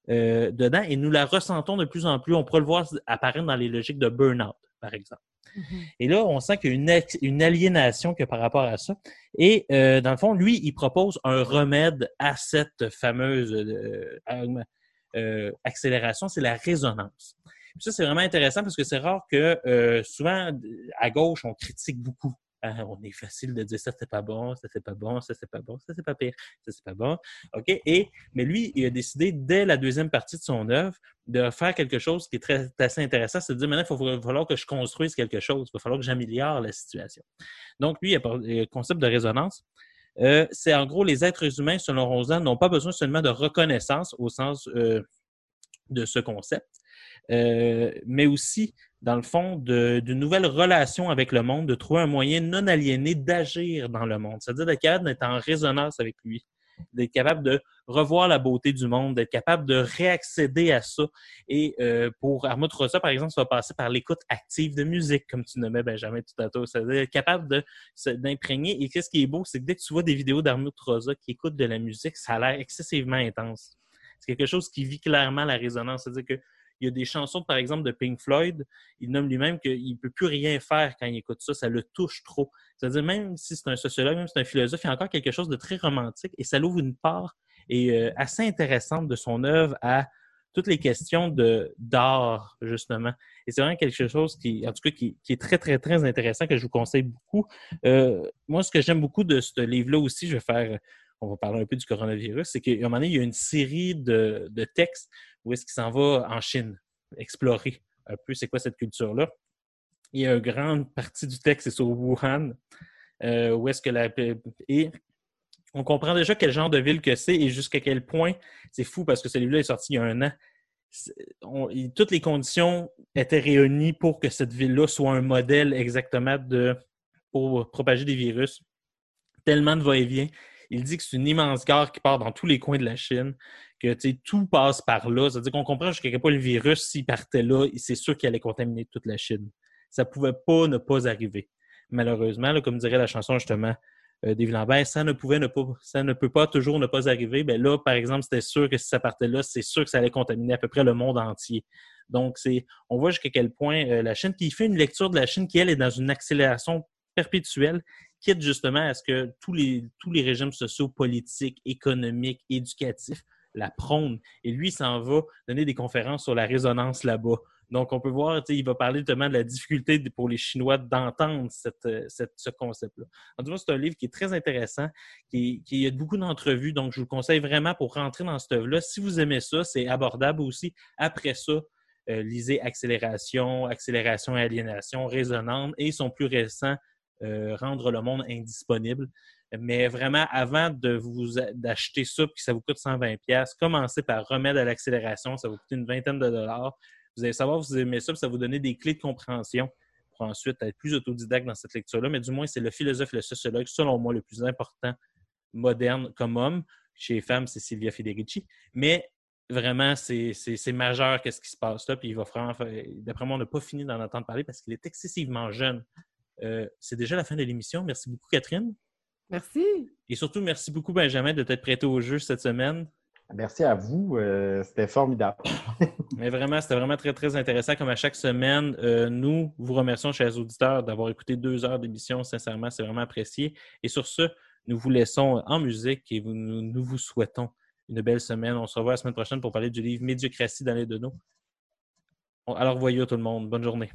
euh, dedans et nous la ressentons de plus en plus. On pourrait le voir apparaître dans les logiques de burn-out, par exemple. Et là, on sent qu'il y a une, aliénation que par rapport à ça. Et euh, dans le fond, lui, il propose un remède à cette fameuse euh, euh, accélération, c'est la résonance. Ça, c'est vraiment intéressant parce que c'est rare que souvent, à gauche, on critique beaucoup. Hein, on est facile de dire ça, c'est pas bon, ça, c'est pas bon, ça, c'est pas bon, ça, c'est pas pire, ça, c'est pas bon. OK? Et, mais lui, il a décidé, dès la deuxième partie de son œuvre, de faire quelque chose qui est très assez intéressant, c'est de dire maintenant, il va falloir que je construise quelque chose, il va falloir que j'améliore la situation. Donc, lui, le concept de résonance. Euh, c'est en gros, les êtres humains, selon Rosa, n'ont pas besoin seulement de reconnaissance au sens euh, de ce concept, euh, mais aussi, dans le fond, d'une nouvelle relation avec le monde, de trouver un moyen non aliéné d'agir dans le monde, c'est-à-dire d'être d'être en résonance avec lui. D'être capable de revoir la beauté du monde, d'être capable de réaccéder à ça. Et euh, pour Armand Rosa, par exemple, ça va passer par l'écoute active de musique, comme tu nommais Benjamin tout à l'heure. C'est-à-dire être capable d'imprégner. Et qu'est-ce qui est beau, c'est que dès que tu vois des vidéos d'Armand Rosa qui écoutent de la musique, ça a l'air excessivement intense. C'est quelque chose qui vit clairement la résonance. C'est-à-dire que il y a des chansons, par exemple, de Pink Floyd, il nomme lui-même qu'il ne peut plus rien faire quand il écoute ça, ça le touche trop. C'est-à-dire, même si c'est un sociologue, même si c'est un philosophe, il y a encore quelque chose de très romantique et ça l'ouvre une part et, euh, assez intéressante de son œuvre à toutes les questions d'art, justement. Et c'est vraiment quelque chose qui, en tout cas, qui est très, très, très intéressant, que je vous conseille beaucoup. Euh, moi, ce que j'aime beaucoup de ce livre-là aussi, je vais faire, on va parler un peu du coronavirus, c'est qu'à un moment donné, il y a une série de, textes où est-ce qu'il s'en va en Chine, explorer un peu c'est quoi cette culture-là. Il y a une grande partie du texte, c'est sur Wuhan, euh, où est-ce que la... Et on comprend déjà quel genre de ville que c'est et jusqu'à quel point c'est fou parce que ce livre-là est sorti il y a un an. Toutes les conditions étaient réunies pour que cette ville-là soit un modèle exactement pour propager des virus. Tellement de va-et-vient. Il dit que c'est une immense gare qui part dans tous les coins de la Chine, que tout passe par là. C'est-à-dire qu'on comprend jusqu'à quel point le virus, s'il partait là, c'est sûr qu'il allait contaminer toute la Chine. Ça pouvait pas ne pas arriver. Malheureusement, comme dirait la chanson justement euh, d'Yves Lambert, ça ne pouvait pas, peut pas toujours ne pas arriver. Ben là, par exemple, c'était sûr que si ça partait là, c'est sûr que ça allait contaminer à peu près le monde entier. Donc, on voit jusqu'à quel point euh, la Chine, il fait une lecture de la Chine qui, elle, est dans une accélération perpétuelle, quitte justement à ce que tous les, tous les régimes sociaux, politiques, économiques, éducatifs la prônent. Et lui, il s'en va donner des conférences sur la résonance là-bas. Donc, on peut voir, il va parler notamment de la difficulté pour les Chinois d'entendre cette, euh, cette- ce concept-là. En tout cas, c'est un livre qui est très intéressant, qui, qui a beaucoup d'entrevues, donc je vous le conseille vraiment pour rentrer dans cette œuvre-là. Si vous aimez ça, c'est abordable aussi. Après ça, euh, lisez Accélération, Accélération et Aliénation, Résonante et son plus récent, Rendre le monde indisponible. Mais vraiment, avant de vous d'acheter ça puis que ça vous coûte 120$, pièces, commencez par Remède à l'accélération. Ça vous coûter une vingtaine de dollars. Vous allez savoir vous aimez ça, puis ça vous donner des clés de compréhension pour ensuite être plus autodidacte dans cette lecture-là. Mais du moins, c'est le philosophe et le sociologue, selon moi, le plus important moderne comme homme. Chez les femmes, c'est Silvia Federici. Mais vraiment, c'est majeur qu'est-ce qui se passe là. Puis il va vraiment D'après moi, on n'a pas fini d'en entendre parler parce qu'il est excessivement jeune. Euh, c'est déjà la fin de l'émission. Merci beaucoup, Catherine. Merci. Et surtout, merci beaucoup, Benjamin, de t'être prêté au jeu cette semaine. Merci à vous. euh, C'était formidable. Mais vraiment, c'était vraiment très, très intéressant. Comme à chaque semaine, euh, nous vous remercions, chers auditeurs, d'avoir écouté deux heures d'émission. Sincèrement, c'est vraiment apprécié. Et sur ce, nous vous laissons en musique et vous- nous, nous vous souhaitons une belle semaine. On se revoit la semaine prochaine pour parler du livre Médiocratie dans les deux Alors, voyons tout le monde. Bonne journée.